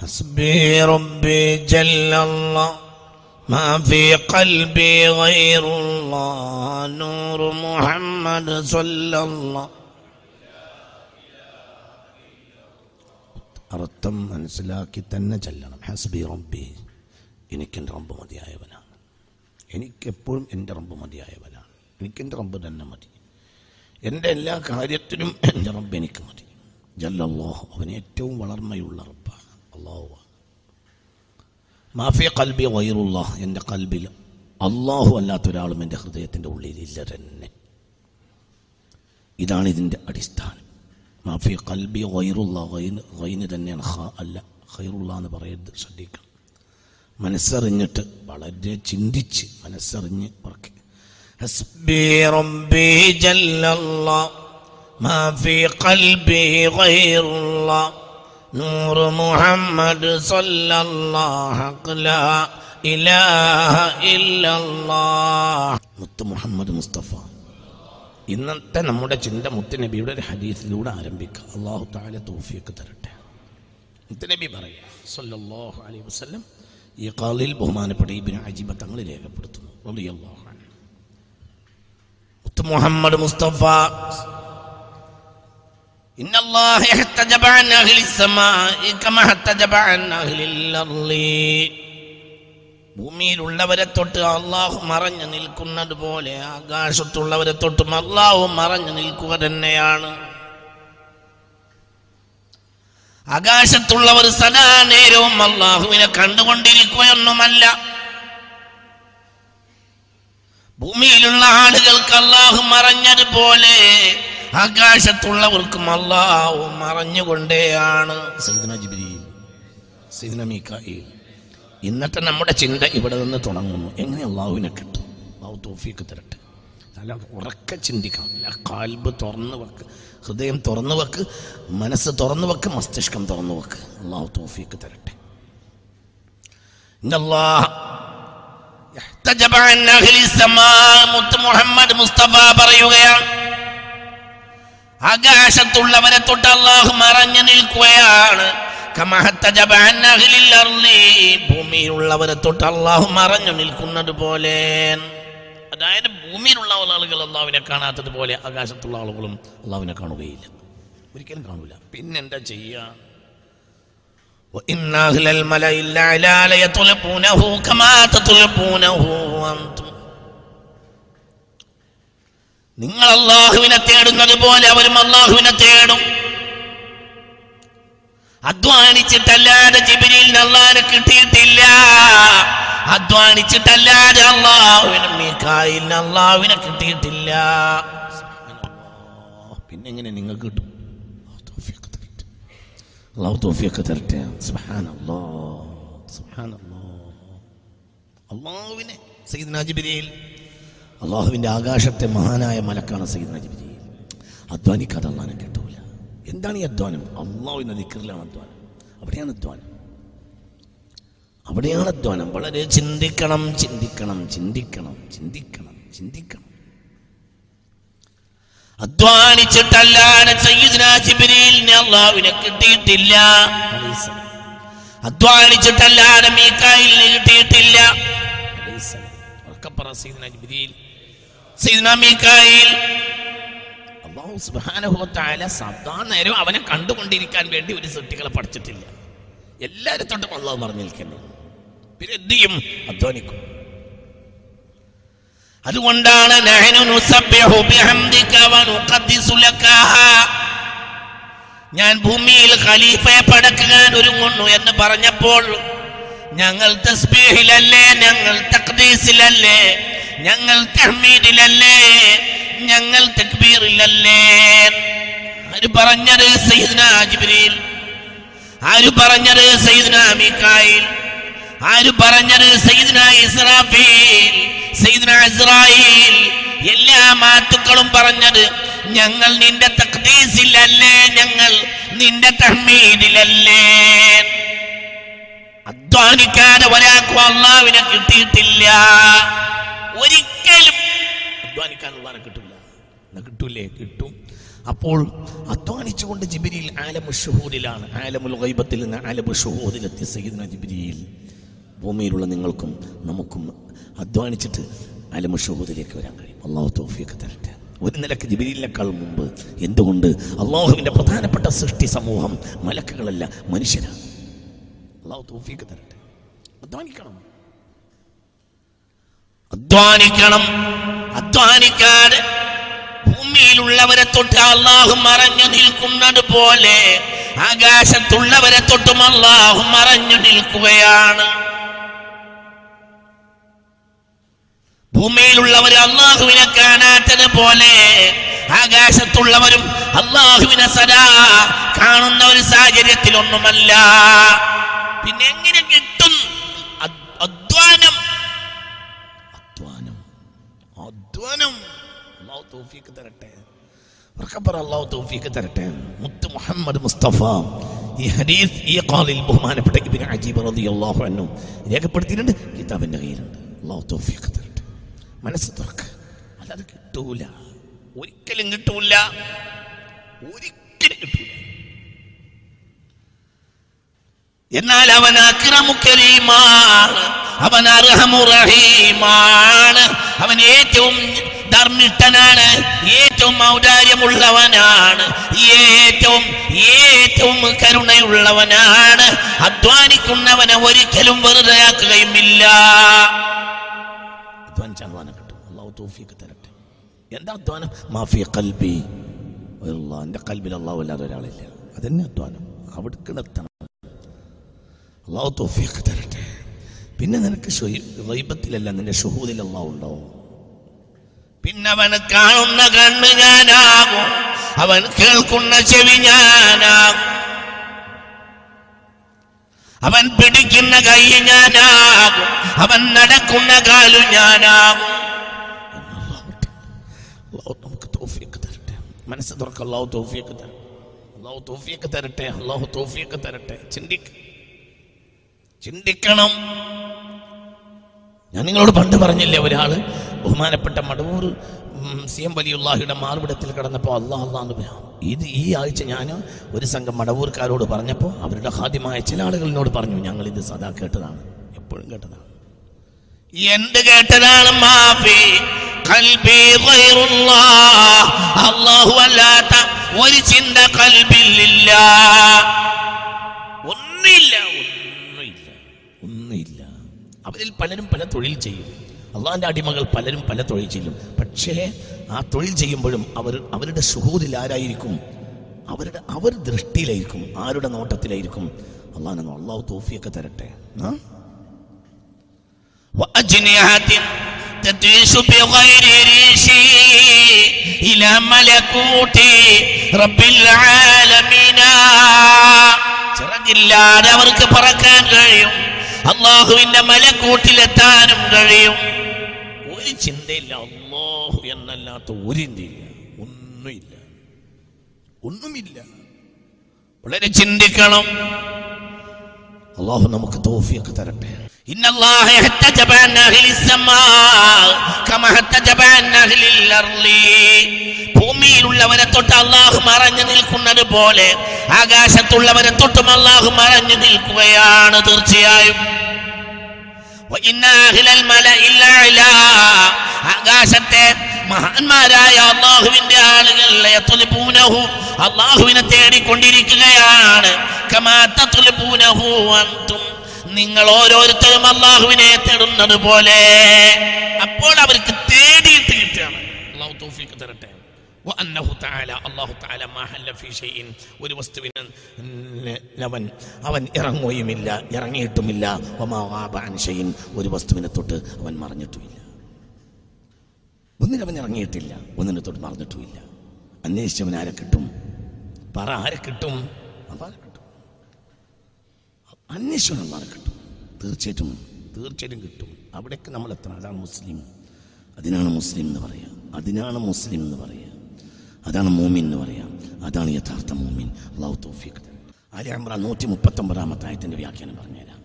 حسبي ربي جل الله ما في قلبي غير الله نور محمد صلى الله അർത്ഥം മനസ്സിലാക്കി തന്നെ ചെല്ലണം ഹസ്ബി റബ്ബി എനിക്കെൻ്റെ റബ്ബ് മതിയായവനാണ് എനിക്കെപ്പോഴും എൻ്റെ റബ്ബ് മതിയായവനാണ് എനിക്കെൻ്റെ റബ്ബ് തന്നെ മതി എൻ്റെ എല്ലാ കാര്യത്തിനും എൻ്റെ റബ്ബ് എനിക്ക് മതി ജല്ലല്ലാഹു അവൻ ഏറ്റവും വളർമ്മയുള്ള റബ്ബാണ് അള്ളാഹു മാഫിയ കൽബി വൈറുള്ള എന്റെ കൽബിൽ അള്ളാഹു അല്ലാത്ത ഒരാളും എന്റെ ഹൃദയത്തിന്റെ ഉള്ളിലില്ല തന്നെ. ഇതാണ് ഇതിന്റെ അടിസ്ഥാനം. മാഫിയ കൽബി വൈറുള്ള വൈന് വൈന് തന്നെയാണ് ഹ അല്ല ഹൈറുള്ള എന്ന് പറയരുത് ശ്രദ്ധിക്കണം. മനസ്സറിഞ്ഞിട്ട് വളരെ ചിന്തിച്ച് മനസ്സറിഞ്ഞ് പറക്കെ. ഹസ്ബി റബ്ബി മാഫി ഖൽബി ഫീ ഖൽബി ഗൈറുല്ലാ നൂർ മുഹമ്മദ് സല്ലല്ലാഹു ലാ ഇലാഹ ഇല്ലല്ലാഹ്. മുത്ത് മുഹമ്മദ് മുസ്തഫ. ഇന്നത്തെ നമ്മുടെ ചിന്ത മുത്തുനബിയുടെ ഒരു ഹദീസിലൂടെ ആരംഭിക്കുക അള്ളാഹു താല തോഫിയൊക്കെ തരട്ടെ. മുത്തുനബി പറയാം സല്ലല്ലാഹു അലൈഹി വസല്ലം ഈ കാലിൽ ബഹുമാനപ്പെട്ട ഇബിന് അജീബ തങ്ങൾ രേഖപ്പെടുത്തുന്നു. മുത്ത് മുഹമ്മദ് മുസ്തഫ إن الله احتجب عن أهل السماء كما احتجب عن أهل الأرض ഭൂമിയിലുള്ളവരെ തൊട്ട് അള്ളാഹു മറഞ്ഞു നിൽക്കുന്നത് പോലെ ആകാശത്തുള്ളവരെ തൊട്ടും അള്ളാഹു മറഞ്ഞു നിൽക്കുക തന്നെയാണ് ആകാശത്തുള്ളവർ സദാ നേരവും അള്ളാഹുവിനെ കണ്ടുകൊണ്ടിരിക്കുകയൊന്നുമല്ല ഭൂമിയിലുള്ള ആളുകൾക്ക് അള്ളാഹു മറഞ്ഞതുപോലെ ആകാശത്തുള്ളവർക്കും അള്ളാഹു മറഞ്ഞുകൊണ്ടേയാണ്. ഇന്നത്തെ നമ്മുടെ ചിന്ത ഇവിടെ നിന്ന് തുടങ്ങുന്നു. എങ്ങനെ അള്ളാഹുവിനെ കിട്ടും? അള്ളാഹു തോഫിയൊക്കെ തരട്ടെ. നല്ല ഉറക്ക ചിന്തിക്കണം. അല്ല കാൽബ് തുറന്നു വെക്ക് ഹൃദയം തുറന്നു വെക്ക് മനസ്സ് തുറന്നു വെക്ക് മസ്തിഷ്കം തുറന്നു വെക്ക്. അള്ളാഹു തോഫിയൊക്കെ തരട്ടെ. മുഹമ്മദ് മുസ്തഫ പറയുകയാണ്. ആകാശത്തുള്ളവരെ തൊട്ട് അള്ളാഹു മറഞ്ഞു നിൽക്കുകയാണ് കമഹത്തജബ അൻ അഹ്ലിൽ അർളി. ഭൂമിയിലുള്ളവരെ തൊട്ട് അള്ളാഹു മറഞ്ഞു നിൽക്കുന്നത് പോലെ അതായത് ഭൂമിയിലുള്ള ആളുകൾ അള്ളാഹുവിനെ കാണാത്തത് പോലെ ആകാശത്തുള്ള ആളുകളും അള്ളാഹുവിനെ കാണുകയില്ല ഒരിക്കലും കാണൂല പിന്നെന്താ ചെയ്യുക وإن أهل الملأ الأعلى ليطلبونه كما تطلبونه أنتم നിങ്ങൾ അള്ളാഹുവിനെ തേടുന്നത് പോലെ അവരും അള്ളാഹുവിനെ തേടും. അധ്വാനിച്ചിട്ടല്ലാതെ ജിബിരിയിൽ അള്ളാഹിനെ കിട്ടിയിട്ടില്ല. അധ്വാനിച്ചിട്ടല്ലാതെ അള്ളാഹുവിനും അള്ളാഹുവിനെ കിട്ടിയിട്ടില്ല. പിന്നെ എങ്ങനെ നിങ്ങൾക്ക് കിട്ടും? അള്ളാഹുവിനെ സയ്യിദ്ന ജിബ്രീൽ അള്ളാഹുവിന്റെ ആകാശത്തെ മഹാനായ മലക്കാണ് സയ്യിദ്ന ജിബ്രീൽ അധ്വാനിക്കാതെ അള്ളാഹിനെ കിട്ടൂല. എന്താണ് ഈ അധ്വാനം? അള്ളാഹുവിന്റെ നിക്കറിലാണ് അധ്വാനം. അവിടെയാണ് അധ്വാനം. അവിടെയാണ് അധ്വാനം. വളരെ ചിന്തിക്കണം ചിന്തിക്കണം ചിന്തിക്കണം ചിന്തിക്കണം ചിന്തിക്കണം. അധ്വാനിച്ചിട്ടല്ലാതെ സയ്യിദ്ന ജിബ്രീലിനെ അള്ളാഹുവിനെ കിട്ടിയിട്ടില്ല. അധ്വാനിച്ചിട്ടല്ലാതെ മീക്കായിലിനെ കിട്ടിയിട്ടില്ല. ഉറക്കപ്പറ സയ്യിദ്ന ജിബ്രീൽ. സയ്യിദ്ന മീക്കായിൽ തആല നേരം അവനെ കണ്ടുകൊണ്ടിരിക്കാൻ വേണ്ടി ഒരു സൃഷ്ടികളെ പഠിച്ചിട്ടില്ല എല്ലാരും തൊട്ടും അള്ളാഹു പറഞ്ഞു നിൽക്കുന്നു. പിന്നെ എന്ത് ചെയ്യും? അധ്വാനിക്കും. അതുകൊണ്ടാണ് ഞാൻ ഭൂമിയിൽ ഖലീഫയെ പടക്കാൻ ഒരുങ്ങുന്നു എന്ന് പറഞ്ഞപ്പോൾ ഞങ്ങൾ തസ്ബീഹിലല്ലേ ഞങ്ങൾ തഖ്ദീസിലല്ലേ ഞങ്ങൾ തഹ്മീദിലല്ലേ? ഞങ്ങൾ തക്ബീറിലല്ലേ? ആര് പറഞ്ഞത് സയ്യിദ്ന ജിബ്രീൽ? ആര് പറഞ്ഞത് സയ്യിദ്ന മീകായിൽ ആര് പറഞ്ഞത് സയ്യിദ്ന ഇസ്രാഫീൽ? സയ്യിദ്ന ഇസ്രായേൽ? എല്ലാ മാത്തുക്കളും പറഞ്ഞത് ഞങ്ങൾ നിന്റെ തഖ്ദീസിലല്ലേ ഞങ്ങൾ നിന്റെ തഹ്മീദിലല്ലേ? അധ്വാനിക്കാതെ ഒരാൾക്കും അള്ളാവിനെ കിട്ടിയിട്ടില്ല. ഒരിക്കലും അധ്വാനിക്കാൻ കിട്ടില്ല കിട്ടൂലേ? കിട്ടും. അപ്പോൾ അധ്വാനിച്ചുകൊണ്ട് ജിബിരിയിൽ ആലമു ഷുഹൂദിലാണ് ആലമുൽ ഗൈബത്തിൽ നിന്ന് ആലമു ഷുഹൂദിലെത്തിയ സയ്യിദ്ന ജിബിരിയിൽ ഭൂമിയിലുള്ള നിങ്ങൾക്കും നമുക്കും അധ്വാനിച്ചിട്ട് ആലമു ഷുഹൂദിലേക്ക് വരാൻ കഴിയും. അള്ളാഹു തോഫിയൊക്കെ തരട്ടെ. ഒരു നിലയ്ക്ക് ജിബിരിയിലേക്കാൾ മുമ്പ് എന്തുകൊണ്ട് അള്ളാഹുവിന്റെ പ്രധാനപ്പെട്ട സൃഷ്ടി സമൂഹം മലക്കുകളല്ല മനുഷ്യരാണ് അള്ളാഹു തോഫിയൊക്കെ തരട്ടെ. അധ്വാനിക്കണം. അധ്വാനിക്കണം. അധ്വാനിക്കാതെ ഭൂമിയിലുള്ളവരെ തൊട്ട് അള്ളാഹു മറഞ്ഞു നിൽക്കുന്നത് പോലെ ആകാശത്തുള്ളവരെ തൊട്ടും അള്ളാഹു മറഞ്ഞു നിൽക്കുകയാണ്. ഭൂമിയിലുള്ളവർ അള്ളാഹുവിനെ കാണാത്തത് പോലെ ആകാശത്തുള്ളവരും അള്ളാഹുവിനെ സദാ കാണുന്ന ഒരു സാഹചര്യത്തിലൊന്നുമല്ല. പിന്നെ എങ്ങനെ കിട്ടും? അധ്വാനം അധ്വാനം അള്ളാഹു തൗഫീക്ക് തരട്ടെ. അള്ളാഹു തൗഫീക്ക് തരട്ടെ. മുത്ത് മുഹമ്മദ് മുസ്തഫ ഈ ഹദീസ് ഈ കാലിൽ ബഹുമാനപ്പെട്ട ഇബ്നു അജീബ് റളിയല്ലാഹു അൻഹു രേഖപ്പെടുത്തിയിട്ടുണ്ട്. കിതാബിന്റെ കയ്യിലുണ്ട് അള്ളാഹു തൗഫീക്ക് തരട്ടെ. മനസ്സ് തുറക്ക്. അല്ലാതെ കിട്ടൂല. ഒരിക്കലും കിട്ടൂല. ഒരിക്കലും കിട്ടൂല. എന്നാൽ അവൻ അക്രമുക്കരീമാണ് അവൻ അർഹമുറഹീമാണ് അവൻ ഏറ്റവും ധർമ്മിഷ്ഠനാണ്. ഏറ്റവും ഔദാര്യമുള്ളവനാണ്. ഏറ്റവും ഏറ്റവും കരുണയുള്ളവനാണ്. അധ്വാനിക്കുന്നവനെ ഒരിക്കലും വെറുതെ അള്ളാഹു തൗഫീഖ് തരട്ടെ. എന്താ അധ്വാനം? മാഫിയ കൽബി എന്റെ കൽബിൽ അള്ളാഹു അല്ലാതെ ഒരാളില്ല. അതന്നെ അധ്വാനം. അവിടേക്കിടെത്തണം അള്ളാഹു തോഫിയൊക്കെ തരട്ടെ. പിന്നെ നിനക്ക് വൈബത്തിലല്ല നിന്റെ ഷുഹൂദിൽ അള്ളാഹു ഉണ്ടാവും പിന്നവന് കാണുന്ന കണ്ണ് ഞാനാകും. അവൻ കേൾക്കുന്ന ചെവി ഞാനാകും. അവൻ പിടിക്കുന്ന കൈ ഞാനാകും. അവൻ നടക്കുന്ന കാലു ഞാനാകും. നമുക്ക് തോഫിയൊക്കെ തരട്ടെ. മനസ്സ് തുറക്ക അള്ളാഹു തോഫിയൊക്കെ തരട്ടെ. അള്ളാഹു തോഫിയൊക്കെ തരട്ടെ അള്ളാഹു തോഫിയൊക്കെ തരട്ടെ. ചിന്തിക്ക. ചിന്തിക്കണം. ഞാൻ നിങ്ങളോട് പണ്ട് പറഞ്ഞില്ലേ ഒരാൾ ബഹുമാനപ്പെട്ട മടവൂർ സി എം വലിയുള്ളാഹിയുടെ മാർവിടത്തിൽ കടന്നപ്പോൾ അള്ളാഹ് അള്ളാന്ന് ഇത് ഈ ആഴ്ച ഞാൻ ഒരു സംഘം മടവൂർക്കാരോട് പറഞ്ഞപ്പോൾ അവരുടെ ഹാദ്യമായ ചില ആളുകളിനോട് പറഞ്ഞു ഞങ്ങൾ ഇത് സദാ കേട്ടതാണ്. എപ്പോഴും കേട്ടതാണ്. എന്ത് കേട്ടതാണ്? മാഫി. കൽബി. അല്ലാഹു അല്ലാത്ത ഒരു ചിന്ത കൽബിലില്ല ഒന്നില്ല അവരിൽ പലരും പല തൊഴിൽ ചെയ്യും അള്ളാഹിന്റെ അടിമകൾ പലരും പല തൊഴിൽ ചെയ്യും പക്ഷേ ആ തൊഴിൽ ചെയ്യുമ്പോഴും അവർ അവരുടെ ഷുഹൂദിൽ ആരായിരിക്കും അവരുടെ അവർ ദൃഷ്ടിയിലായിരിക്കും ആരുടെ നോട്ടത്തിലായിരിക്കും അള്ളാഹ് അള്ളാഹു തോഫിയൊക്കെ തരട്ടെ ആ وأجنحة تطيش بغير ريش إلى ملكوت رب العالمين ചിറകില്ലാതെ അവർക്ക് പറക്കാൻ കഴിയും അള്ളാഹുവിന്റെ മലക്കൂട്ടിലെത്താനും കഴിയും ഒരു ചിന്തയില്ല അള്ളാഹു എന്നല്ലാത്ത ഒരു ചിന്തയില്ല ഒന്നുമില്ല ഒന്നുമില്ല വളരെ ചിന്തിക്കണം അള്ളാഹു നമുക്ക് തോഫിയൊക്കെ തരട്ടെ إن الله احتجب عن أهل السماء كما احتجب عن أهل الأرض ഭൂമിയിലുള്ളവരെ തൊട്ട് അള്ളാഹു മറഞ്ഞു നിൽക്കുന്നത് പോലെ ആകാശത്തുള്ളവരെ തൊട്ടും അള്ളാഹു മറഞ്ഞു നിൽക്കുകയാണ് തീർച്ചയായും ആകാശത്തെ മഹാന്മാരായ അള്ളാഹുവിന്റെ ആളുകൾ അള്ളാഹുവിനെ തേടിക്കൊണ്ടിരിക്കുകയാണ്. നിങ്ങൾ ഓരോരുത്തരും അള്ളാഹുവിനെ തേടുന്നത് പോലെ അപ്പോൾ അവർക്ക് തേടിയിട്ട് മഹല്ല ഒരു അവൻ ഇറങ്ങുകയുമില്ല ഇറങ്ങിയിട്ടുമില്ല. ഒരു വസ്തുവിനെ തൊട്ട് അവൻ മറിഞ്ഞിട്ടുമില്ല. ഒന്നിനവൻ ഇറങ്ങിയിട്ടില്ല ഒന്നിനെ തൊട്ട് മറിഞ്ഞിട്ടുമില്ല. അന്വേഷിച്ചവൻ ആരെ കിട്ടും? പറ ആരെ കിട്ടും? അപ്പം ആരെ കിട്ടും? അന്വേഷിച്ചവന്മാരെ കിട്ടും? തീർച്ചയായിട്ടും തീർച്ചയായിട്ടും കിട്ടും. അവിടേക്ക് നമ്മൾ എത്തണം അതാണ് മുസ്ലിം. അതിനാണ് മുസ്ലിം എന്ന് പറയുക. അതിനാണ് മുസ്ലിം എന്ന് പറയുക. അതാണ് മോമിൻ എന്ന് പറയാം. അതാണ് യഥാർത്ഥ മൂമിൻ. അള്ളാഹു തൗഫീഖ് അലി അമ്ര നൂറ്റി മുപ്പത്തൊമ്പതാമത്തെ ആയത്തിന്റെ വ്യാഖ്യാനം പറഞ്ഞുതരാം.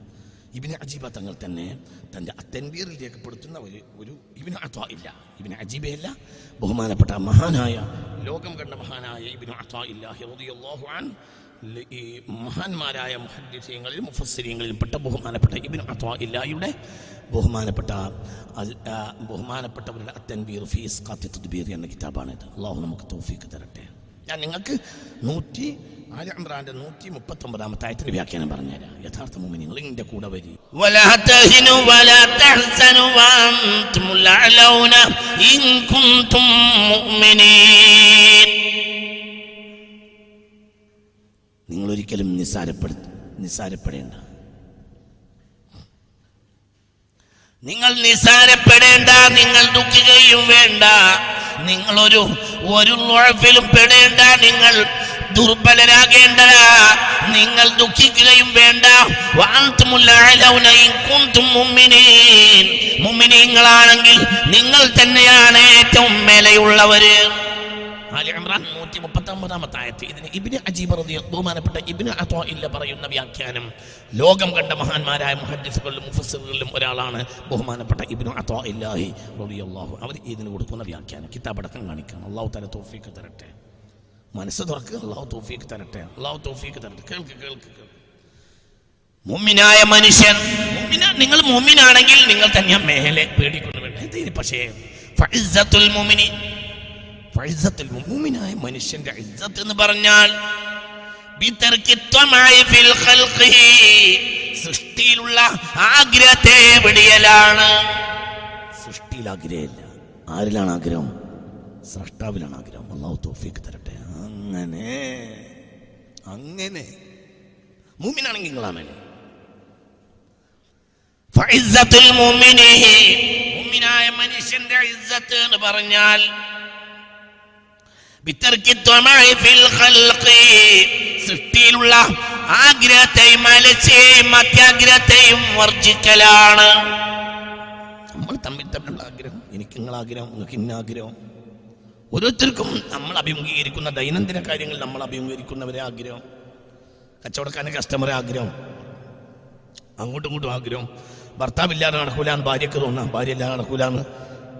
ഇബിന് അജീബ തങ്ങൾ തന്നെ തന്റെ അത്തൻവീറിൽ രേഖപ്പെടുത്തുന്ന ഒരു ഒരു ഇബിന് അത്വ ഇല്ല. ഇബിന് അജീബയല്ല ബഹുമാനപ്പെട്ട മഹാനായ ലോകം കണ്ട മഹാനായ ഇബിന് അത്വ അൻ ഈ മഹാന്മാരായ മുഹദ്ദിസീങ്ങളിൽ മുഫസ്സിരീങ്ങളിൽ പെട്ട ബഹുമാനപ്പെട്ട ഇബിൻ അഥവാ ഇല്ലായുടെ ബഹുമാനപ്പെട്ട ബഹുമാനപ്പെട്ടവരുടെ അത്തൻബീർ ഫീസ് തദ്ബീർ എന്ന കിതാബാണിത്. അള്ളാഹു നമുക്ക് തോഫീക്ക് തരട്ടെ. ഞാൻ നിങ്ങൾക്ക് നൂറ്റി ആല ഇമ്രാന്റെ നൂറ്റി മുപ്പത്തി ഒമ്പതാമത്തെ ആയത്തിന് വ്യാഖ്യാനം പറഞ്ഞുതരാം. യഥാർത്ഥ മുമ്പ് നിങ്ങൾ ഇതിന്റെ കൂടെ വരി. ഒരിക്കലും നിസ്സാരപ്പെടു നിസ്സാരപ്പെടേണ്ട. നിങ്ങൾ നിസ്സാരപ്പെടേണ്ട നിങ്ങൾ ദുഃഖിക്കുകയും വേണ്ട. നിങ്ങളൊരു ഒരു ഉഴപ്പിലും പെടേണ്ട നിങ്ങൾ ദുർബലരാകേണ്ട. നിങ്ങൾ ദുഃഖിക്കുകയും വേണ്ട. മുമ്മിനീങ്ങളാണെങ്കിൽ നിങ്ങൾ തന്നെയാണ് ഏറ്റവും മേലെയുള്ളവര്. ആലി ഇമ്രാൻ നൂറ്റി മുപ്പത്തി ഒമ്പതാമത്തെ ആയത്ത് ഇതിന് ഇബിന് അജീബ് റളിയ ബഹുമാനപ്പെട്ട ഇബിന് അതോ ഇല്ല പറയുന്ന വ്യാഖ്യാനം ലോകം കണ്ട മഹാന്മാരായ മുഹദ്ദിസുകളിലും മുഫസ്സിറുകളിലും ഒരാളാണ് ബഹുമാനപ്പെട്ട ഇബിന് അതോ ഇല്ലാഹി റളിയല്ലാഹു അവർ ഇതിന് കൊടുക്കുന്ന വ്യാഖ്യാനം കിതാബടക്കം കാണിക്കണം അള്ളാഹു തല തോഫീക്ക് തരട്ടെ. മനസ്സ് തുറക്കുക അള്ളാഹു തോഫീക്ക് തരട്ടെ. അള്ളാഹു തോഫീക്ക് തരട്ടെ. കേൾക്ക് കേൾക്ക് കേൾക്ക്. മുമ്മിനായ മനുഷ്യൻ നിങ്ങൾ മുമ്മിനാണെങ്കിൽ നിങ്ങൾ തന്നെ മേലെ പേടിക്കൊണ്ട് വേണ്ട എന്തിന് പക്ഷേ ഫഇസ്സത്തുൽ മുഅ്മിനി മുമ്മിനായ മനുഷ്യന്റെ ഇജ്ജത്ത് എന്ന് പറഞ്ഞാൽ സൃഷ്ടിയിലുള്ള ആഗ്രഹത്തെ വെടിയലാണ്. സൃഷ്ടിയിൽ ആഗ്രഹമില്ല. ആരിലാണ് ആഗ്രഹം? സൃഷ്ടാവിലാണ് ആഗ്രഹം. അള്ളാഹു തോഫിക്ക് തരട്ടെ. അങ്ങനെ അങ്ങനെ. മുമ്മിനാണെങ്കിൽ നിങ്ങളാണ് മനുഷ്യന്റെ ഇജ്ജത്ത് എന്ന് പറഞ്ഞാൽ സൃഷ്ടിയിലുള്ള ആഗ്രഹത്തെയും അലച്ചയെയും അത്യാഗ്രഹത്തെയും വർജിക്കലാണ്. നമ്മൾ തമ്മിൽ തമ്മിലുള്ള ആഗ്രഹം എനിക്ക് നിങ്ങൾ ആഗ്രഹം നിങ്ങൾക്ക് ഇന്ന ആഗ്രഹം ഓരോരുത്തർക്കും നമ്മൾ അഭിമുഖീകരിക്കുന്ന ദൈനംദിന കാര്യങ്ങൾ നമ്മൾ അഭിമുഖീകരിക്കുന്നവരെ ആഗ്രഹം. കച്ചവടക്കാരൻ കസ്റ്റമറെ ആഗ്രഹം. അങ്ങോട്ടും ഇങ്ങോട്ടും ആഗ്രഹം. ഭർത്താവില്ലാതെ നടക്കൂലാന്ന് ഭാര്യക്ക് തോന്നാം. ഭാര്യ ഇല്ലാതെ നടക്കൂലാന്ന്.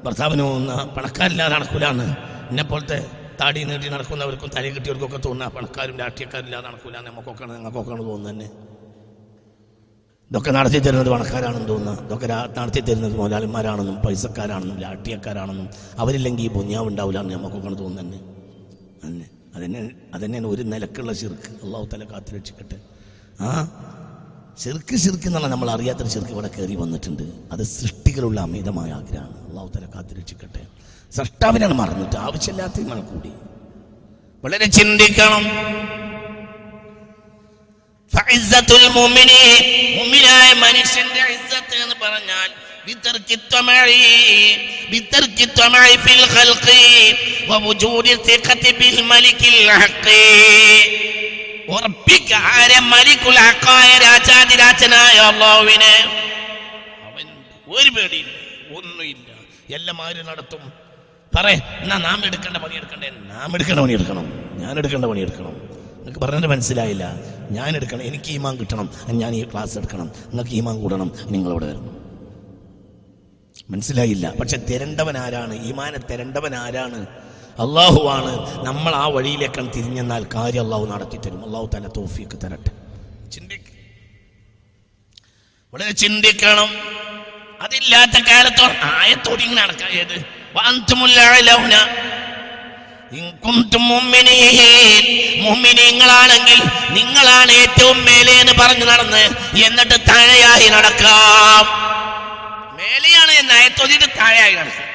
ഭർത്താവിന് തോന്നുന്ന പണക്കാരില്ലാതെ നടക്കൂലാന്ന്. എന്നെ പോലത്തെ താടി നീട്ടി നടക്കുന്നവർക്കും തല കിട്ടിയവർക്കൊക്കെ തോന്നുക പണക്കാരും രാഷ്ട്രീയക്കാരില്ലാതെ നടക്കൂലാന്ന് നമുക്കൊക്കെയാണ് നിങ്ങൾക്കൊക്കെയാണ് തോന്നുന്നത് തന്നെ. ഇതൊക്കെ നടത്തി തരുന്നത് പണക്കാരാണെന്ന് തോന്നുന്നു ഇതൊക്കെ നടത്തി തരുന്നത് മുതലാളിമാരാണെന്നും പൈസക്കാരാണെന്നും രാഷ്ട്രീയക്കാരാണെന്നും അവരില്ലെങ്കിൽ ഈ പൊന്യാവ് ഉണ്ടാവില്ല എന്ന് നമുക്കൊക്കെ തോന്നുന്നത് തന്നെ. അതന്നെ അതന്നെയാണ് ഒരു നിലക്കുള്ള ചെറുക്ക് അള്ളാഹു തല കാത്തു രക്ഷിക്കട്ടെ. ആ ചെറുക്ക് ചെറുക്ക് എന്നുള്ള നമ്മൾ അറിയാത്തൊരു ചെറുക്ക് ഇവിടെ കയറി വന്നിട്ടുണ്ട്. അത് സൃഷ്ടികളുള്ള അമിതമായ ആഗ്രഹമാണ്. അള്ളാഹു തല കാത്തു രക്ഷിക്കട്ടെ. സൃഷ്ടാവിനാണ് മറന്നിട്ട് ആവശ്യമില്ലാത്ത കൂടി. വളരെ ചിന്തിക്കണം. എന്ന് പറഞ്ഞാൽ ഒരു ഒന്നുമില്ല. എല്ലാം ആര് നടത്തും? പറ എന്നാ നാം എടുക്കേണ്ട പണി എടുക്കണ്ടേ? നാം എടുക്കേണ്ട പണി എടുക്കണം. ഞാൻ എടുക്കേണ്ട പണി എടുക്കണം. നിങ്ങൾക്ക് പറഞ്ഞത് മനസ്സിലായില്ല. ഞാൻ എടുക്കണം. എനിക്ക് ഈമാൻ കിട്ടണം. ഞാൻ ഈ ക്ലാസ് എടുക്കണം. നിങ്ങൾക്ക് ഈമാൻ കൂടണം. നിങ്ങളവിടെ വരണം. മനസ്സിലായില്ല. പക്ഷെ തിരണ്ടവൻ ആരാണ്? ഈമാനെ തിരണ്ടവൻ ആരാണ്? അള്ളാഹുവാണ് നമ്മൾ ആ വഴിയിലേക്കാണ് തിരിഞ്ഞെന്നാൽ കാര്യം അള്ളാഹു നടത്തി തരും. അള്ളാഹു തന്നെ തോഫിയൊക്കെ തരട്ടെ. ചിന്തിക്ക്. വളരെ ചിന്തിക്കണം. അതില്ലാത്ത കാലത്തോ ആയത്തോടി ഇങ്ങനെ നടക്കാം. ഏത്? മുമ്മിനീങ്ങളാണെങ്കിൽ നിങ്ങളാണ് ഏറ്റവും മേലെ എന്ന് പറഞ്ഞു നടന്ന് എന്നിട്ട് താഴെയായി നടക്കാം. മേലെയാണ് എന്ന് അയത്തോതിട്ട് താഴെയായി നടക്കാം.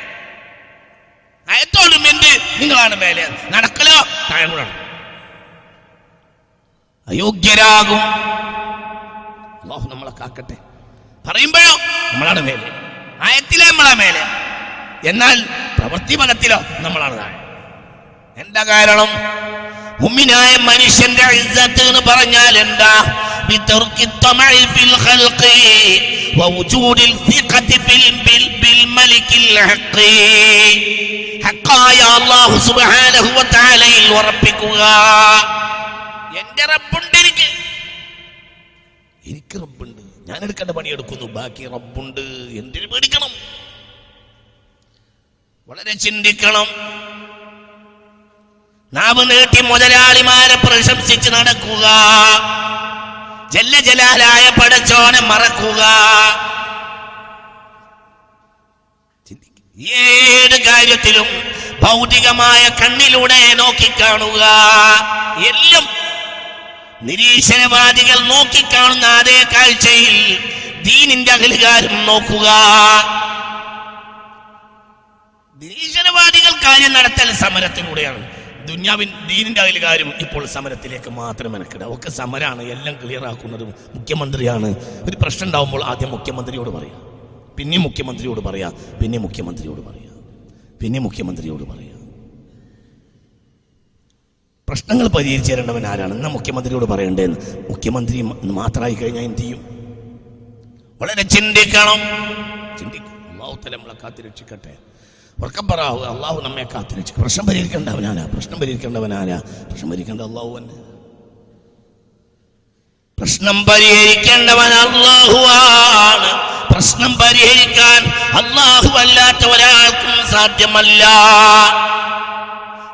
അയത്തോടും എന്ത്? നിങ്ങളാണ് മേലെ. നടക്കലോ? താഴെ അയോഗ്യരാകും. അള്ളാഹു നമ്മളെ കാക്കട്ടെ. പറയുമ്പോഴോ? നമ്മളാണ് മേലെ. ആയത്തിലെ നമ്മളാ മേലെ. എന്നാൽ പ്രവൃത്തി പദത്തിലോ നമ്മളാണ് താഴെ എന്താ കാരണം? ഉമ്മിനായ മനുഷ്യന്റെ ഇജ്ജത്ത് എന്ന് പറഞ്ഞാൽ എന്താ? എനിക്ക്. റബ്ബുണ്ട്. ഞാൻ എടുക്കേണ്ട പണി എടുക്കുന്നു ബാക്കി റബ്ബുണ്ട്. എന്തിനു പേടിക്കണം? വളരെ ചിന്തിക്കണം. നാവ് നീട്ടി മുതലാളിമാരെ പ്രശംസിച്ച് നടക്കുക. ജല്ല ജലാലായ പടച്ചോനെ മറക്കുക. ഏത് കാര്യത്തിലും ഭൗതികമായ കണ്ണിലൂടെ നോക്കിക്കാണുക. എല്ലാം നിരീശ്വരവാദികൾ നോക്കിക്കാണുന്ന അതേ കാഴ്ചയിൽ ദീനിന്റെ അകലുകാരും നോക്കുക. നിരീശ്വരവാദികൾ കാര്യം നടത്തൽ സമരത്തിലൂടെയാണ്. ദുന്യാവിൻ ദീനിന്റെ അതിൽ കാര്യം ഇപ്പോൾ സമരത്തിലേക്ക് മാത്രം മെനക്കിട ഒക്കെ സമരാണ് എല്ലാം ക്ലിയർ ആക്കുന്നത് മുഖ്യമന്ത്രിയാണ്. ഒരു പ്രശ്നം ഉണ്ടാവുമ്പോൾ ആദ്യം മുഖ്യമന്ത്രിയോട് പറയാം. പിന്നെ മുഖ്യമന്ത്രിയോട് പറയാം. പിന്നെ മുഖ്യമന്ത്രിയോട് പറയാം. പിന്നെ മുഖ്യമന്ത്രിയോട് പറയാം. പ്രശ്നങ്ങൾ പരിഹരിച്ചു തരേണ്ടവൻ ആരാണ്? എന്നാ മുഖ്യമന്ത്രിയോട് പറയണ്ടേന്ന് മുഖ്യമന്ത്രി മാത്രമായി കഴിഞ്ഞാൽ എന്ത് ചെയ്യും? വളരെ ചിന്തിക്കണം. ചിന്തിക്കും. നമ്മളെ കാത്തിരക്ഷിക്കട്ടെ ഉറക്കം പറയാവൂ അള്ളാഹു നമ്മെ കാത്തിരക്ഷിക്കും പ്രശ്നം പരിഹരിക്കേണ്ടവനാരാ പ്രശ്നം പരിഹരിക്കേണ്ടവനാരാ പ്രശ്നം പരിഹരിക്കേണ്ട അള്ളാഹു തന്നെ പ്രശ്നം പരിഹരിക്കേണ്ടവൻ അള്ളാഹുവാണ് പ്രശ്നം പരിഹരിക്കാൻ അള്ളാഹു അല്ലാത്ത ഒരാൾക്കും സാധ്യമല്ല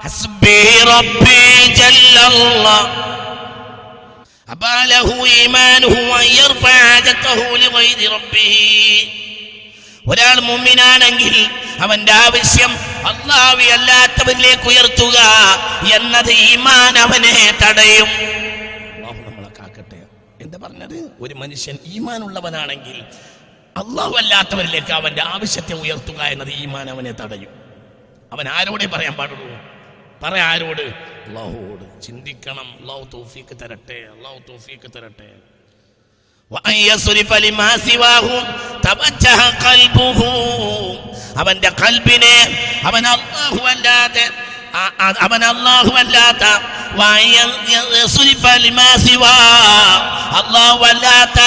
ഹസ്ബി റബ്ബി ജല്ലല്ലാഹ് أبى له إيمانه أن يرفع حاجته لغير ربه ഒരാൾ മുമ്മിനാണെങ്കിൽ അവന്റെ ആവശ്യം അള്ളാവി അല്ലാത്തവരിലേക്ക് ഉയർത്തുക എന്നത് ഈമാൻ അവനെ തടയും. പറഞ്ഞത്? ഒരു മനുഷ്യൻ ഈമാനുള്ളവനാണെങ്കിൽ അള്ളാഹു അല്ലാത്തവരിലേക്ക് അവന്റെ ആവശ്യത്തെ ഉയർത്തുക എന്നത് ഈമാൻ അവനെ തടയും. അവൻ ആരോടെ പറയാൻ പാടുള്ളൂ? പറ ആരോട്? അള്ളാഹുവോട് ചിന്തിക്കണം. അള്ളാഹു തൗഫീക്ക് തരട്ടെ. അള്ളാഹു തൗഫീക്ക് തരട്ടെ. അവന്റെ കൽബിനെ അവൻ അല്ലാഹുവല്ലാതെ അവൻ അല്ലാഹുവല്ലാത്ത അല്ലാഹുവല്ലാത്ത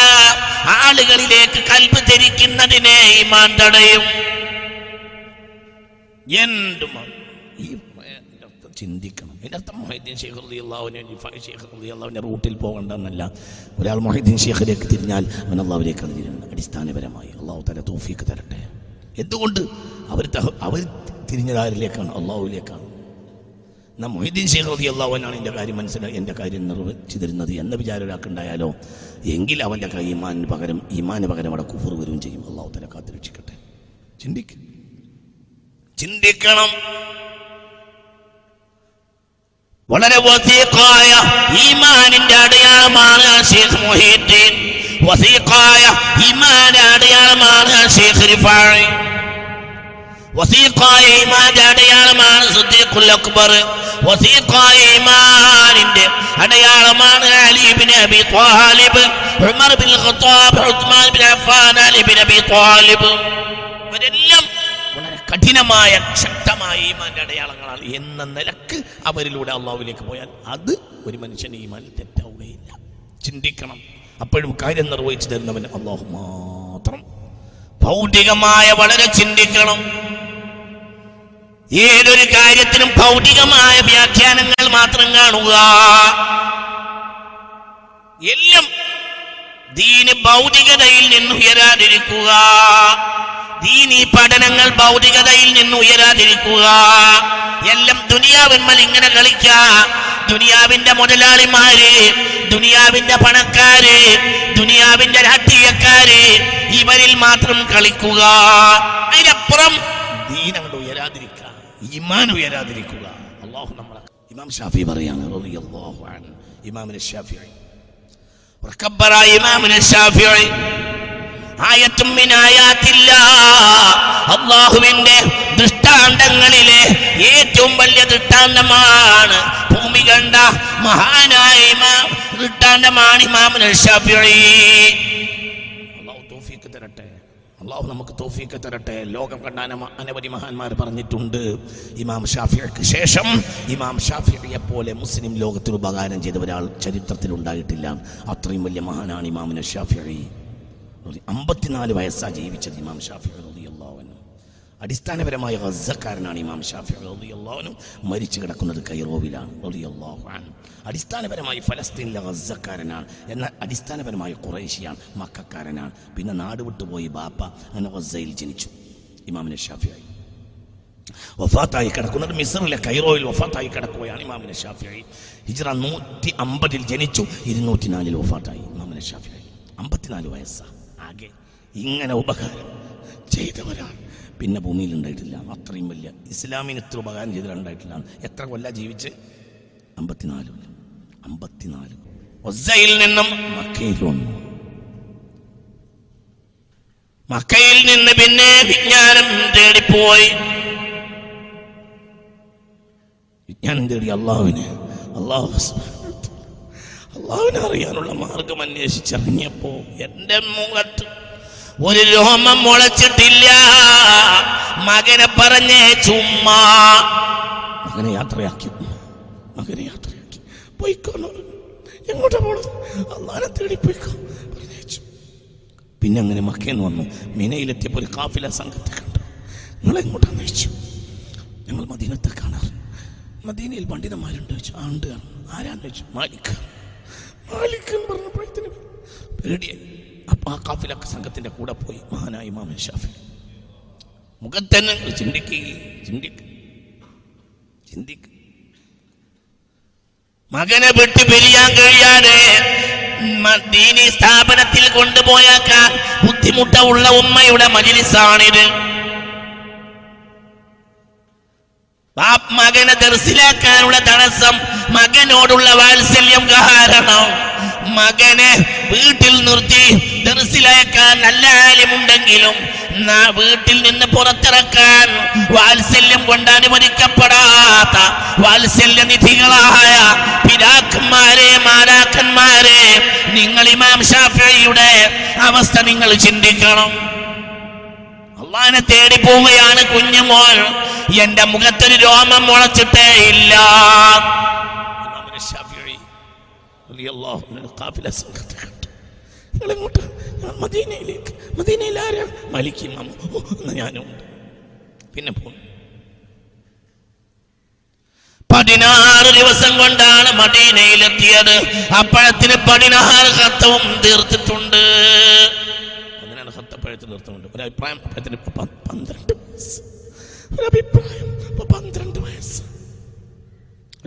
ആളുകളിലേക്ക് കൽബ് ധരിക്കുന്നതിനെ ഈമാൻ തടയും. എന്തുമാണ് ചിന്തിക്കണം. ഇതിന്റെ അർത്ഥം മൊഹീദ്ദീൻ ഷെയ്ഖ് റളി അള്ളാഹുവിനെ ഷെയ്ഖ് റളി അള്ളാഹുവിന്റെ റൂട്ടിൽ പോകണ്ടെന്നല്ല. ഒരാൾ മൊഹീദ്ദീൻ ഷെയ്ഖിലേക്ക് തിരിഞ്ഞാൽ അവൻ അള്ളാഹുലേക്ക് തിരിയുന്നത് അടിസ്ഥാനപരമായി അള്ളാഹു തല തോഫിക്ക് തരട്ടെ. എന്തുകൊണ്ട്? അവർ അവർ തിരിഞ്ഞതാരിലേക്കാണ് അള്ളാഹുവിലേക്കാണ്. എന്നാൽ മൊഹീദ്ദീൻ ഷെയ്ഖ് റളി അള്ളാഹുവിനാണ് എന്റെ കാര്യം മനസ്സിലായി എന്റെ കാര്യം നിർവഹിച്ചു തരുന്നത് എന്ന വിചാരം ഒരാൾക്കുണ്ടായാലോ എങ്കിൽ അവന്റെ കൈ പകരം ഈമാന് പകരം അവിടെ കുഫർ വരികയും ചെയ്യും. അള്ളാഹു തല കാത്തിരക്ഷിക്കട്ടെ. ചിന്തിക്കും. ചിന്തിക്കണം. വളരെ വസീഖായ ഈമാനിന്റെ അടയാളമാണ് ഷെയ്ഖ് മുഹീദ്ദീൻ. വസീഖായ ഈമാന്റെ അടയാളമാണ് ഷെയ്ഖ് റിഫായി. വസീഖായ ഈമാന്റെ അടയാളമാണ് സുദ്ദീഖുൽ അക്ബർ. വസീഖായ ഈമാനിന്റെ അടയാളമാണ് Ali ibn Abi Talib. Umar bin Khattab Usman bin Affan Ali bin Abi Talib. ഇവരെല്ലാം കഠിനമായ ശക്തമായ ഈമാന്റെ അടയാളങ്ങളാണ്. എന്ന നിലയ്ക്ക് അവരിലൂടെ അള്ളാഹുവിലേക്ക് പോയാൽ അത് ഒരു മനുഷ്യന് ഈമാനിൽ തെറ്റാവുകയില്ല. ചിന്തിക്കണം. അപ്പോഴും കാര്യം നിർവഹിച്ചു തരുന്നവൻ അള്ളാഹു മാത്രം. ഭൗതികമായ വളരെ ചിന്തിക്കണം. ഏതൊരു കാര്യത്തിനും ഭൗതികമായ വ്യാഖ്യാനങ്ങൾ മാത്രം കാണുക. എല്ലാം ദീന് ഭൗതികതയിൽ നിന്ന് ഉയരാതിരിക്കുക. ദീനി പഠനങ്ങൾ ഭൗതികതയിൽ നിന്ന് ഉയരാതിരിക്കുക. എല്ലാം ദുനിയാവിന്മൽ ഇങ്ങനെ കളിക്ക ദുനിയാവിന്റെ മുതലാളിമാര് ദുനിയാവിന്റെ പണക്കാര് ദുനിയാവിന്റെ രാഷ്ട്രീയക്കാര് ഇവരിൽ മാത്രം കളിക്കുക. അതിനപ്പുറം അങ്ങോട്ട് ഉയരാതിരിക്കുക. ഈമാൻ ഉയരാതിരിക്കുക. അള്ളാഹു നമ്മളെ ഇമാം ഷാഫി പറയാണ് റളിയല്ലാഹു അൻഹു. ഇമാമിന് ഷാഫിഈ അള്ളാഹുവിന്റെ ദൃഷ്ടാന്തങ്ങളിലെ ഏറ്റവും വലിയ ദൃഷ്ടാന്തമാണ് ഭൂമി കണ്ട മഹാനായ ദൃഷ്ടാന്തമാണ് തരട്ടെ. അള്ളാഹു നമുക്ക് തോഫീക്ക് തരട്ടെ. ലോകം കണ്ട അനവധി മഹാന്മാർ പറഞ്ഞിട്ടുണ്ട്. ഇമാം ഷാഫിയക്ക് ശേഷം ഇമാം ഷാഫിയെ പോലെ മുസ്ലിം ലോകത്തിന് ഉപകാരം ചെയ്ത ഒരാൾ ചരിത്രത്തിൽ ഉണ്ടായിട്ടില്ല. അത്രയും വലിയ മഹാനാണ് ഇമാമിന് ഷാഫി അമ്പത്തിനാല് വയസ്സാ ജീവിച്ചത് ഇമാം ഷാഫി റളിയല്ലാഹു അൻഹു. അടിസ്ഥാനപരമായ ഗസക്കാരനാണ് ഇമാം ഷാഫി റളിയല്ലാഹു മരിച്ചു കിടക്കുന്നത് കൈറോവിലാണ് റളിയല്ലാഹു അൻഹു. അടിസ്ഥാനപരമായി ഫലസ്തീനിലെ ഗസക്കാരനാണ് എന്നാൽ അടിസ്ഥാനപരമായ കുറേശ്യാണ് മക്കാരനാണ് പിന്നെ നാട് വിട്ടുപോയി ബാപ്പ അങ്ങനെ ഗസയിൽ ജനിച്ചു. ഇമാമിനെ ഷാഫിയായി വഫാത്തായി കിടക്കുന്നത് മിസറിലെ കൈറോയിൽ വഫാത്തായി കിടക്കുകയാണ് ഇമാമിനെ ഷാഫിയായി ഹിജ്റ നൂറ്റി അമ്പതിൽ ജനിച്ചു ഇരുന്നൂറ്റി നാലിൽ വഫാത്തായി ഇമാമിനെ ഷാഫിയായി അമ്പത്തിനാല് വയസ്സാ. ആകെ ഇങ്ങനെ ഉപകാരം ചെയ്തവരാണ്. പിന്നെ ഭൂമിയിൽ ഉണ്ടായിട്ടില്ല. അത്രയും വലിയ ഇസ്ലാമിന് ഇത്ര ഉപകാരം ചെയ്തിട്ടുണ്ടായിട്ടില്ല എത്ര കൊല്ല ജീവിച്ച്? അമ്പത്തിനാല് കൊല്ലം. അമ്പത്തിനാല് ഒസയിൽ നിന്നും മക്കയിൽ വന്നു. മക്കയിൽ നിന്ന് പിന്നെ വിജ്ഞാനം തേടിപ്പോയി. വിജ്ഞാനം തേടി അള്ളാഹുവിനെ. അള്ളാഹു അള്ളാഹുവിനെ അറിയാനുള്ള മാർഗം അന്വേഷിച്ചിറങ്ങിയപ്പോ എന്റെ മുഖത്ത് ഒരു രോമം മുളച്ചിട്ടില്ല. മകനെ പറഞ്ഞേ ചുമ്മാ. മകനെ യാത്രയാക്കി. മകനെ യാത്രയാക്കി. പോയിക്കോന്നു എങ്ങോട്ടാ പോണത്? അള്ളാനെ തേടി പോയിക്കോ. പിന്നെ അങ്ങനെ മക്കയെന്ന് വന്നു. മിനയിലെത്തിയപ്പോൾ ഒരു കാഫില സംഘത്തെ കണ്ടു. നിങ്ങൾ എങ്ങോട്ടാണ് ചോദിച്ചു ഞങ്ങൾ മദീനത്തെ കാണാറ്. മദീനയിൽ പണ്ഡിതന്മാരുണ്ട്? ചോദിച്ചു. ആണ്ട്. ആരാന്ന്? ചോദിച്ചു. മാലിക് മാലിക്. എന്ന് പറഞ്ഞപ്പോഴത്തേന് പേടിയായി അപ്പൊ ആ കാഫിലൊക്കെ സംഘത്തിന്റെ കൂടെ പോയി മഹാനായ ഇമാമൻ ഷാഫി മുഖത്തന്നെ ചിന്തിക്കുക ചിന്തിക്കുക ചിന്തിക്കുക മകനെ വിട്ട് പിരിയാൻ കഴിയാതെ ദീനി സ്ഥാപനത്തിൽ കൊണ്ടുപോയാക്കാൻ ബുദ്ധിമുട്ട ഉള്ള ഉമ്മയുടെ മജിലിസാണിത്. മകനെ ദർശിലാക്കാനുള്ള തടസ്സം മകനോടുള്ള വാത്സല്യം കാരണം മകനെ വീട്ടിൽ നിർത്തി ദർശിലാക്കാൻ നല്ല ആലുമുണ്ടെങ്കിലും വീട്ടിൽ നിന്ന് പുറത്തിറക്കാൻ വാത്സല്യം കൊണ്ട് അനുവദിക്കപ്പെടാത്ത വാത്സല്യ നിധികളായ പിതാക്കന്മാരെ മാതാക്കന്മാരെ നിങ്ങൾ ഇമാം ഷാഫിയുടെ അവസ്ഥ നിങ്ങൾ ചിന്തിക്കണം. അള്ളാനെ തേടി പോവുകയാണ് കുഞ്ഞുമോൾ എന്റെ മുഖത്തൊരു രോമം മുളച്ചിട്ടേ ഇല്ല. നിങ്ങളെങ്ങോട്ട് ഞാൻ മദീനയിലേക്ക് മദീനയിൽ ആരാ? മലിക്കും എന്ന് പിന്നെ പോകും പതിനാറ് ദിവസം കൊണ്ടാണ് മദീനയിലെത്തിയത്. അപ്പഴത്തിന് പതിനാറ് ഹത്തവും തീർത്തിട്ടുണ്ട്. അതിനാണ് ഹത്തപ്പഴത്തിൽ തീർത്തുണ്ട് ഒരു അഭിപ്രായം അപ്പഴത്തിന് പന്ത്രണ്ട് ഒരു അഭിപ്രായം പന്ത്രണ്ട്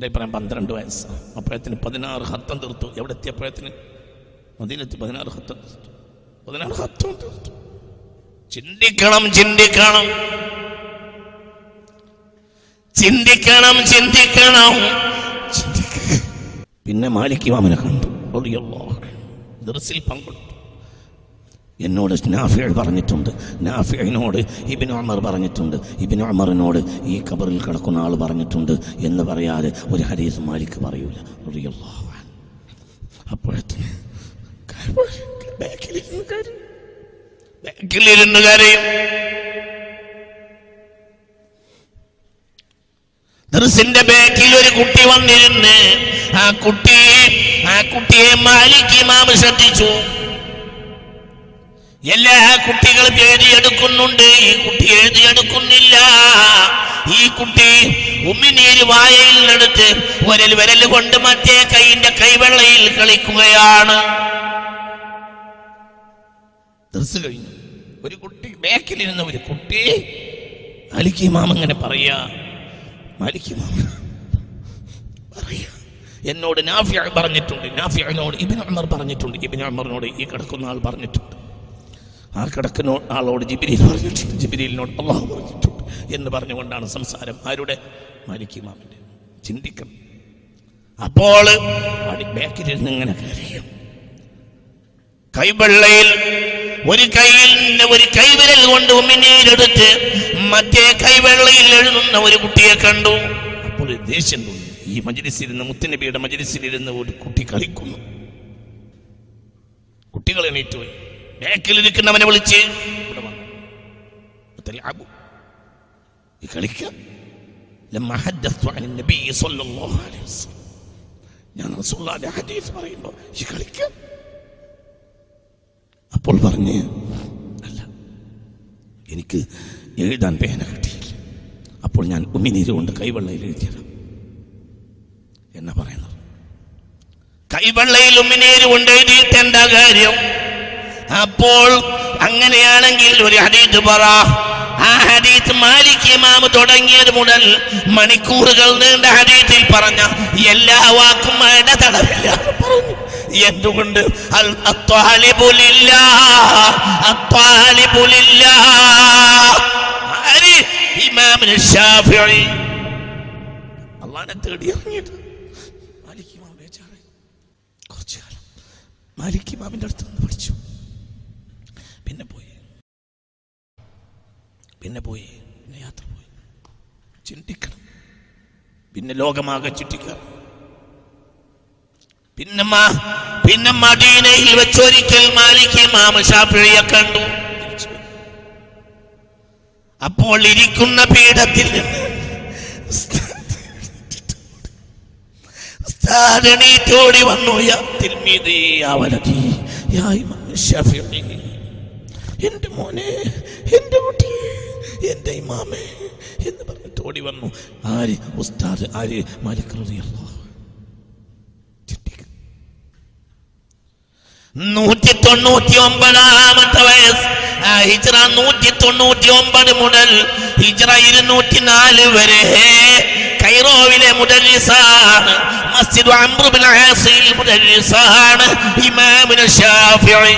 പറയാം പന്ത്രണ്ട് വയസ്സ്. അപ്പോഴത്തിന് പതിനാറ് ഹത്തം തീർത്തു. എവിടെ എത്തിയപ്പോഴത്തിന് മതിയിലെത്തി പതിനാറ് ഹത്തം തീർത്തു. പതിനാറ് ഹത്തം തീർത്തു. ചിന്തിക്കണം ചിന്തിക്കണം. ചിന്തിക്കണം ചിന്തിക്കണം. പിന്നെ മാലിക് കണ്ടു. ദർസിൽ പങ്കെടുത്തു. എന്നോട് നാഫിയ പറഞ്ഞിട്ടുണ്ട് നാഫിയനോട് ഇബിൻ അമർ പറഞ്ഞിട്ടുണ്ട് ഇബിൻ അമറിനോട് ഈ കബറിൽ കിടക്കുന്ന ആൾ പറഞ്ഞിട്ടുണ്ട് എന്ന് പറയാതെ ഒരു ഹരീസ് മാലിക്ക് പറയൂല. അപ്പോഴത്തേന്. ബാക്കിലിരുന്ന് കരയും ദർസിന്റെ ബാക്കിൽ ഒരു കുട്ടി വന്നിരുന്ന് ആ കുട്ടി ആ കുട്ടിയെ മാലിക് ഇമാം ശ്രദ്ധിച്ചു എല്ലാ കുട്ടികളും എഴുതിയെടുക്കുന്നുണ്ട്. ഈ കുട്ടി എഴുതിയെടുക്കുന്നില്ല. ഈ കുട്ടി ഉമ്മിനീര് വായയിൽ എടുത്ത് ഒരൽ വിരൽ കൊണ്ട് മറ്റേ കൈയിന്റെ കൈവെള്ളയിൽ കളിക്കുകയാണ്. കഴിഞ്ഞു. ഒരു കുട്ടി ബാക്കിലിരുന്ന ഒരു കുട്ടി മാലിക് ഇമാം അങ്ങനെ പറയാ. മാലിക് മാമ പറയാ. എന്നോട് നാഫിയ പറഞ്ഞിട്ടുണ്ട്. നാഫിയനോട് ഇബിൻ ഉമർ പറഞ്ഞിട്ടുണ്ട്. ഇബിൻ ഉമറിനോട് ഈ കിടക്കുന്ന ആൾ പറഞ്ഞിട്ടുണ്ട്. ആ കിടക്കുന്ന ആളോട് ജിബിരിയിൽ പറഞ്ഞിട്ടുണ്ട് ജിബിരിയിലിനോട് അള്ളാഹു പറഞ്ഞിട്ടുണ്ട് എന്ന് പറഞ്ഞുകൊണ്ടാണ് സംസാരം. ആരുടെ? മാലിക് ഇമാമിന്റെ. ചിന്തിക്കണം. അപ്പോൾ ബാക്കിലിരുന്ന് ഇങ്ങനെ കരയും. കൈവെള്ളയിൽ ഒരു കൈയിൽ ഒരു കൈവിരൽ കൊണ്ട് ഉമ്മിനീരെടുത്ത് മറ്റേ കൈവെള്ളയിൽ എഴുതുന്ന ഒരു കുട്ടിയെ കണ്ടു. അപ്പോൾ ദേഷ്യം തോന്നി. ഈ മജിലിസിരുന്ന് മുത്തനബിയുടെ മജിലിസിലിരുന്ന് ഒരു കുട്ടി കളിക്കുന്നു. കുട്ടികൾ എണീറ്റ് ബേക്കിലിരിക്കുന്നവനെ വിളിച്ച് കളിക്കാം. ഞാൻ ഹദീസ് പറയുമ്പോൾ ഈ കളിക്കാം. അപ്പോൾ പറഞ്ഞ് അല്ല എനിക്ക് എഴുതാൻ പേന കിട്ടിയില്ല. അപ്പോൾ ഞാൻ ഉമ്മിനീര് കൊണ്ട് കൈവെള്ളയിൽ എഴുതിയതാണ് എന്നാ പറയുന്നത്? കൈവെള്ളയിൽ ഉമ്മിനീര് കൊണ്ട് എഴുതിയിട്ട് എന്താ കാര്യം? അപ്പോൾ അങ്ങനെയാണെങ്കിൽ ഒരു ഹദീത്ത് പറ. ആ ഹദീത്ത് മാലിക് ഇമാം തുടങ്ങിയത് മുതൽ മണിക്കൂറുകൾ നീണ്ട ഹദീത്തിൽ പറഞ്ഞ എല്ലാ വാക്കും ഇടതടവില്ല പറഞ്ഞു. എന്തുകൊണ്ട്? ഇമാമിന് ഷാഫിഈ അള്ളാനെ തേടി ഇറങ്ങിയത് മാലിക് ഇമാം ബേജാറായി കുറച്ചു കാലം മാലിക് ഇമാമിന്റെ അടുത്ത് പിന്നെ പോയി. പിന്നെ യാത്ര പോയി. ചിന്തിക്കണം. പിന്നെ ലോകമാകെ ചുറ്റിക്കണം പിന്നെ പിന്നെ മദീനയിൽ വെച്ചൊരിക്കൽ മാലിക് ഇമാം കണ്ടു. അപ്പോൾ ഇരിക്കുന്ന പീഠത്തിൽ നിന്ന് എണീറ്റോടി വന്നു. എന്റെ മോനെ എന്റെ കുട്ടി എന്റെ ഇമാമേ എന്ന് പറഞ്ഞിട്ട് ഓടി വന്നു. ആര്? ഉസ്താദ് ആര്? മാലിക് റളിയല്ലാഹു നൂറ്റി തൊണ്ണൂറ്റി ഒമ്പതാമത്തെ വയസ്സ്. ഹിജ്റ നൂറ്റി തൊണ്ണൂറ്റി ഒമ്പത് മുതൽ ഹിജ്റ ഇരുന്നൂറ്റി നാല് വരെ കൈറോവിലെ മുദരിസാണ് മസ്ജിദ് ഇമാമിന് ഷാഫിഈ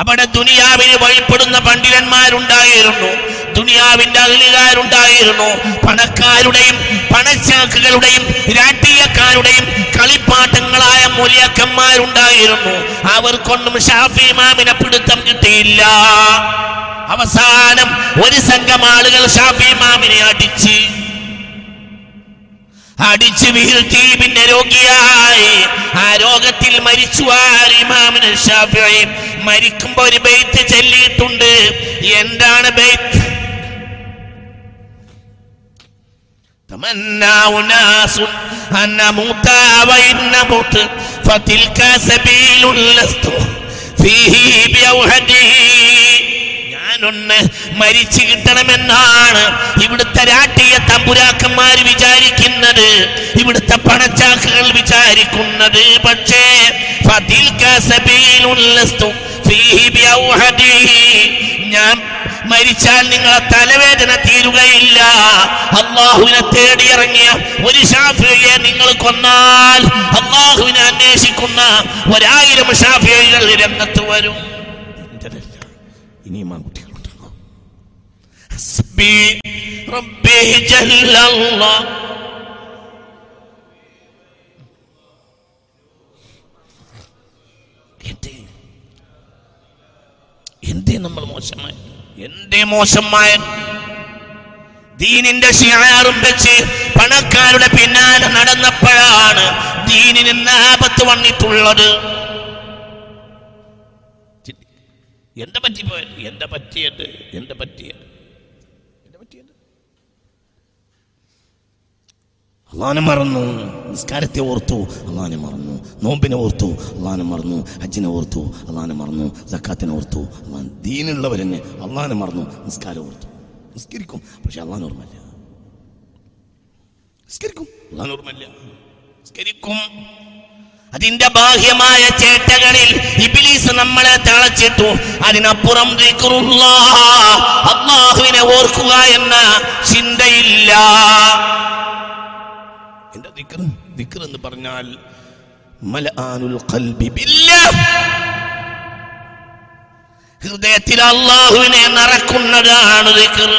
അവിടെ ദുനിയാവിന് വഴിപ്പെടുന്ന പണ്ഡിതന്മാരുണ്ടായിരുന്നു. ദുനിയാവിന്റെ അഗ്നികാരുണ്ടായിരുന്നു പണക്കാരുടെയും പണച്ചാക്കുകളുടെയും രാഷ്ട്രീയക്കാരുടെയും കളിപ്പാട്ടങ്ങളായ മൂലിയക്കന്മാരുണ്ടായിരുന്നു. അവർക്കൊന്നും ഷാഫി ഇമാമിനെ പിടുത്തം കിട്ടിയില്ല. അവസാനം ഒരു സംഘം ആളുകൾ ഷാഫി ഇമാമിനെ അടിച്ച്. അടിച്ചു വീഴ്ത്തി പിന്നെ രോഗിയായി ആ രോഗത്തിൽ മരിച്ചു ആരിമാമിന് ഷാഫിഈ മരിക്കുമ്പോ ഒരു ബെയ്ത്ത് ചൊല്ലിയിട്ടുണ്ട് എന്താണ് ബെയ്ത്ത് تمنى أناس أن نموت وإن نموت فتلك سبيل لست فيه بأوهده ഞാനൊന്ന് മരിച്ചു കിട്ടണമെന്നാണ് ഇവിടുത്തെ രാഷ്ട്രീയ തമ്പുരാക്കന്മാർ വിചാരിക്കുന്നത്. ഇവിടുത്തെ പണച്ചാക്കുകൾ വിചാരിക്കുന്നത്. പക്ഷേ. ഞാൻ മരിച്ചാൽ നിങ്ങളെ തലവേദന തീരുകയില്ല. അള്ളാഹുവിനെ തേടിയിറങ്ങിയ ഒരു ഷാഫിയെ നിങ്ങൾ കൊന്നാൽ അള്ളാഹുവിനെ അന്വേഷിക്കുന്ന ഒരായിരം ഷാഫികൾ രംഗത്ത് വരും. ഇനിയും ربي ربي جل ജല്ലല്ലാഹ് എന്തേ? നമ്മൾ മോശമായി? എന്തേ മോശമായ? ദീനിന്റെ ശിയാറും വെച്ച് പണക്കാരുടെ പിന്നാലെ നടന്നപ്പോഴാണ് ദീനിന് ആപത്ത് വന്നിട്ടുള്ളത്. എന്റെ പറ്റിപ്പോയത്? എന്റെ പറ്റിയത്? എന്റെ പറ്റിയത്? അള്ളാനെ മറന്നു. നിസ്കാരത്തെ ഓർത്തു. അള്ളാനെ മറന്നു. നോമ്പിനെ ഓർത്തു. അള്ളാനെ മറന്നു. ഹജ്ജിനെ ഓർത്തു. അള്ളാനെ മറന്നു. സക്കാത്തിനെ ഓർത്തു. അള്ളാൻ ദീനുള്ളവരെന്നെ അള്ളാനെ മറന്നു. നിസ്കാരം ഓർത്തു. നിസ്കരിക്കും. പക്ഷെ അള്ളാൻ ഓർമ്മല്ല നിസ്കരിക്കും. അള്ളാൻ നിസ്കരിക്കും. അതിന്റെ ബാഹ്യമായ ചേട്ടകളിൽ ഇബിലീസ് നമ്മളെ തളച്ചിട്ടു. അതിനപ്പുറം അള്ളാഹുവിനെ ഓർക്കുക എന്ന ചിന്തയില്ല. എന്ന് പറഞ്ഞാൽ ഹൃദയത്തിൽ അള്ളാഹുവിനെ നിറക്കുന്നതാണ് ദിക്ർ.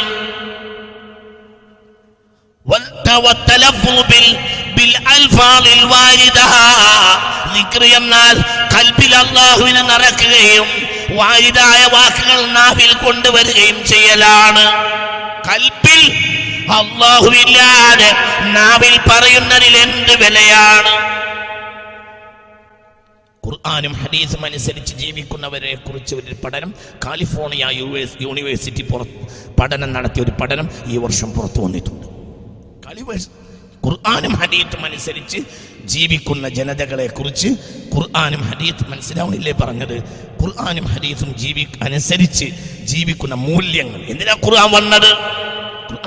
അള്ളാഹുവിനെ നിറക്കുകയും വാരിതായ വാക്കുകൾ നാവിൽ കൊണ്ടുവരികയും ചെയ്യലാണ്. കൽപ്പിൽ അള്ളാഹുവില്ലാതെ നാവിൽ പറയുന്നതിൽ എന്ത് വിലയാണ്? ഖുർആാനും ഹദീസും അനുസരിച്ച് ജീവിക്കുന്നവരെ കുറിച്ച് ഒരു പഠനം. കാലിഫോർണിയ യുഎസ് യൂണിവേഴ്സിറ്റി പുറത്ത് പഠനം നടത്തിയ ഒരു പഠനം ഈ വർഷം പുറത്തു വന്നിട്ടുണ്ട്. കാലിവേഴ്സ് ഖുർആാനും ഹദീത്തും അനുസരിച്ച് ജീവിക്കുന്ന ജനതകളെ കുറിച്ച് ഖുർആാനും ഹദീത്തും മനസ്സിലാവണില്ലേ പറഞ്ഞത്? ഖുർആാനും ഹദീത്തും ജീവി അനുസരിച്ച് ജീവിക്കുന്ന മൂല്യങ്ങൾ. എന്തിനാ ഖുർആൻ വന്നത്?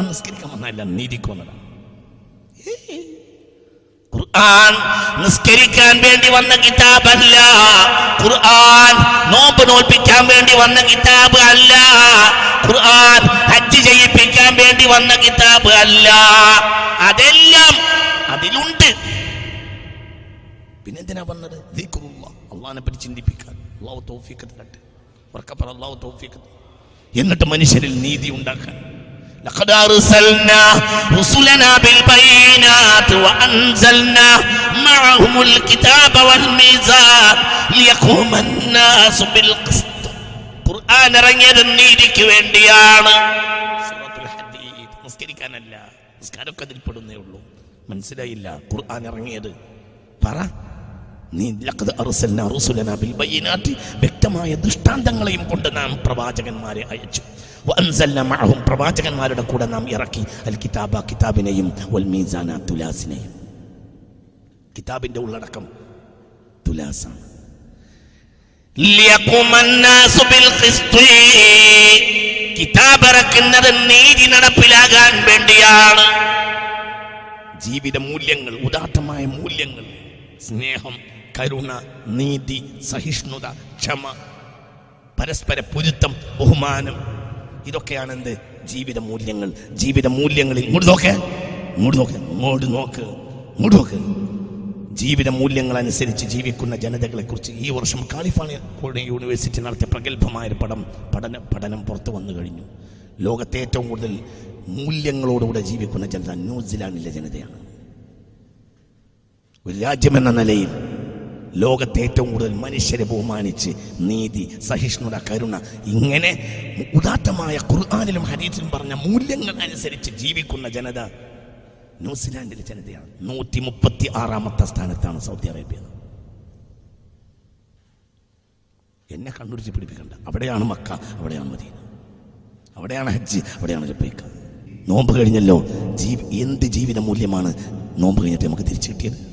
നിസ്കരിക്കാൻ വന്നതല്ല നീതിക്ക് വന്നതാണ് ഖുർആൻ നിസ്കരിക്കാൻ വേണ്ടി വന്ന കിതാബല്ല. ഖുർആൻ നോമ്പ് നോൽപ്പിക്കാൻ വേണ്ടി വന്ന കിതാബ് അല്ല ഖുർആൻ ഹജ്ജ് ചെയ്യിപ്പിക്കാൻ വേണ്ടി വന്ന കിതാബ് അല്ല അതെല്ലാം അതിലുണ്ട്. പിന്നെന്തിനാ വന്നത്? അള്ളഹാനെ പറ്റി ചിന്തിപ്പിക്കാൻ. അള്ളാഹു തൗഫീഖത്ത് ഉറക്കപ്പറ അള്ളാഹു തൗഫീഖത്ത് എന്നിട്ട് മനുഷ്യരിൽ നീതി ഉണ്ടാക്കാൻ. لقد أرسلنا رسلنا بالبينات وأنزلنا معهم الكتاب والميزان ليقوم الناس بالقسط ഖുർആൻ ഇറങ്ങിയത് നീതിക്ക് വേണ്ടിയാണ് സൂറത്തുൽ ഹദീദ് നിസ്കരിക്കാനല്ല നിസ്കാരമൊക്കെ അതിൽപ്പെടുന്നേ ഉള്ളൂ മനസ്സിലായില്ല ഖുർആൻ ഇറങ്ങിയത് പറ നീ ലഖദ് അർസൽനാ റുസുലനാ ബിൽ ബയ്യിനാത്തി വ്യക്തമായ ദൃഷ്ടാന്തങ്ങളെയും കൊണ്ട് നാം പ്രവാചകന്മാരെ അയച്ചു വഅൻസൽനാ മഅഹും പ്രവാചകന്മാരുടെ കൂടെ നാം ഇറക്കി. അൽ കിതാബ കിതാബിനെയും വൽ തുലാസിനെയും. കിതാബിന്റെ ഉള്ളടക്കം തുലാസാണ്. കിതാബിറക്കുന്നത് നീതി നടപ്പിലാകാൻ വേണ്ടിയാണ്. ജീവിത മൂല്യങ്ങൾ ഉദാത്തമായ മൂല്യങ്ങൾ സ്നേഹം കരുണ നീതി സഹിഷ്ണുത ക്ഷമ പരസ്പര പൊരുത്തം ബഹുമാനം ഇതൊക്കെയാണ് എന്ത്? ജീവിത മൂല്യങ്ങൾ. ജീവിത മൂല്യങ്ങളിൽ ഇങ്ങോട്ട് നോക്ക്. ഇങ്ങോട്ട് നോക്ക്. ഇങ്ങോട്ട് നോക്ക്. ഇങ്ങോട്ട് നോക്ക്. ജീവിത മൂല്യങ്ങൾ അനുസരിച്ച് ജീവിക്കുന്ന ജനതകളെ കുറിച്ച് ഈ വർഷം കാലിഫോർണിയ യൂണിവേഴ്സിറ്റി നടത്തിയ പ്രഗത്ഭമായ പടം പഠന പഠനം പുറത്തു വന്നു കഴിഞ്ഞു. ലോകത്തെ ഏറ്റവും കൂടുതൽ മൂല്യങ്ങളോടുകൂടെ ജീവിക്കുന്ന ജനത ന്യൂസിലാൻഡിലെ ജനതയാണ്. ഒരു രാജ്യമെന്ന നിലയിൽ ലോകത്തെ ഏറ്റവും കൂടുതൽ മനുഷ്യരെ ബഹുമാനിച്ച് നീതി സഹിഷ്ണുത കരുണ ഇങ്ങനെ ഉദാത്തമായ ഖുർആാനിലും ഹരീസിലും പറഞ്ഞ മൂല്യങ്ങൾ അനുസരിച്ച് ജീവിക്കുന്ന ജനത ന്യൂസിലാൻഡിലെ ജനതയാണ്. നൂറ്റി മുപ്പത്തി ആറാമത്തെ സ്ഥാനത്താണ് സൗദി അറേബ്യ. എന്നെ കണ്ണുടിച്ച് പിടിപ്പിക്കണ്ട. അവിടെയാണ് മക്ക അവിടെയാണ് മദീന. അവിടെയാണ് ഹജ്ജ് അവിടെയാണ് ലബൈക്ക നോമ്പ് കഴിഞ്ഞല്ലോ ജീവ എന്ത് ജീവിത മൂല്യമാണ് നോമ്പ് കഴിഞ്ഞിട്ട് നമുക്ക് തിരിച്ചു കിട്ടിയത്?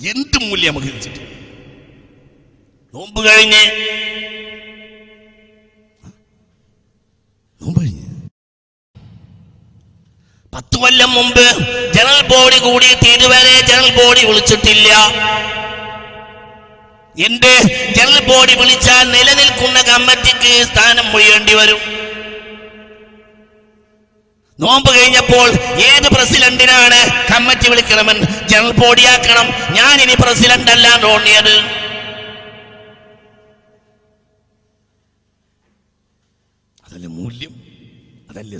എന്ത് മൂല്യം അഹരിച്ചിട്ട് നോമ്പ് കഴിഞ്ഞ്? നോമ്പ് പത്തു കൊല്ലം മുമ്പ് ജനറൽ ബോഡി കൂടി തിരുവരെ ജനറൽ ബോഡി വിളിച്ചിട്ടില്ല. എന്റെ ജനറൽ ബോഡി വിളിച്ചാൽ നിലനിൽക്കുന്ന കമ്മിറ്റിക്ക് സ്ഥാനം ഒഴിയേണ്ടി വരും. നോമ്പ് കഴിഞ്ഞപ്പോൾ ഏത് പ്രസിഡന്റിനാണ് കമ്മിറ്റി വിളിക്കണമെന്ന് ജനറൽ ബോഡിയാക്കണം. ഞാൻ ഇനി പ്രസിഡന്റ് അല്ല തോന്നിയത്. അതല്ലേ മൂല്യം? അതല്ലേ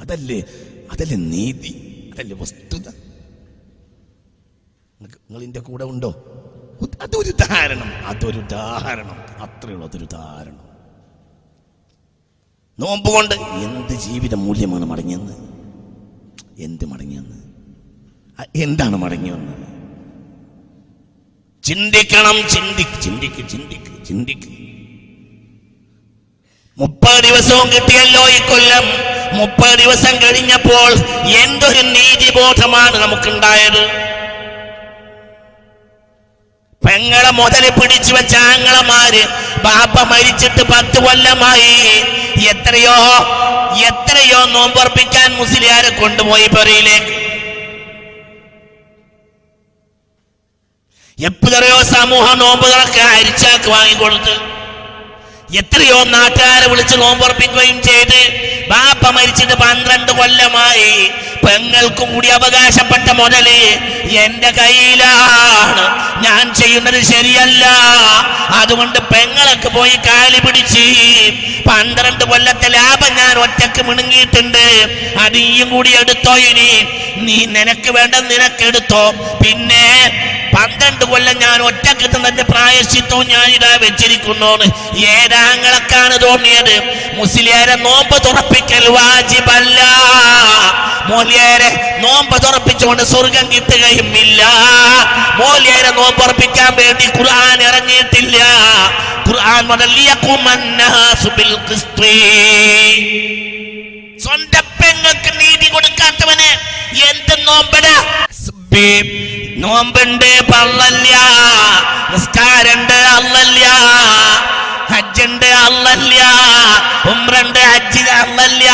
അതല്ലേ അതല്ലേ നീതി? അതല്ലേ വസ്തുത? നിങ്ങൾ ഇതിന്റെ കൂടെ ഉണ്ടോ? അതൊരു ഉദാഹരണം. അതൊരു ഉദാഹരണം. അത്രയുള്ളൂ അതൊരു ഉദാഹരണം. നോമ്പ് കൊണ്ട് എന്ത് ജീവിത മൂല്യമാണ് മടങ്ങിയെന്ന്? എന്ത് മടങ്ങിയെന്ന്? എന്താണ് മടങ്ങി വന്നത് ചിന്തിക്കണം ചിന്തിക്ക് ചിന്തിക്ക് ചിന്തിക്ക് ചിന്തിക്ക്. മുപ്പത് ദിവസവും കിട്ടിയല്ലോ ഈ കൊല്ലം. മുപ്പത് ദിവസം കഴിഞ്ഞപ്പോൾ എന്തൊരു നീതിബോധമാണ് നമുക്കുണ്ടായത്? പെങ്ങളെ മുതൽ പിടിച്ചു വെച്ച ആങ്ങളമാര് ബാപ്പ മരിച്ചിട്ട് പത്ത് കൊല്ലമായി. എത്രയോ എത്രയോ നോമ്പർപ്പിക്കാൻ മുസ്ലിയാരെ കൊണ്ടുപോയി പെറിയിലേക്ക് എപ്പോഴോ സമൂഹ നോമ്പുകളൊക്കെ അരിച്ചാക്ക് വാങ്ങിക്കൊടുത്ത്. എത്രയോ നാട്ടുകാരെ വിളിച്ച് നോമ്പുറപ്പിക്കുകയും ചെയ്ത്. ബാപ്പ മരിച്ചിട്ട് പന്ത്രണ്ട് കൊല്ലമായി. പെങ്ങൾക്കും കൂടി അവകാശപ്പെട്ട മുതൽ എന്റെ കയ്യിലാണ്. ഞാൻ ചെയ്യുന്നത് ശരിയല്ല. അതുകൊണ്ട് പെങ്ങളൊക്കെ പോയി കാലി പിടിച്ച് പന്ത്രണ്ട് കൊല്ലത്തെ ലാഭം ഞാൻ ഒറ്റയ്ക്ക് മിണുങ്ങിയിട്ടുണ്ട്. അത് ഈയും കൂടി എടുത്തോ ഇനി? നീ നിനക്ക് വേണ്ട നിനക്ക് എടുത്തോ. പിന്നെ പന്ത്രണ്ട് കൊല്ലം ഞാൻ ഒറ്റയ്ക്ക് തന്റെ പ്രായശ്ചിത്വവും ഞാൻ ഇതാ വെച്ചിരിക്കുന്നു ഏതാങ്ങളൊക്കെയാണ് തോന്നിയത് മുസ്ലിയാരെ നോമ്പ് തുറപ്പിക്കൽ വാജിബല്ല. മോലിയാരെ നോമ്പ് തുറപ്പിച്ചുകൊണ്ട് സ്വർഗം കിട്ടുകയും ഇല്ല മോലിയാരെ നോമ്പ് ഉറപ്പിക്കാൻ വേണ്ടി ഖുർആൻ ഇറങ്ങിയിട്ടില്ല. ഖുർആൻ സ്വന്തം പെങ്ങൾക്ക് നീതി കൊടുക്കാത്തവന് എന്ത് നോമ്പടാ? നോമ്പുണ്ട് പള്ളല്ല നിസ്കാരണ്ട് അല്ലല്ല ഹജ്ജുണ്ട് അല്ലല്ല ഉമ്രണ്ട് ഹജ്ജ് അല്ലല്ല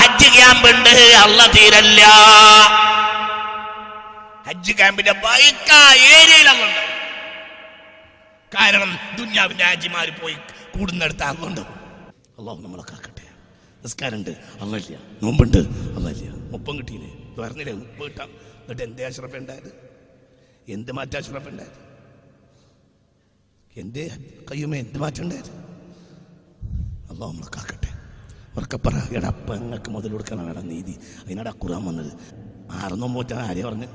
ഹജ്ജ് ക്യാമ്പുണ്ട് അല്ല തീരല്ല. ഹജ്ജ് ക്യാമ്പിന്റെ ബൈക്ക ഏരിയയിലുണ്ട്. കാരണം ദുന്യാവിന്റെ ഹാജിമാർ പോയി കൂടുന്നിടത്ത് അതുകൊണ്ട് അള്ളാഹു നമ്മളെ കാക്കട്ടെ. നിസ്കാരമുണ്ട് അല്ലല്ല നോമ്പുണ്ട് അല്ലല്ല മുപ്പം കിട്ടിയില്ലേ? പറഞ്ഞില്ലേ? ഉപ്പ് കിട്ടാം. എന്നിട്ട് എന്തേ അഷ്റഫ് ഉണ്ടായത്? എന്ത് മാറ്റാ അഷ്റഫ് ഉണ്ടായത് എന്റെ കയ്യുമേ എന്ത് മാറ്റം ഉണ്ടായത് അള്ളാഹു നമ്മളെ കാക്കട്ടെ. ഉറക്കപ്പറ എടാ പെങ്ങൾക്ക് മുതൽ കൊടുക്കാനാണ് എടാ നീതി. അതിനടാ അക്കുറാൻ വന്നത്. ആരെന്നോ പോറ്റാ ആരെ പറഞ്ഞ്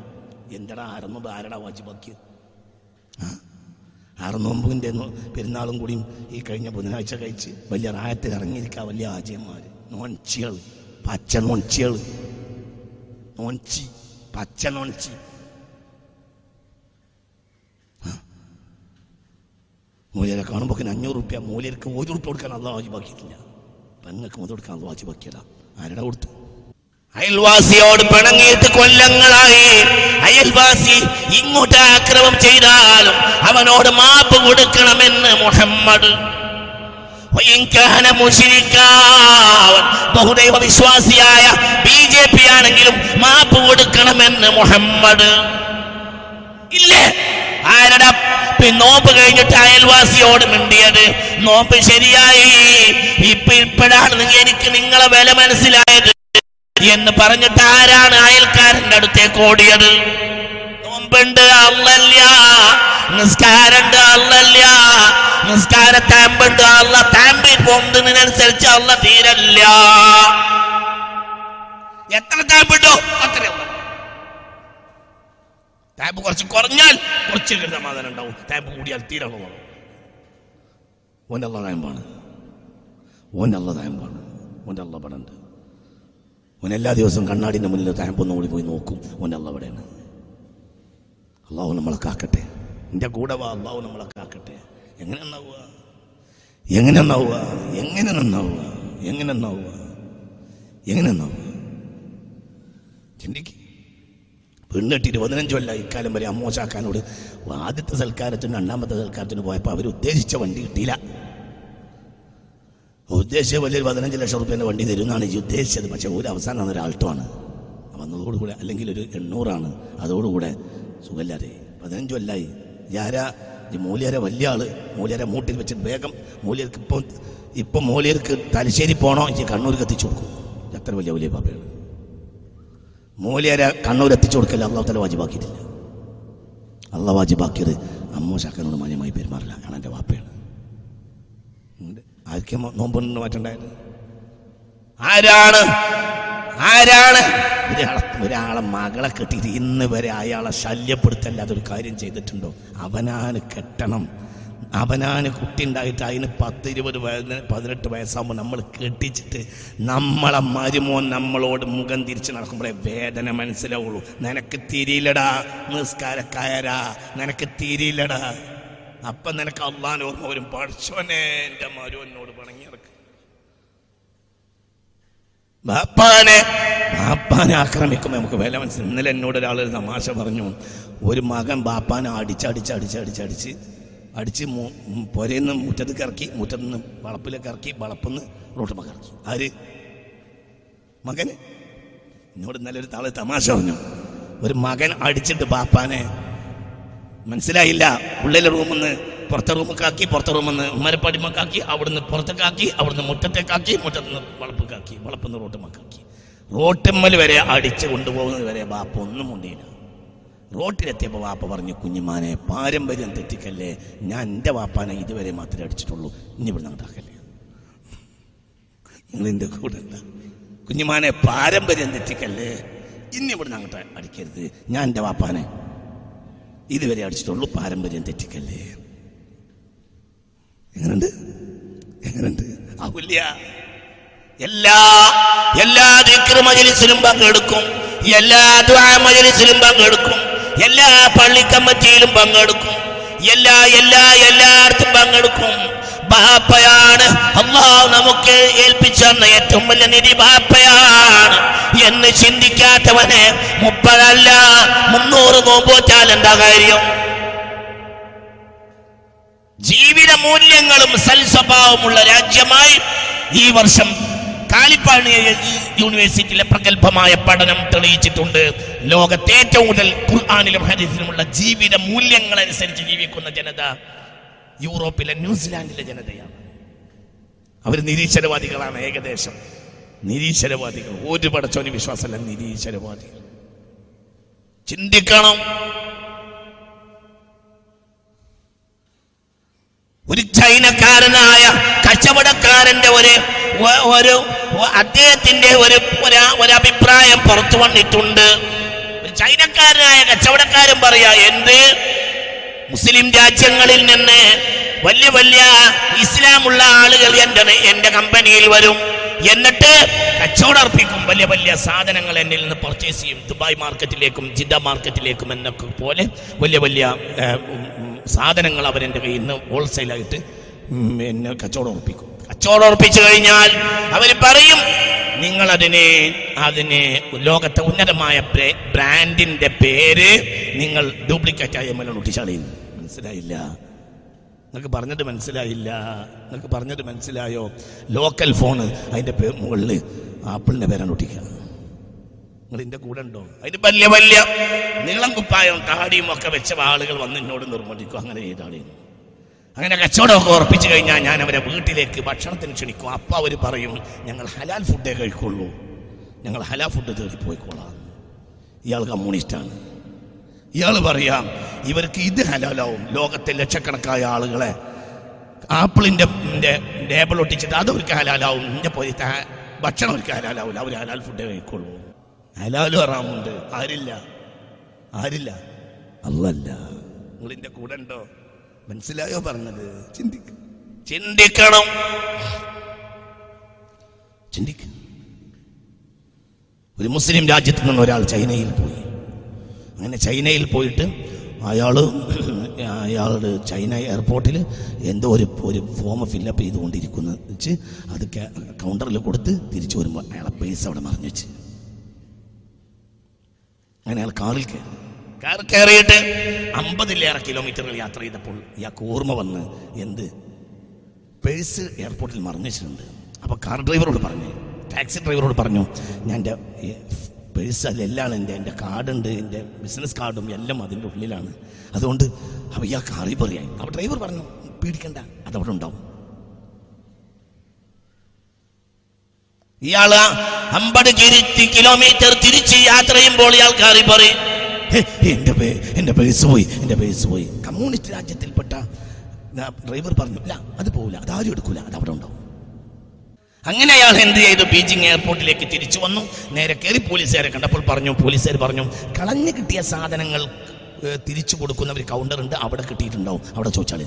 എന്തടാ ആരെന്നോ ആരടാ വാജിബാക്കിയത്? ആ? ആറുനോമ്പിന്റെ പെരുന്നാളും കൂടിയും ഈ കഴിഞ്ഞ ബുധനാഴ്ച കഴിച്ച് വലിയ റായത്തിൽ ഇറങ്ങിയിരിക്കുക വലിയ ആചയന്മാർ നോൺച്ചികൾ പച്ച നോൺച്ചികൾ നോൺച്ചി പച്ച നോൺച്ചി മൂല്യരെ കാണുമ്പോൾ അഞ്ഞൂറ് റുപ്യ മൂല്യർക്ക് ഒരു റുപ്യ കൊടുക്കാൻ അള്ള വാജിബാക്കിയിട്ടില്ല. പെങ്ങൾക്ക് മുതൽ കൊടുക്കാൻ അള്ള വാജിബാക്കിയല്ല. ആരുടെ കൊടുത്തു? അയൽവാസിയോട് പിണങ്ങിയിട്ട് കൊല്ലങ്ങളായി. അയൽവാസി ഇങ്ങോട്ട് ആക്രമം ചെയ്താലും അവനോട് മാപ്പ് കൊടുക്കണമെന്ന് മുഹമ്മദ്. ബഹുദൈവ വിശ്വാസിയായ ബി ജെ പി ആണെങ്കിലും മാപ്പ് കൊടുക്കണമെന്ന് മുഹമ്മദ്. ഇല്ലേ? ആരടാ? നോമ്പ് കഴിഞ്ഞിട്ട് അയൽവാസിയോട് മിണ്ടിയത്? നോമ്പ് ശരിയായി. ഇപ്പൊ ഇപ്പോഴാണ് എനിക്ക് നിങ്ങളെ വില മനസ്സിലായത്. എന്ന് പറഞ്ഞിട്ട് ആരാണ് അയൽക്കാരന്റെ അടുത്തേക്ക് ഓടിയത്? നോമ്പുണ്ട് അല്ലല്ല. നിസ്കാരണ്ട് അല്ലല്ല. നിസ്കാര താമ്പുണ്ട് അല്ല. താമ്പിൽ പോകുന്നതിനനുസരിച്ച് അല്ല തീരല്ല. എത്ര താമ്പുണ്ടോ? അത്രയും ടാപ്പ് കുറച്ച് കുറഞ്ഞാൽ കുറച്ച് സമാധാനം ഉണ്ടാവും. ടാപ്പ് കൂടിയാൽ തീരണോ ഓൻ അള്ള താമ്പാണ് ഓന്റെ അള്ള പടണ്ട് ഓൻ എല്ലാ ദിവസവും കണ്ണാടിന്റെ മുന്നിൽ തായമ്പൊന്നും ഓടി പോയി നോക്കും. ഓന്റെ അള്ള അവിടെയാണ് അള്ളാഹു നമ്മളെ കാക്കട്ടെ. എന്റെ കൂടെ വാ അള്ളാഹു നമ്മളെ കാക്കട്ടെ. എങ്ങനെ നന്നാവുക? എങ്ങനെ നന്നാവുക? എങ്ങനെ നന്നാവുക? എങ്ങനെ നന്നാവുക? എങ്ങനെ നന്നാവുക? ചിന്തിക്ക്. പെണ്ണെട്ടിട്ട് പതിനഞ്ച് കൊല്ലം ഇക്കാലം വരെ അമ്മോശാക്കാനോട് ആദ്യത്തെ സൽക്കാരത്തിന് രണ്ടാമത്തെ സൽക്കാരത്തിന് പോയപ്പോൾ അവർ ഉദ്ദേശിച്ച വണ്ടി കിട്ടിയില്ല. ഉദ്ദേശിച്ച വലിയൊരു പതിനഞ്ച് ലക്ഷം റുപ്യേന്റെ വണ്ടി തരുമെന്നാണ് ഈ ഉദ്ദേശിച്ചത്. പക്ഷെ ഒരു അവസാനം ഒരു ആൾട്ടമാണ് വന്നതോടുകൂടെ അല്ലെങ്കിൽ ഒരു എണ്ണൂറാണ്. അതോടുകൂടെ സുഖല്ലാതെ. പതിനഞ്ച് കൊല്ലായി. ഞാരാ ഈ മൂലിയരെ വലിയ ആൾ. മൂല്യരെ മൂട്ടിൽ വെച്ചിട്ട് വേഗം മൂലിയർക്ക് ഇപ്പം ഇപ്പം മൂലിയർക്ക് തലശ്ശേരി പോകണോ എനിക്ക് കണ്ണൂർക്ക് എത്തിച്ചു കൊടുക്കും. എത്ര വലിയ വലിയ പാപ്പയാണ് മൂല്യരെ കണ്ണൂർ എത്തിച്ചു കൊടുക്കല്ല? അള്ളാഹു തല വാജിബാക്കിയിട്ടില്ല. അള്ളാഹ് വാജിബാക്കിയത് അമ്മൂശാക്കനോട് മാന്യമായി പെരുമാറില്ല. ആണ് എന്റെ വാപ്പയാണ്. ആർക്കും നോമ്പൊന്നും മാറ്റണ്ടായത്? ആരാണ്? ആരാണ്? ഒരാളെ മകളെ കെട്ടിയിട്ട് ഇന്ന് വരെ അയാളെ ശല്യപ്പെടുത്തല്ലാതെ ഒരു കാര്യം ചെയ്തിട്ടുണ്ടോ? അവനാണ് കെട്ടണം. അവനാണ് കുട്ടി ഉണ്ടായിട്ട് അതിന് പത്ത് ഇരുപത് വയസ്സിന് പതിനെട്ട് വയസ്സാകുമ്പോൾ നമ്മൾ കെട്ടിച്ചിട്ട് നമ്മളെ മരുമോൻ നമ്മളോട് മുഖം തിരിച്ച് നടക്കുമ്പോഴേ വേദന മനസ്സിലാവുള്ളൂ. നിനക്ക് തിരിയില്ലടാ നിസ്കാരക്കാരാ നിനക്ക് തിരിയില്ലടാ. അപ്പം നിനക്ക് അള്ളാൻ ഓർമ്മ വരും പഠിച്ചോനെ എന്റെ മരുവനോട് പണങ്ങി ബാപ്പാനെ ബാപ്പാനെ ആക്രമിക്കുമ്പോൾ നമുക്ക് വില മനസ്സിലായി ഇന്നലെ എന്നോട് ഒരാൾ ഒരു തമാശ പറഞ്ഞു. ഒരു മകൻ ബാപ്പാനെ അടിച്ചടിച്ച് അടിച്ച് പുരയിൽ നിന്ന് മുറ്റത്ത് ഇറക്കി മുറ്റത്ത് നിന്ന് വളപ്പിലേക്ക് ഇറക്കി വളപ്പിന്ന് റോട്ട് ഇറക്കി ആര്? മകന്? എന്നോട് ഇന്നലെ ഒരു താൾ തമാശ പറഞ്ഞു. ഒരു മകൻ അടിച്ചിട്ട് ബാപ്പാനെ മനസ്സിലായില്ല. ഉള്ളിലെ റൂമിൽ നിന്ന് പുറത്തെ റൂമൊക്കാക്കി പുറത്തെ റൂമിൽ നിന്ന് ഉമ്മരപ്പടിമക്കാക്കി അവിടുന്ന് പുറത്തേക്കാക്കി അവിടുന്ന് മുറ്റത്തേക്കാക്കി മുറ്റത്ത് നിന്ന് വളപ്പക്കാക്കി വളപ്പിന്ന് റോട്ടുമക്കാക്കി റോട്ടുമ്മൽ വരെ അടിച്ച് കൊണ്ടുപോകുന്നത് വരെ ബാപ്പ ഒന്നും മുണ്ടിയില്ല. റോട്ടിലെത്തിയപ്പോൾ വാപ്പ പറഞ്ഞു കുഞ്ഞുമാനെ പാരമ്പര്യം തെറ്റിക്കല്ലേ? ഞാൻ എന്റെ വാപ്പാനെ ഇതുവരെ മാത്രമേ അടിച്ചിട്ടുള്ളൂ. ഇനി ഇവിടെ നടക്കല്ലേ? നിങ്ങൾ എന്റെ കൂടെ എന്താ? കുഞ്ഞുമാനെ പാരമ്പര്യം തെറ്റിക്കല്ലേ? ഇനി ഇവിടെ അങ്ങോട്ട് അടിക്കരുത്. ഞാൻ എന്റെ വാപ്പാനെ ഇതുവരെ അടിച്ചിട്ടുള്ളൂ. പാരമ്പര്യം തെറ്റിക്കല്ലേ? എങ്ങനുണ്ട് എങ്ങനുണ്ട് ആവില്ല എല്ലാ എല്ലാ ദിക്കറും മജലിസിലും പങ്കെടുക്കും. എല്ലാ ദുആ മജലിസിലും പങ്കെടുക്കും. എല്ലാ പള്ളി കമ്മിറ്റിയിലും പങ്കെടുക്കും. എല്ലാ എല്ലാ എല്ലായിടത്തും പങ്കെടുക്കും. ബാപ്പയാണ് അള്ളാഹു നമുക്ക് ഏൽപ്പിച്ചെന്ന ഏറ്റവും വലിയ നിധി ബാപ്പയാണ്. എന്ന് ചിന്തിക്കാത്തവനെ മുപ്പതല്ല മുന്നൂറ് നോമ്പോറ്റാൽ എന്താ കാര്യം? ജീവിത മൂല്യങ്ങളും സൽസ്വഭാവമുള്ള രാജ്യമായി ഈ വർഷം കാലിപ്പാണി യൂണിവേഴ്സിറ്റിയിലെ പ്രഗത്ഭമായ പഠനം തെളിയിച്ചിട്ടുണ്ട്. ലോകത്തെ ഏറ്റവും കൂടുതൽ ഖുർആാനിലും ഹദീസിലുമുള്ള ജീവിത മൂല്യങ്ങൾ അനുസരിച്ച് ജീവിക്കുന്ന ജനത യൂറോപ്പിലെ ന്യൂസിലാൻഡിലെ ജനതയാണ്. അവർ നിരീശ്വരവാദികളാണ് ഏകദേശം. നിരീശ്വരവാദികൾ. ഒരു പടച്ചോന് വിശ്വാസമല്ല നിരീശ്വരവാദികൾ. ചിന്തിക്കണം. ഒരു ചൈനക്കാരനായ കച്ചവടക്കാരന്റെ ഒരു ഒരു അദ്ദേഹത്തിന്റെ ഒരു ഒരു- അഭിപ്രായം പുറത്തു വന്നിട്ടുണ്ട്. ചൈനക്കാരനായ കച്ചവടക്കാരൻ പറയാ എന്ത്? മുസ്ലിം രാജ്യങ്ങളിൽ നിന്ന് വലിയ വലിയ ഇസ്ലാമുള്ള ആളുകൾ എന്റെ എന്റെ കമ്പനിയിൽ വരും. എന്നിട്ട് കച്ചവടർപ്പിക്കും വലിയ വലിയ സാധനങ്ങൾ എന്നിൽ നിന്ന് പർച്ചേസ് ചെയ്യും. ദുബായ് മാർക്കറ്റിലേക്കും ജിദ്ദ മാർക്കറ്റിലേക്കും എന്നൊക്കെ പോലെ വലിയ വലിയ സാധനങ്ങൾ അവരെന്റെ കയ്യിൽ നിന്ന് ഹോൾസെയിലായിട്ട് എന്നെ കച്ചവടം ഉറപ്പിക്കും കച്ചവടം ഉറപ്പിച്ചു കഴിഞ്ഞാൽ അവർ പറയും നിങ്ങൾ അതിനെ അതിന് ലോകത്തെ ഉന്നതമായ ബ്രാൻഡിന്റെ പേര് നിങ്ങൾ ഡ്യൂപ്ലിക്കേറ്റ് ആയി മേലെ ഒട്ടിച്ചാളിയും. മനസ്സിലായില്ല? നിങ്ങൾക്ക് പറഞ്ഞത് മനസ്സിലായില്ല? നിങ്ങൾക്ക് പറഞ്ഞത് മനസ്സിലായോ? ലോക്കൽ ഫോണ് അതിന്റെ പേര് മുകളിൽ ആപ്പിളിന്റെ പേരാണ് ഒട്ടിക്കുക. നിങ്ങൾ ഇതിന്റെ കൂടെ ഉണ്ടോ? അതിന് വലിയ വലിയ നീളം കുപ്പായവും താടിയും ഒക്കെ വെച്ച ആളുകൾ വന്ന് എന്നോട് നിർബന്ധിക്കും. അങ്ങനെ ചെയ്താളി അങ്ങനെ കച്ചവടമൊക്കെ ഉറപ്പിച്ചു കഴിഞ്ഞാൽ ഞാൻ അവരെ വീട്ടിലേക്ക് ഭക്ഷണത്തിന് ക്ഷണിക്കും. അപ്പം അവർ പറയും ഞങ്ങൾ ഹലാൽ ഫുഡേ കഴിക്കുള്ളൂ. ഞങ്ങൾ ഹലാൽ ഫുഡ് തേടി പോയിക്കോളാം. ഇയാൾ കമ്മ്യൂണിസ്റ്റാണ്. ഇയാൾ പറയാം ഇവർക്ക് ഇത് ഹലാലാവും. ലോകത്തെ ലക്ഷക്കണക്കായ ആളുകളെ ആപ്പിളിന്റെ ടേബിൾ ഒട്ടിച്ചിട്ട് അതവർക്ക് ഹലാലാവും. എന്റെ പോയി ഭക്ഷണം അവർക്ക് ഹലാലാവില്ല അവർ ഹലാൽ ഫുഡേ കഴിക്കുള്ളൂ. ഹലാലും അറാമുണ്ട് ആരില്ല? ആരില്ല? അല്ലല്ല നിങ്ങളിന്റെ കൂടെ ഉണ്ടോ? മനസ്സിലായോ പറഞ്ഞത്? ചിന്തിക്കും. ചിന്തിക്കണം. ചിന്തിക്കും. ഒരു മുസ്ലിം രാജ്യത്ത് നിന്ന് ഒരാൾ ചൈനയിൽ പോയി. അങ്ങനെ ചൈനയിൽ പോയിട്ട് അയാൾ അയാളുടെ ചൈന എയർപോർട്ടിൽ എന്തോ ഒരു ഒരു ഫോം ഫില്ലപ്പ് ചെയ്തുകൊണ്ടിരിക്കുന്ന വെച്ച് അത് കൗണ്ടറിൽ കൊടുത്ത് തിരിച്ചു വരുമ്പോൾ അയാളെ പേസ് അവിടെ മറിഞ്ഞു വെച്ച്. അങ്ങനെ അയാൾ കാറിൽ കയറി. കാർ കയറിയിട്ട് അമ്പതിലേറെ കിലോമീറ്ററുകൾ യാത്ര ചെയ്തപ്പോൾ ഇയാൾക്ക് ഓർമ്മ വന്ന് എന്ത്? പേഴ്സ് എയർപോർട്ടിൽ മറന്നു വെച്ചിട്ടുണ്ട് അപ്പോൾ കാർ ഡ്രൈവറോട് പറഞ്ഞു ടാക്സി ഡ്രൈവറോട് പറഞ്ഞു ഞാൻ എന്റെ പേഴ്സ് അതിലെല്ലാം എന്റെ എന്റെ കാർഡുണ്ട് എന്റെ ബിസിനസ് കാർഡും എല്ലാം അതിന്റെ ഉള്ളിലാണ്. അതുകൊണ്ട് അപ്പോൾ ഇയാൾ കാറി പറയായി അപ്പോൾ ഡ്രൈവർ പറഞ്ഞു പേടിക്കണ്ട അതവിടെ ഉണ്ടാവും. ഇയാൾ അമ്പത് കിലോമീറ്റർ തിരിച്ച് യാത്ര ചെയ്യുമ്പോൾ ഇയാൾ കാറി പറയും "ഹേ, എന്റെ പേ എന്റെ പേഴ്സ് പോയി എന്റെ പേഴ്സ് പോയി. കമ്മ്യൂണിസ്റ്റ് രാജ്യത്തിൽപ്പെട്ട ഡ്രൈവർ പറഞ്ഞു ഇല്ല അത് പോവില്ല അത് ആരും എടുക്കൂല അത് അവിടെ ഉണ്ടാവും. അങ്ങനെ അയാൾ എന്ത് ചെയ്തു? ബീജിംഗ് എയർപോർട്ടിലേക്ക് തിരിച്ചു വന്നു. നേരെ കയറി പോലീസുകാരെ കണ്ടപ്പോൾ പറഞ്ഞു പോലീസുകാർ പറഞ്ഞു കളഞ്ഞു കിട്ടിയ സാധനങ്ങൾ തിരിച്ചു കൊടുക്കുന്ന ഒരു കൗണ്ടർ ഉണ്ട് അവിടെ കിട്ടിയിട്ടുണ്ടാവും അവിടെ ചോദിച്ചാളി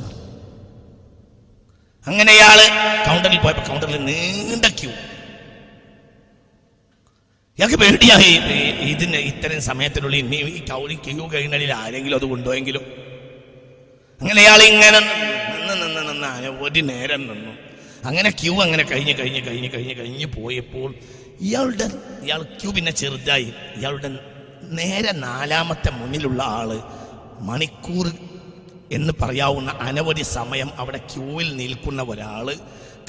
അങ്ങനെ കൗണ്ടറിൽ പോയപ്പോൾ കൗണ്ടറിൽ നീണ്ട ക്യൂ ഇയാൾക്ക് പേടിയായി. ഇതിന് ഇത്തരം സമയത്തിനുള്ളിൽ ഇനി ഈ കൗളി ക്യൂ കഴിഞ്ഞാൽ ആരെങ്കിലും അത് കൊണ്ടുപോയെങ്കിലും. അങ്ങനെ അയാൾ ഇങ്ങനെ നിന്ന് നിന്ന് നിന്ന് ഒരു നേരം നിന്നു. അങ്ങനെ ക്യൂ അങ്ങനെ കഴിഞ്ഞ് കഴിഞ്ഞ് കഴിഞ്ഞ് കഴിഞ്ഞ് കഴിഞ്ഞ് പോയപ്പോൾ ഇയാളുടെ ഇയാൾ ക്യൂ പിന്നെ ചെറുതായി. ഇയാളുടെ നേരെ നാലാമത്തെ മുന്നിലുള്ള ആൾ മണിക്കൂർ എന്ന് പറയാവുന്ന അനവധി സമയം അവിടെ ക്യൂവിൽ നിൽക്കുന്ന ഒരാൾ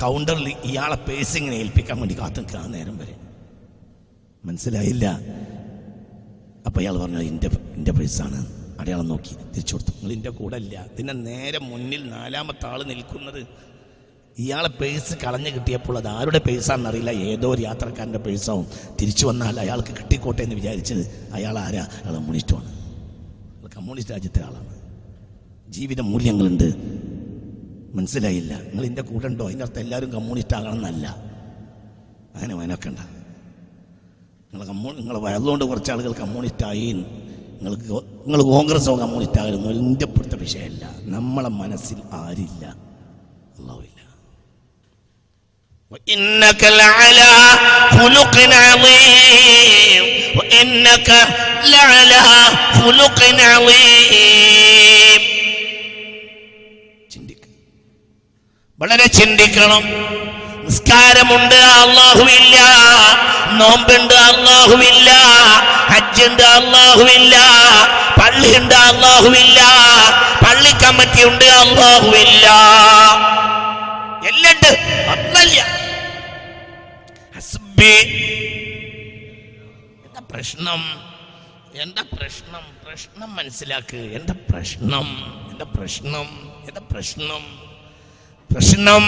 കൗണ്ടറിൽ ഇയാളെ പേഴ്സിങ്ങിനെ ഏൽപ്പിക്കാൻ വേണ്ടി കാത്തു നിൽക്കുക നേരം വരെ. മനസ്സിലായില്ല. അപ്പൊ അയാൾ പറഞ്ഞു എന്റെ എന്റെ പേഴ്സാണ് അടയാളം നോക്കി തിരിച്ചു കൊടുത്തു. നിങ്ങൾ എന്റെ കൂടെ അല്ല. നിന്നെ നേരെ മുന്നിൽ നാലാമത്തെ ആൾ നിൽക്കുന്നത്. ഇയാളെ പേഴ്സ് കളഞ്ഞു കിട്ടിയപ്പോൾ അത് ആരുടെ പേഴ്സാണെന്ന് അറിയില്ല. ഏതോ ഒരു യാത്രക്കാരന്റെ പേഴ്സാവും തിരിച്ചു വന്നാൽ അയാൾക്ക് കിട്ടിക്കോട്ടെ എന്ന് വിചാരിച്ചത് അയാൾ ആരാ? അയാൾ കമ്മ്യൂണിസ്റ്റുമാണ് അയാൾ കമ്മ്യൂണിസ്റ്റ് രാജ്യത്തെ ആളാണ്. ജീവിത മൂല്യങ്ങളുണ്ട്. മനസ്സിലായില്ല. നിങ്ങൾ എന്റെ കൂടെ ഉണ്ടോ? അതിന്റെ എല്ലാവരും കമ്മ്യൂണിസ്റ്റ് ആകണമെന്നല്ല അങ്ങനെ വയനൊക്കെ നിങ്ങൾ കമ്മ്യൂ നിങ്ങൾ വയതുകൊണ്ട് കുറച്ച് ആളുകൾ കമ്മ്യൂണിസ്റ്റായി നിങ്ങൾക്ക് നിങ്ങൾ കോൺഗ്രസ്സോ കമ്മ്യൂണിസ്റ്റ് ആയിരുന്നു എന്റെ ഇപ്പോഴത്തെ വിഷയമല്ല. നമ്മളെ മനസ്സിൽ ആരില്ല. അള്ളാവില്ല ചിന്തിക്കണം വളരെ ചിന്തിക്കണം. നിസ്കാരമുണ്ട് അള്ളാഹുവില്ല നോമ്പുണ്ട് അള്ളാഹുവില്ല ഹജ്ജുണ്ട് അള്ളാഹുവില്ല പള്ളിയുണ്ട് അള്ളാഹുവില്ല പള്ളി കമ്മിറ്റി ഉണ്ട് അള്ളാഹുവില്ല എല്ലാം ഉണ്ട്. ഒന്നല്ല ഹസ്ബി എന്താ പ്രശ്നം? എന്താ പ്രശ്നം? പ്രശ്നം മനസ്സിലാക്ക്. എന്താ പ്രശ്നം? എന്താ പ്രശ്നം? എന്താ പ്രശ്നം? പ്രശ്നം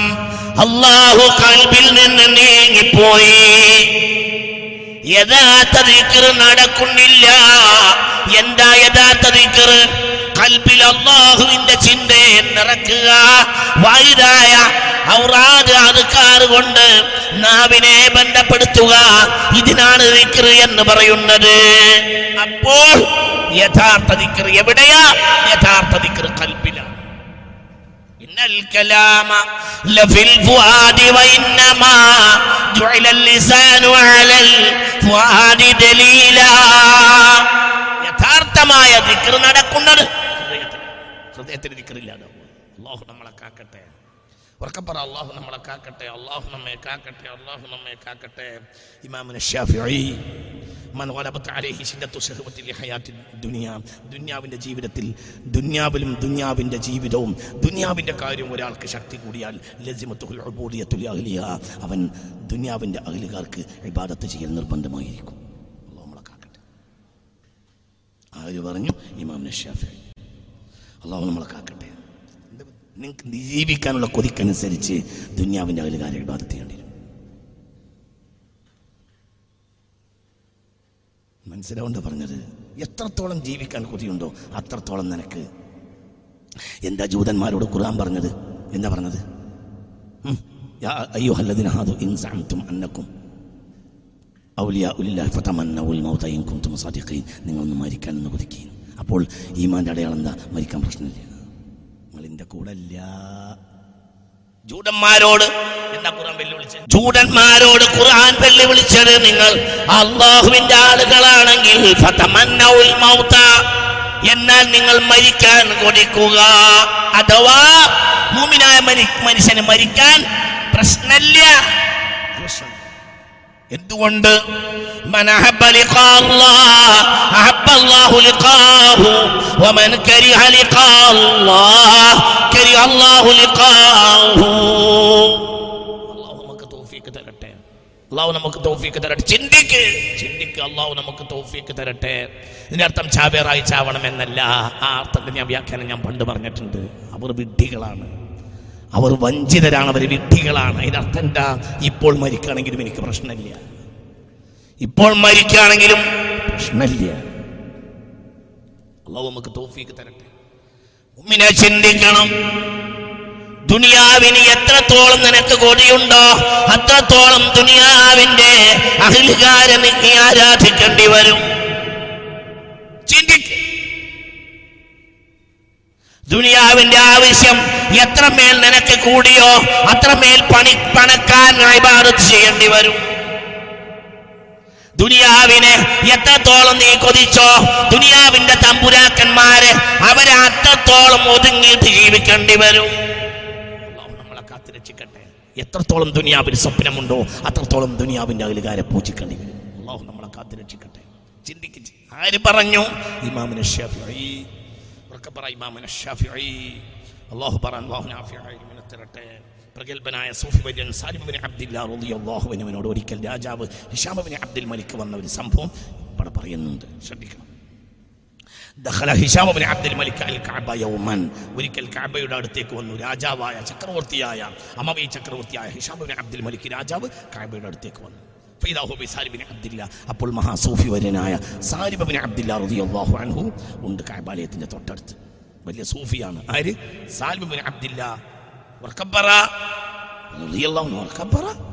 അള്ളാഹു കൽബിൽ നിന്ന് നീങ്ങിപ്പോയി. യഥാർത്ഥ ദിക്കറ് നടക്കുന്നില്ല. എന്താ യഥാർത്ഥ ദിക്കറ് കൽബിൽ അള്ളാഹുവിന്റെ ചിന്തയെ നിറക്കുക. വൈതായ ഔറാദ് അതുക്കാർ കൊണ്ട് നാവിനെ ബന്ധപ്പെടുത്തുക. ഇതിനാണ് ദിക്കറ് എന്ന് പറയുന്നത്. അപ്പോൾ യഥാർത്ഥ ദിക്കറ് എവിടെയാ? യഥാർത്ഥ ദിക്കറ് കൽബിലാണ് إن الكلام لفي الفؤاد وإنما جعل اللسان على الفؤاد دليلا യഥാർത്ഥമായ ദിക്ർ നടക്കുന്നത് ഹൃദയത്തിൽ ഹൃദയത്തിൽ ദിക്റില്ലാതെ അള്ളാഹു നമ്മളെ കാക്കട്ടെ ഉറക്കപ്പറ അള്ളാഹു നമ്മളെ കാക്കട്ടെ അള്ളാഹു നമ്മെ കാക്കട്ടെ അള്ളാഹു നമ്മെ കാക്കട്ടെ ഇമാമുന ഷാഫിഈ ദുനിയാവിന്റെ ജീവിതത്തിൽ ദുന്യാവിലും ദുന്യാവിന്റെ ജീവിതവും ദുന്യാവിന്റെ കാര്യം ഒരാൾക്ക് ശക്തി കൂടിയാൽ അവൻ ദുന്യാവിന്റെ അഖിലുകാർക്ക് ഇബാദത്ത് ചെയ്യൽ നിർബന്ധമായിരിക്കും. ആര് പറഞ്ഞു? ഇമാം നഷാഫി അള്ളാഹു നമ്മളെ കാക്കട്ടെ. നിങ്ങൾക്ക് ജീവിക്കാനുള്ള കൊതിക്കനുസരിച്ച് ദുന്യാവിന്റെ അകലുകാരെ ഇബാദത്ത് ചെയ്യേണ്ടി മനസ്സിലാവുണ്ട് പറഞ്ഞത്? എത്രത്തോളം ജീവിക്കാൻ കൊതിയുണ്ടോ അത്രത്തോളം നിനക്ക്. എന്താ ജൂതന്മാരോട് ഖുർആൻ പറഞ്ഞത്? എന്താ പറഞ്ഞത്? അയ്യോ യാ അയ്യുഹല്ലദീന ഹാദു ഇൻ സഅംതും അന്നക്കും. ഔലിയ സാദിഖീൻ. നിങ്ങളൊന്ന് മരിക്കാൻ എന്ന് കൊതിക്കുകയും അപ്പോൾ ഈമാന്റെ അടയാളം എന്താ? മരിക്കാൻ പ്രശ്നമില്ല. നിങ്ങളിന്റെ കൂടെ ഇല്ല. ജൂതന്മാരോട് എന്താ ഖുർആൻ വെല്ലുവിളിച്ചത് ജൂതന്മാരോട് ഖുർആൻ വെല്ലുവിളിച്ചത് നിങ്ങൾ അള്ളാഹുവിന്റെ ആളുകളാണെങ്കിൽ എന്നാൽ നിങ്ങൾ മരിക്കാൻ കൊതിക്കുക. അഥവാ മനുഷ്യന് മരിക്കാൻ പ്രശ്നമില്ല. പ്രശ്നം എന്തുകൊണ്ട്? അള്ളാഹു നമുക്ക് തൗഫീക്ക് തരട്ടെ. ചിന്തിക്ക്. ചിന്തിക്ക് അള്ളാഹു നമുക്ക് തരട്ടെ. ആ അർത്ഥത്തിൽ ഞാൻ വ്യാഖ്യാനം ഞാൻ പണ്ട് പറഞ്ഞിട്ടുണ്ട്. അവർ വിഡ്ഢികളാണ്. അവർ വഞ്ചിതരാണ് അവർ വിഡ്ഢികളാണ്. അതിനർത്ഥം എന്താ? ഇപ്പോൾ മരിക്കുകയാണെങ്കിലും എനിക്ക് പ്രശ്നമില്ല. ഇപ്പോൾ മരിക്കുകയാണെങ്കിലും പ്രശ്നമില്ല. അള്ളാഹു നമുക്ക് തോഫീക്ക് തരട്ടെ. ഉമ്മിനെ ചിന്തിക്കണം. ദുനിയാവിന് എത്രത്തോളം നിനക്ക് കൊടിയുണ്ടോ അത്രത്തോളം ദുനിയാവിന്റെ അഹിലുകാരെ നീ ആരാധിക്കേണ്ടി വരും. ദുനിയാവിന്റെ ആവശ്യം എത്രമേൽ നിനക്ക് കൂടിയോ അത്രമേൽ പണി പണക്കാൻ ഇബാദത്ത് ചെയ്യേണ്ടി വരും. ദുനിയാവിനെ എത്രത്തോളം നീ കൊതിച്ചോ ദുനിയാവിന്റെ തമ്പുരാക്കന്മാര് അവരെ അത്രത്തോളം ഒതുങ്ങിയിട്ട് ജീവിക്കേണ്ടി വരും. നമ്മളെ കാത്തിരക്ഷിക്കട്ടെ. എത്രത്തോളം ദുനിയാവിന് സ്വപ്നമുണ്ടോ അത്രത്തോളം ദുനിയാവിന്റെ അകലുകാരെ പൂജിക്കേണ്ടി വരും. അള്ളാഹു നമ്മളെ കാത്തിരക്ഷിക്കട്ടെ. ചിന്തിക്ക്. ആര് പറഞ്ഞു? ഇമാമിന് ഷാഫിഈ ഉറക്കെ പറ ഇമാമിന് ഷാഫിഈ. അള്ളാഹു പറ അള്ളാഹു നാഫിഈ തരട്ടെ പ്രഗത്ഭനായ സൂഫി വര്യൻ സാലിബിന് അബ്ദില്ലാ റളിയല്ലാഹു അൻഹുവിനോട് ഒരിക്കൽ രാജാവ് ഹിഷാമിന് അബ്ദുൽ മലിക്ക് വന്ന ഒരു സംഭവം ഇവിടെ പറയുന്നുണ്ട്. ശ്രദ്ധിക്കണം. ദഹല ഹിഷാം ബിൻ അബ്ദുൽ മലിക് അൽ കാബ യൗമൻ. ഒരിക്കൽ കഅബയുടെ അടുത്തേക്ക് വന്നു. രാജാവായ ചക്രവർത്തിയായ അമവി ചക്രവർത്തിയായ ഹിഷാം ബിൻ അബ്ദുൽ മലിക് രാജാവ് കഅബയുടെ അടുത്തേക്ക് വന്നു. സാലിബിൻ അപ്പോൾ മഹാസൂഫി സാരിബിൻ അബ്ദില്ല റളിയല്ലാഹു അൻഹു ഉണ്ട് കഅബാലയത്തിന്റെ തൊട്ടടുത്ത്. വലിയ സൂഫിയാണ്. ആര്? സാലിബ് ബിൻ അബ്ദില്ല. വർക്കബറ റളിയല്ലാഹു വർക്കബറ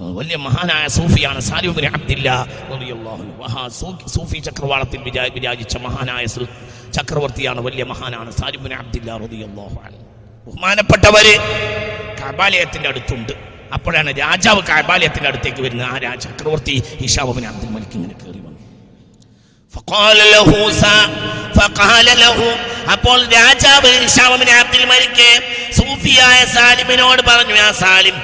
വലിയ മഹാനായ സൂഫിയാണ് സാലിബ് ബിൻ അബ്ദില്ല റളിയല്ലാഹു മഹാ സൂഫി ചക്രവാളത്തിൽ വിരാ- വിരാജിച്ച മഹാനായ ചക്രവർത്തിയാണ് വലിയ മഹാനാണ് സാലിബ് ബിൻ അബ്ദില്ല റളിയല്ലാഹു അൻഹു. ബഹുമാനപ്പെട്ടവര് കബാലയത്തിന്റെ അടുത്തുണ്ട്. അപ്പോഴാണ് രാജാവ് കാബാലയത്തിന്റെ അടുത്തേക്ക് വരുന്നത്. ആ ചക്രവർത്തി ഹിഷാബിന് അബ്ദുൽ മലിക് ഇങ്ങനെ കയറി വന്നു. അപ്പോൾ രാജാവ് ഹിഷാമിന് അബ്ദുൽ മലിക്ക് സൂഫിയായ സാലിമിനോട് പറഞ്ഞു ആ സാലിം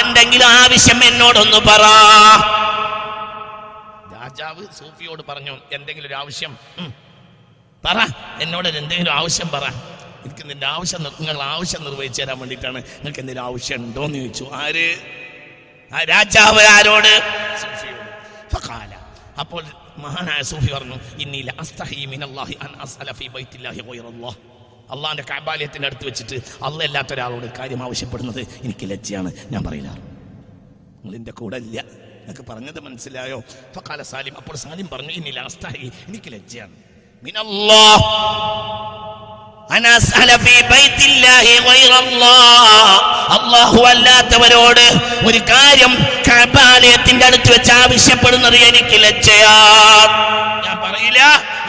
എന്തെങ്കിലും ആവശ്യം എന്നോടൊന്ന് പറ. രാജാവ് സൂഫിയോട് പറഞ്ഞു എന്തെങ്കിലും ഒരു ആവശ്യം പറ. എന്നോട് എന്തെങ്കിലും ആവശ്യം പറ. എനിക്ക് നിന്റെ ആവശ്യം നിങ്ങൾ ആവശ്യം നിർവഹിച്ചു തരാൻ വേണ്ടിയിട്ടാണ് നിങ്ങൾക്ക് എന്തെങ്കിലും ആവശ്യം ഉണ്ടോ എന്ന് ചോദിച്ചു. ആര്? ആ രാജാവ് ആരോട്? അപ്പോൾ മഹാനായ സൂഫി പറഞ്ഞു ഇന്നീല അള്ളാഹിന്റെ കാബാലയത്തിന്റെ അടുത്ത് വെച്ചിട്ട് അല്ല അല്ലാത്ത ഒരാളോട് കാര്യം ആവശ്യപ്പെടുന്നത് എനിക്ക് ലജ്ജയാണ്. ഞാൻ പറയില്ല. നിങ്ങൾ എന്റെ കൂടെ ഇല്ല. എന്നൊക്കെ പറഞ്ഞത് മനസ്സിലായോ? ഫക്കാല സാലിം അപ്പോൾ സാലിം പറഞ്ഞു ഇന്നില്ല അസ്തഹി എനിക്ക് ലജ്ജയാണ്. മിനല്ലാഹ്. അല്ലാത്തവരോട് ഒരു കാര്യം കബാലയത്തിന്റെ അടുത്ത് വെച്ച് ആവശ്യപ്പെടുന്നത് എനിക്ക് ലജ്ജയാ ഞാൻ പറയില്ല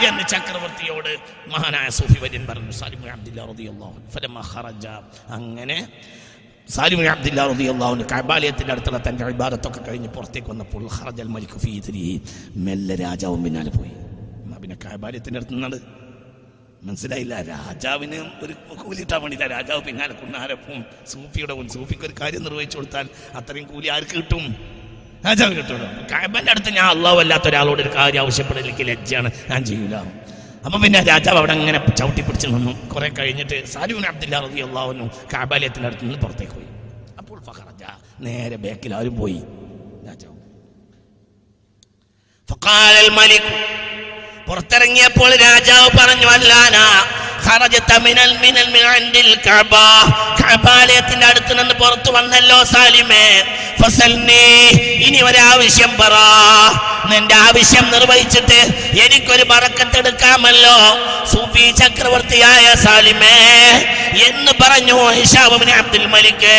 എന്ന് ചക്രവർത്തിയോട് മഹാനായ സൂഫി വര്യൻ പറഞ്ഞു സാലിം അബ്ദുല്ലാ അങ്ങനെ സാലിം അബ്ദുല്ലാ റളിയല്ലാഹു അൻഹു കഅബാലയത്തിന്റെ അടുത്തുള്ള തന്റെ ഇബാദത്തൊക്കെ കഴിഞ്ഞ് പുറത്തേക്ക് വന്നപ്പോൾ ഖറജൽ മലിക് ഫീ മെല്ലെ രാജാവും പിന്നാലെ പോയി. പിന്നെ കബാലയത്തിന്റെ അടുത്ത് നിന്നാണ് മനസ്സിലായില്ല. രാജാവിന് ഒരു കൂലിട്ടാൻ വേണ്ടിയില്ല രാജാവ് പിന്നാലെ കുന്നാരപ്പും സൂഫിയുടെ സൂഫിക്ക് ഒരു കാര്യം നിർവഹിച്ചു കൊടുത്താൽ അത്രയും കൂലി ആർക്ക് കിട്ടും? രാജാവ് കിട്ടും കാബന്റെ അടുത്ത് ഞാൻ അള്ളാഹു അല്ലാത്ത ഒരാളോട് ഒരു കാര്യം ആവശ്യപ്പെടലേക്ക് ലജ്ജയാണ്. ഞാൻ ചെയ്യൂല. അപ്പൊ പിന്നെ രാജാവ് അവിടെ അങ്ങനെ ചവിട്ടി പിടിച്ച് നിന്നു. കുറെ കഴിഞ്ഞിട്ട് സാലിബിൻ അബ്ദുല്ല റബി അള്ളാഹുനു കാബാലയത്തിന്റെ അടുത്ത് നിന്ന് പുറത്തേക്ക് പോയി. അപ്പോൾ ഫഹറജ നേരെ ബാക്കിൽ ആരും പോയി. രാജാവ്. പുറത്തിറങ്ങിയപ്പോൾ രാജാവ് പറഞ്ഞു അല്ലാന അടുത്ത് നിന്ന് പുറത്തു വന്നല്ലോ സാലിമേ ഇനി ഒരാവശ്യം പറ. നിന്റെ ആവശ്യം നിർവഹിച്ചിട്ട് എനിക്കൊരു പറക്കത്തെടുക്കാമല്ലോ സൂഫി ചക്രവർത്തിയായ സാലിമേ എന്ന് പറഞ്ഞു ഹിഷാബിന് അബ്ദുൽ മലിക്ക്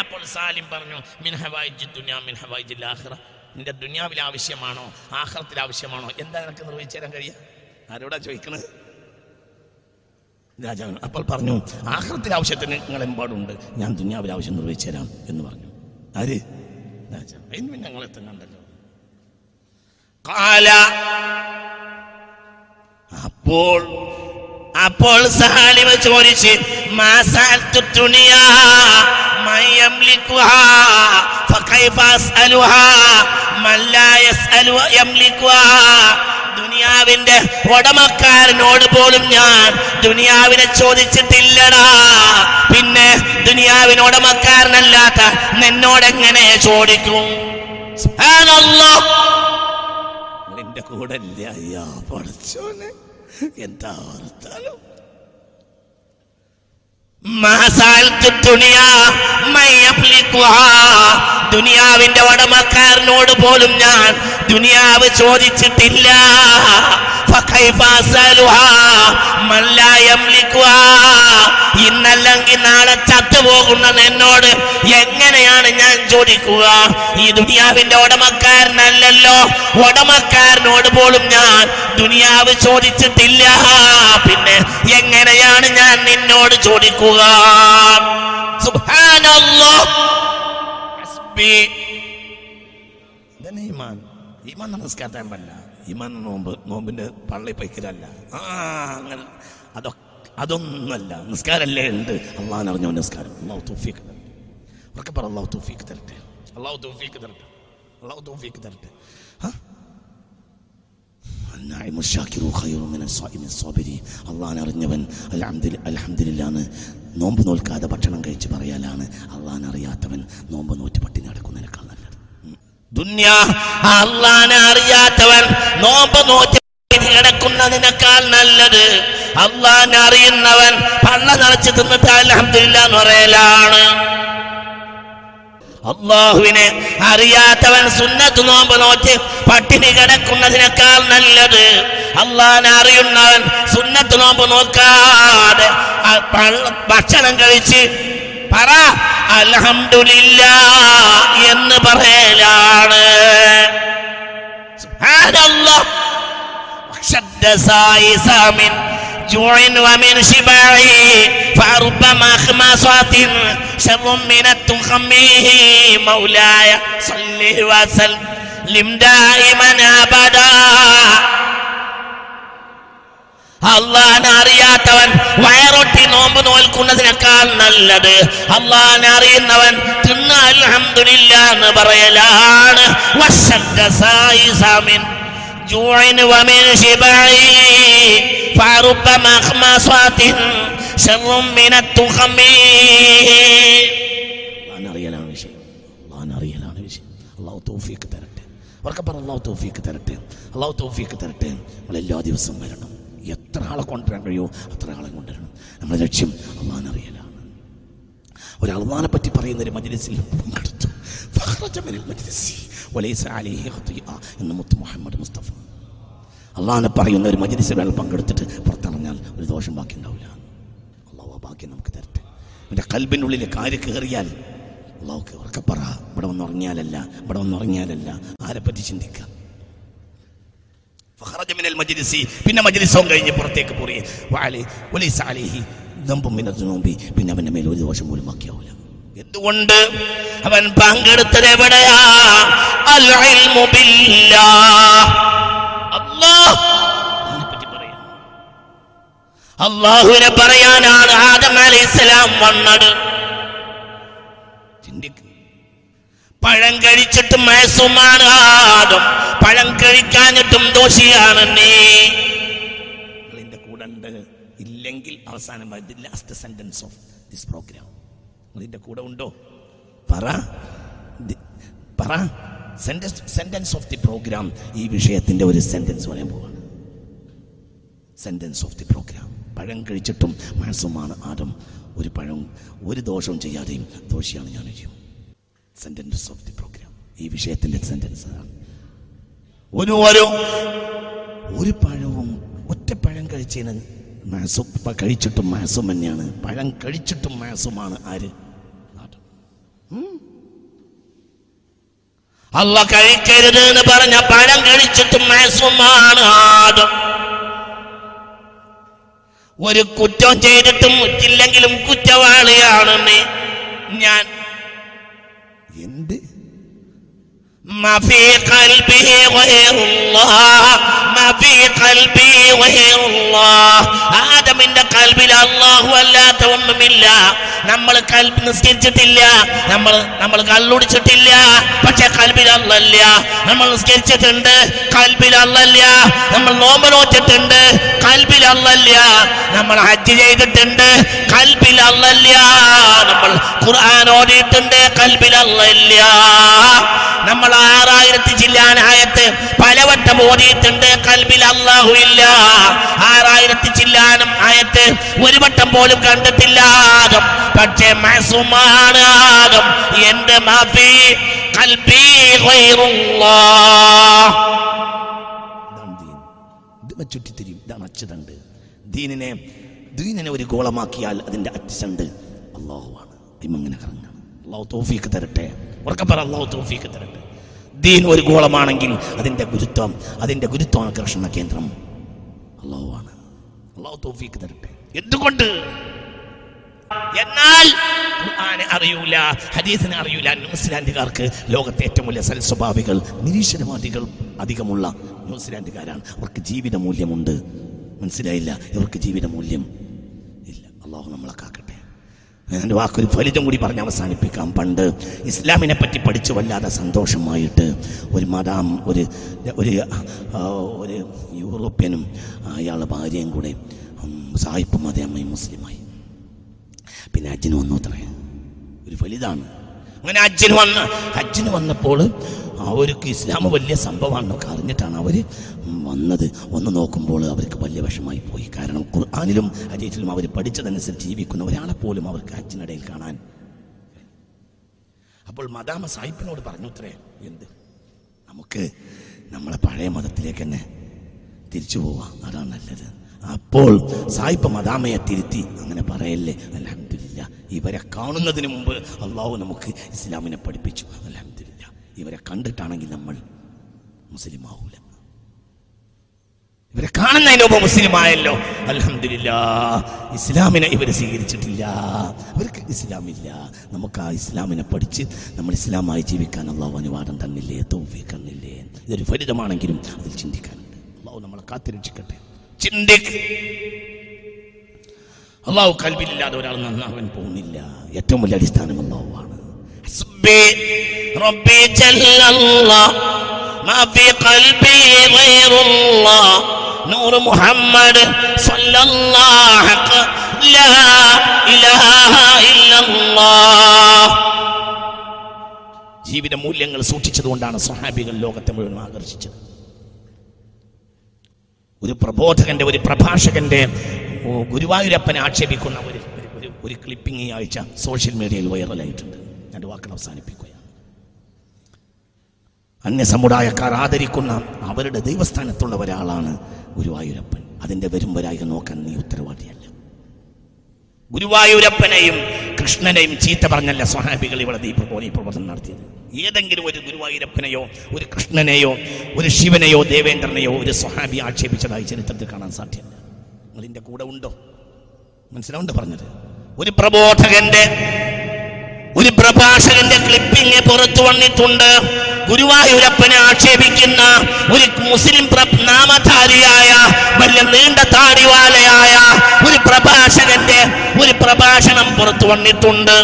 അപ്പോൾ സാലിം പറഞ്ഞു മിൻ ഹവായിജ് ദുനിയ മിൻ ഹവായിജിൽ ആഖിറ. നിന്റെ ദുനിയാവിൽ ആവശ്യമാണോ ആഹ്ലത്തിൽ ആവശ്യമാണോ എന്താ നിനക്ക് നിർവഹിച്ചു തരാൻ കഴിയുക? ആരോടാ ചോദിക്കണത്? രാജാവ് അപ്പോൾ പറഞ്ഞു ആഹ്ലത്തിൽ ആവശ്യത്തിന് നിങ്ങൾ എമ്പാടുണ്ട് ഞാൻ ദുനിയാവിൽ ആവശ്യം നിർവഹിച്ചു തരാം എന്ന് പറഞ്ഞു. ആര്? രാജാവ്. അതിന് പിന്നെ ഞങ്ങളെ എത്തുന്നുണ്ടല്ലോ. കാല അപ്പോൾ അപ്പോൾ സഹാലിമ ചോദിച്ച് യസ്അലു യംലിക്കുഹാ ദുനിയാവിന്റെ ഉടമക്കാരനോട് പോലും ഞാൻ ദുനിയാവിനെ ചോദിച്ചിട്ടില്ലടാ. പിന്നെ ദുനിയാവിന് ഉടമക്കാരനല്ലാത്ത നിന്നോടെങ്ങനെ ചോദിക്കും? നിന്റെ കൂടെ ഇല്ല അയ്യാ പഠിച്ചോനെ. എന്താ ദുനിയാവിന്റെ ഉടമക്കാരനോട് പോലും ഞാൻ ദുനിയാവ് ചോദിച്ചിട്ടില്ല. ഇന്നല്ലെങ്കിൽ നാളെ ചത്തുപോകുന്നത് എന്നോട് എങ്ങനെയാണ് ഞാൻ ചോദിക്കുക? ഈ ദുനിയാവിന്റെ ഉടമക്കാരനല്ലല്ലോ ഉടമക്കാരനോട് പോലും ഞാൻ ദുനിയാവ് ചോദിച്ചിട്ടില്ല. പിന്നെ എങ്ങനെയാണ് ഞാൻ നിന്നോട് ചോദിക്കുക? ഇതന്നെ ഈമാൻ. ഈമാൻ നമസ്കാരത്താൻ പറ്റില്ല ഈമാൻ നോമ്പ് നോമ്പിന്റെ പള്ളി പൈക്കലല്ല ആ അങ്ങനെ. അതൊക്കെ അതൊന്നല്ല. നിസ്കാരല്ലേ ഉണ്ട് അള്ളാഹ് അറിഞ്ഞ നിസ്കാരം. അള്ളാഹു തൗഫീഖ് തരട്ടെ. ഉറക്കെ പറ അള്ളാഹു തൗഫീഖ് തരട്ടെ. അള്ളാഹു തൗഫീഖ് തരട്ടെ. അള്ളാഹു തൗഫീഖ് തരട്ടെ. ആ? അള്ളാൻ അറിഞ്ഞവൻ അലഹമ്മദില്ലാന്ന് നോമ്പ് നോൽക്കാതെ ഭക്ഷണം കഴിച്ച് പറയാനാണ് അള്ളാൻ അറിയാത്തവൻ നോമ്പ് നോറ്റ് പട്ടിണി നടക്കുന്നതിനേക്കാൾ നല്ലത്. ദുന്യാ അള്ളാനെ അറിയാത്തവൻ നോമ്പ് നോറ്റ് നടക്കുന്നതിനേക്കാൾ നല്ലത്. അള്ളാൻ അറിയുന്നവൻ പള്ള നിറച്ച് തിന്നിട്ട് അലഹമ്മദില്ല എന്ന് പറയലാണ്. അള്ളാഹുവിനെ അറിയാത്തവൻ സുന്നത്ത് നോമ്പ് നോറ്റ് പട്ടിണി കിടക്കുന്നതിനേക്കാൾ നല്ലത്. അള്ളാഹിനെ അറിയുന്നവൻ സുന്നത്ത് നോമ്പ് നോക്കാതെ ഭക്ഷണം കഴിച്ച് പറ അലഹമില്ല എന്ന് പറയലാണ്. സുബ്ഹാനല്ലാഹ്. واشتد سائس من جوع ومن شبع فربما خماصات شر من التخم مولاي صل وسلم دائما ابدا അള്ളാനെ അറിയാത്തവൻ വയറൊട്ടി നോമ്പ് നോൽക്കുന്നതിനേക്കാൾ നല്ലത് അള്ളാനെ അറിയുന്നവൻ തിന്ന അൽഹംദുലില്ല എന്ന് പറയലാണ് വശദ്ദ സായിസാമിൻ جوع ومن شبع فرب مخمصة شر من التخم അറിയലാണ് വിഷയം അള്ളാൻ അറിയലാണ് വിഷയം അള്ളാഹു തൗഫീക്ക് തരട്ടെ അവർക്ക് പറ അള്ളാഹു തൗഫീക്ക് തരട്ടെ അള്ളാഹു തൗഫീക്ക് തരട്ടെ നമ്മൾ എല്ലാ ദിവസവും വരണം എത്ര ആളെ കൊണ്ടുവരാൻ കഴിയുമോ അത്ര ആളെ കൊണ്ടുവരണം നമ്മുടെ ലക്ഷ്യം അള്ളാൻ അറിയലാണ് ഒരു അള്ളാനെ പറ്റി പറയുന്ന ഒരു മജ്ലിസിൽ പങ്കെടുത്തു ഫഖറജ മിനൽ മജ്ലിസി വലൈസ അലൈഹി ഖതിഅ എന്ന് മുത്ത് മുഹമ്മദ് മുസ്തഫ അള്ളാനെ പറയുന്ന ഒരു അയാൾ പങ്കെടുത്തിട്ട് പുറത്തിറങ്ങിയാൽ ഒരു ദോഷം ബാക്കി ഉണ്ടാവില്ല. അള്ളാഹു ആ ഭാഗ്യം നമുക്ക് തരട്ടെ. എന്റെ കൽബിനുള്ളിൽ കാര്യം കയറിയാൽ അള്ളാഹുക്ക് ഉറക്കെ പറ. ഇവിടെ വന്ന് ഉറങ്ങിയാലല്ല ഇവിടെ വന്ന് ഉറങ്ങിയാലല്ല. ആരെ പറ്റി ചിന്തിക്കാം? ഫഖറജ മിനൽ മജ്ലിസി. പിന്നെ മജ്ലിസവും കഴിഞ്ഞ് പുറത്തേക്ക് പോയി പിന്നെ അവന്റെ മേൽ ഒരു ദോഷം പോലും ബാക്കിയാവില്ല എന്തുകൊണ്ട്? അവൻ പങ്കെടുത്തത് എവിടെയാ? അല്ലാഹ് അള്ളാഹുവിനെ പറയാനാണ് ആദം അലൈഹിസ്സലാം വന്നത്. ചിന്തിക്ക്. പഴം കഴിച്ചിട്ടും മയസുമാണ് ആദം. പഴം കഴിക്കാനിട്ടും ദോഷിയാണ് നീ നിങ്ങളിന്റെ കൂടെ ഇല്ലെങ്കിൽ അവസാനം last sentence of this programme നിങ്ങളിന്റെ കൂടെ ഉണ്ടോ? പറ. പറ. Sentence sentence of the programme ഈ വിഷയത്തിന്റെ ഒരു സെന്റൻസ് പറയാൻ പോവാണ്. ഓഫ് ദി പ്രോഗ്രാം പഴം കഴിച്ചിട്ടും മനസ്സുമാണ് ആരും ഒരു പഴം ഒരു ദോഷവും ചെയ്യാതെയും ദോഷിയാണ് ഞാൻ ചെയ്യും സെന്റൻസ് ഓഫ് ദി പ്രോഗ്രാം ഈ വിഷയത്തിന്റെ സെന്റൻസ് ഒരു ഒരു പഴവും ഒറ്റ പഴം കഴിച്ചതിന് മാസം കഴിച്ചിട്ടും മാസം തന്നെയാണ്. പഴം കഴിച്ചിട്ടും മാസമാണ് ആര്? ആദം. അല്ല കഴിക്കരുത് എന്ന് പറഞ്ഞ പഴം കഴിച്ചിട്ടും മാസമാണ് ആദം. ഒരു കുറ്റം ചെയ്തിട്ടും ഇല്ലെങ്കിലും കുറ്റവാളിയാണ് ഞാൻ എന്ത്? ما في قلبه غير الله ما في قلبي غير الله ആദമിന്റെ കൽബിൽ അള്ളാഹു അല്ലാത്ത ഒന്നുമില്ല നമ്മൾ കൽബ് നിസ്കരിച്ചിട്ടില്ല നമ്മൾ നമ്മൾ കള്ളുടിച്ചിട്ടില്ല പക്ഷെ കൽബിൽ അല്ലല്ല നമ്മൾ നിസ്കരിച്ചിട്ടുണ്ട് കൽബിൽ അല്ലല്ല നമ്മൾ നോമ്പ് നോച്ചിട്ടുണ്ട് കൽബിൽ അല്ലല്ല നമ്മൾ ഹജ്ജ് ചെയ്തിട്ടുണ്ട് കൽബിൽ അല്ലല്ല നമ്മൾ ഖുർആൻ ഓതിയിട്ടുണ്ട് കൽബിൽ അല്ലല്ല നമ്മൾ ആറായിരത്തി ചില്ലാനായത്ത് പലവട്ടം ഓതിയിട്ടുണ്ട് കൽബിൽ അള്ളാഹു ഇല്ല. ആറായിരത്തി ചില്ലാനം ആയത്ത്. ഒരു വട്ടം പോലും കണ്ടിട്ടില്ല ആദം. പക്ഷേ മസുമാണ് ആദം. എന്റെ മാഫി കൽബി ചുറ്റിത്തിരിയും. ഇതാണ് അച്ചുതണ്ട്. ദീനിനെ ദീനിനെ ഒരു ഗോളമാക്കിയാൽ അതിന്റെ അച്ചുതണ്ട് അള്ളാഹുവാണ് ഇമ്മങ്ങനെ കറങ്ങണം അള്ളാഹു തോഫീക്ക് തരട്ടെ. ഉറക്കപ്പറ അള്ളാഹു തോഫീക്ക് തരട്ടെ. ദീൻ ഒരു ഗോളമാണെങ്കിൽ അതിന്റെ ഗുരുത്വം അതിന്റെ ഗുരുത്വാകർഷണ കേന്ദ്രം അള്ളാഹുവാണ് അള്ളാഹു തോഫീക്ക് തരട്ടെ. എന്തുകൊണ്ട്? എന്നാൽ അറിയൂല ഹദീസിനെ അറിയൂല ന്യൂസിലാൻഡുകാർക്ക് ലോകത്തെ ഏറ്റവും വലിയ സൽസ്വഭാവികൾ നിരീശ്വരവാദികൾ അധികമുള്ള ന്യൂസിലാൻഡുകാരാണ്. അവർക്ക് ജീവിത മൂല്യമുണ്ട്. മനസ്സിലായില്ല? ഇവർക്ക് ജീവിത മൂല്യം ഇല്ല. അള്ളാഹു നമ്മളെ കാക്കട്ടെ. എന്റെ വാക്കൊരു ഫലിതം കൂടി പറഞ്ഞ് അവസാനിപ്പിക്കാം. പണ്ട് ഇസ്ലാമിനെ പറ്റി പഠിച്ചു വല്ലാതെ സന്തോഷമായിട്ട് ഒരു മദാം ഒരു ഒരു ഒരു യൂറോപ്യനും അയാളുടെ ഭാര്യയും കൂടെ സായിപ്പ് അമ്മയും മുസ്ലിമായി. പിന്നെ അജിന് വന്നു അത്രേ. ഒരു ഫലിതാണ്. അങ്ങനെ ഹജ്ജിന് വന്ന് ഹജ്ജിന് വന്നപ്പോൾ അവർക്ക് ഇസ്ലാം വലിയ സംഭവമാണെന്നൊക്കെ അറിഞ്ഞിട്ടാണ് അവർ വന്നത്. ഒന്ന് നോക്കുമ്പോൾ അവർക്ക് വലിയ വിഷമായി പോയി. കാരണം ഖുർആാനിലും അജീഷിലും അവർ പഠിച്ചതനുസരിച്ച് ജീവിക്കുന്ന ഒരാളെ പോലും അവർക്ക് അച്ഛനിടയിൽ കാണാൻ അപ്പോൾ മദാമ സാഹിബിനോട് പറഞ്ഞു അത്രേ എന്ത്? നമുക്ക് നമ്മളെ പഴയ മതത്തിലേക്ക് തന്നെ തിരിച്ചു പോവാം. അതാണ് നല്ലത്. അപ്പോൾ സായിപ്പ മദാമയെ തിരുത്തി. അങ്ങനെ പറയല്ലേ അലഹമില്ല ഇവരെ കാണുന്നതിന് മുമ്പ് അള്ളാഹു നമുക്ക് ഇസ്ലാമിനെ പഠിപ്പിച്ചു. അലഹമില്ല ഇവരെ കണ്ടിട്ടാണെങ്കിൽ നമ്മൾ മുസ്ലിം ആവൂല. ഇവരെ കാണുന്ന അതിനൊപ്പം മുസ്ലിമായല്ലോ. അലഹമില്ല ഇസ്ലാമിനെ ഇവരെ സ്വീകരിച്ചിട്ടില്ല. അവർക്ക് ഇസ്ലാമില്ല. നമുക്ക് ആ ഇസ്ലാമിനെ പഠിച്ച് നമ്മൾ ഇസ്ലാമായി ജീവിക്കാൻ അള്ളാഹു അനുവാദം തന്നില്ലേ തോന്നില്ലേ? ഇതൊരു ഫലിതമാണെങ്കിലും അതിൽ ചിന്തിക്കാനുണ്ട്. അള്ളാഹു നമ്മളെ കാത്തിരക്ഷിക്കട്ടെ. ചിന്തിക്ക്. അള്ളാഹു കൽവില്ലാതെ ഒരാൾ നന്നാവൻ പോകുന്നില്ല. ഏറ്റവും വലിയ അടിസ്ഥാനം അള്ളാഹു ആണ് ജല്ലല്ലാഹ് ما في قلبي غير الله نور محمد صلى الله حق لا إله إلا الله ജീവിത മൂല്യങ്ങൾ സൂക്ഷിച്ചതുകൊണ്ടാണ് സ്വഹാബികൾ ലോകത്തെ മുഴുവൻ ആകർഷിച്ചത് ഒരു പ്രബോധകന്റെ ഒരു പ്രഭാഷകന്റെ ഓ, ഗുരുവായൂരപ്പനെ ആക്ഷേപിക്കുന്ന ഒരു ഒരു- ഒരു ഒരു ക്ലിപ്പിംഗ് ഈ ആഴ്ച സോഷ്യൽ മീഡിയയിൽ വൈറലായിട്ടുണ്ട് ഞാൻ വാക്കുകൾ അവസാനിപ്പിക്കുകയാണ് അന്യ സമുദായക്കാർ ആദരിക്കുന്ന അവരുടെ ദൈവസ്ഥാനത്തുള്ള ഒരാളാണ് ഗുരുവായൂരപ്പൻ. അതിന്റെ വരും നോക്കാൻ നീ ഉത്തരവാദിയല്ല. ഗുരുവായൂരപ്പനെയും കൃഷ്ണനെയും ചീത്ത പറഞ്ഞല്ല സ്വഹാബികൾ ഇവിടെ ഈ പ്രവർത്തനം നടത്തിയത്. ഏതെങ്കിലും ഒരു ഗുരുവായൂരപ്പനെയോ ഒരു കൃഷ്ണനെയോ ഒരു ശിവനെയോ ദേവേന്ദ്രനെയോ ഒരു സ്വഹാബി ആക്ഷേപിച്ചതായി ചരിത്രത്തിൽ കാണാൻ സാധ്യമല്ല നിങ്ങളിന്റെ കൂടെ ഉണ്ടോ? മനസ്സിലാവുണ്ട് പറഞ്ഞത്? ഒരു പ്രബോധകന്റെ ഒരു പ്രഭാഷകന്റെ ക്ലിപ്പിംഗ് പുറത്തു വന്നിട്ടുണ്ട്. ഗുരുവായൂരപ്പനെ ആക്ഷേപിക്കുന്ന ഒരു മുസ്ലിം നാമധാരിയായ വലിയ നീണ്ട താടിവാലയായ ഒരു പ്രഭാഷകന്റെ ഒരു പ്രഭാഷണം പുറത്തു വന്നിട്ടുണ്ട്.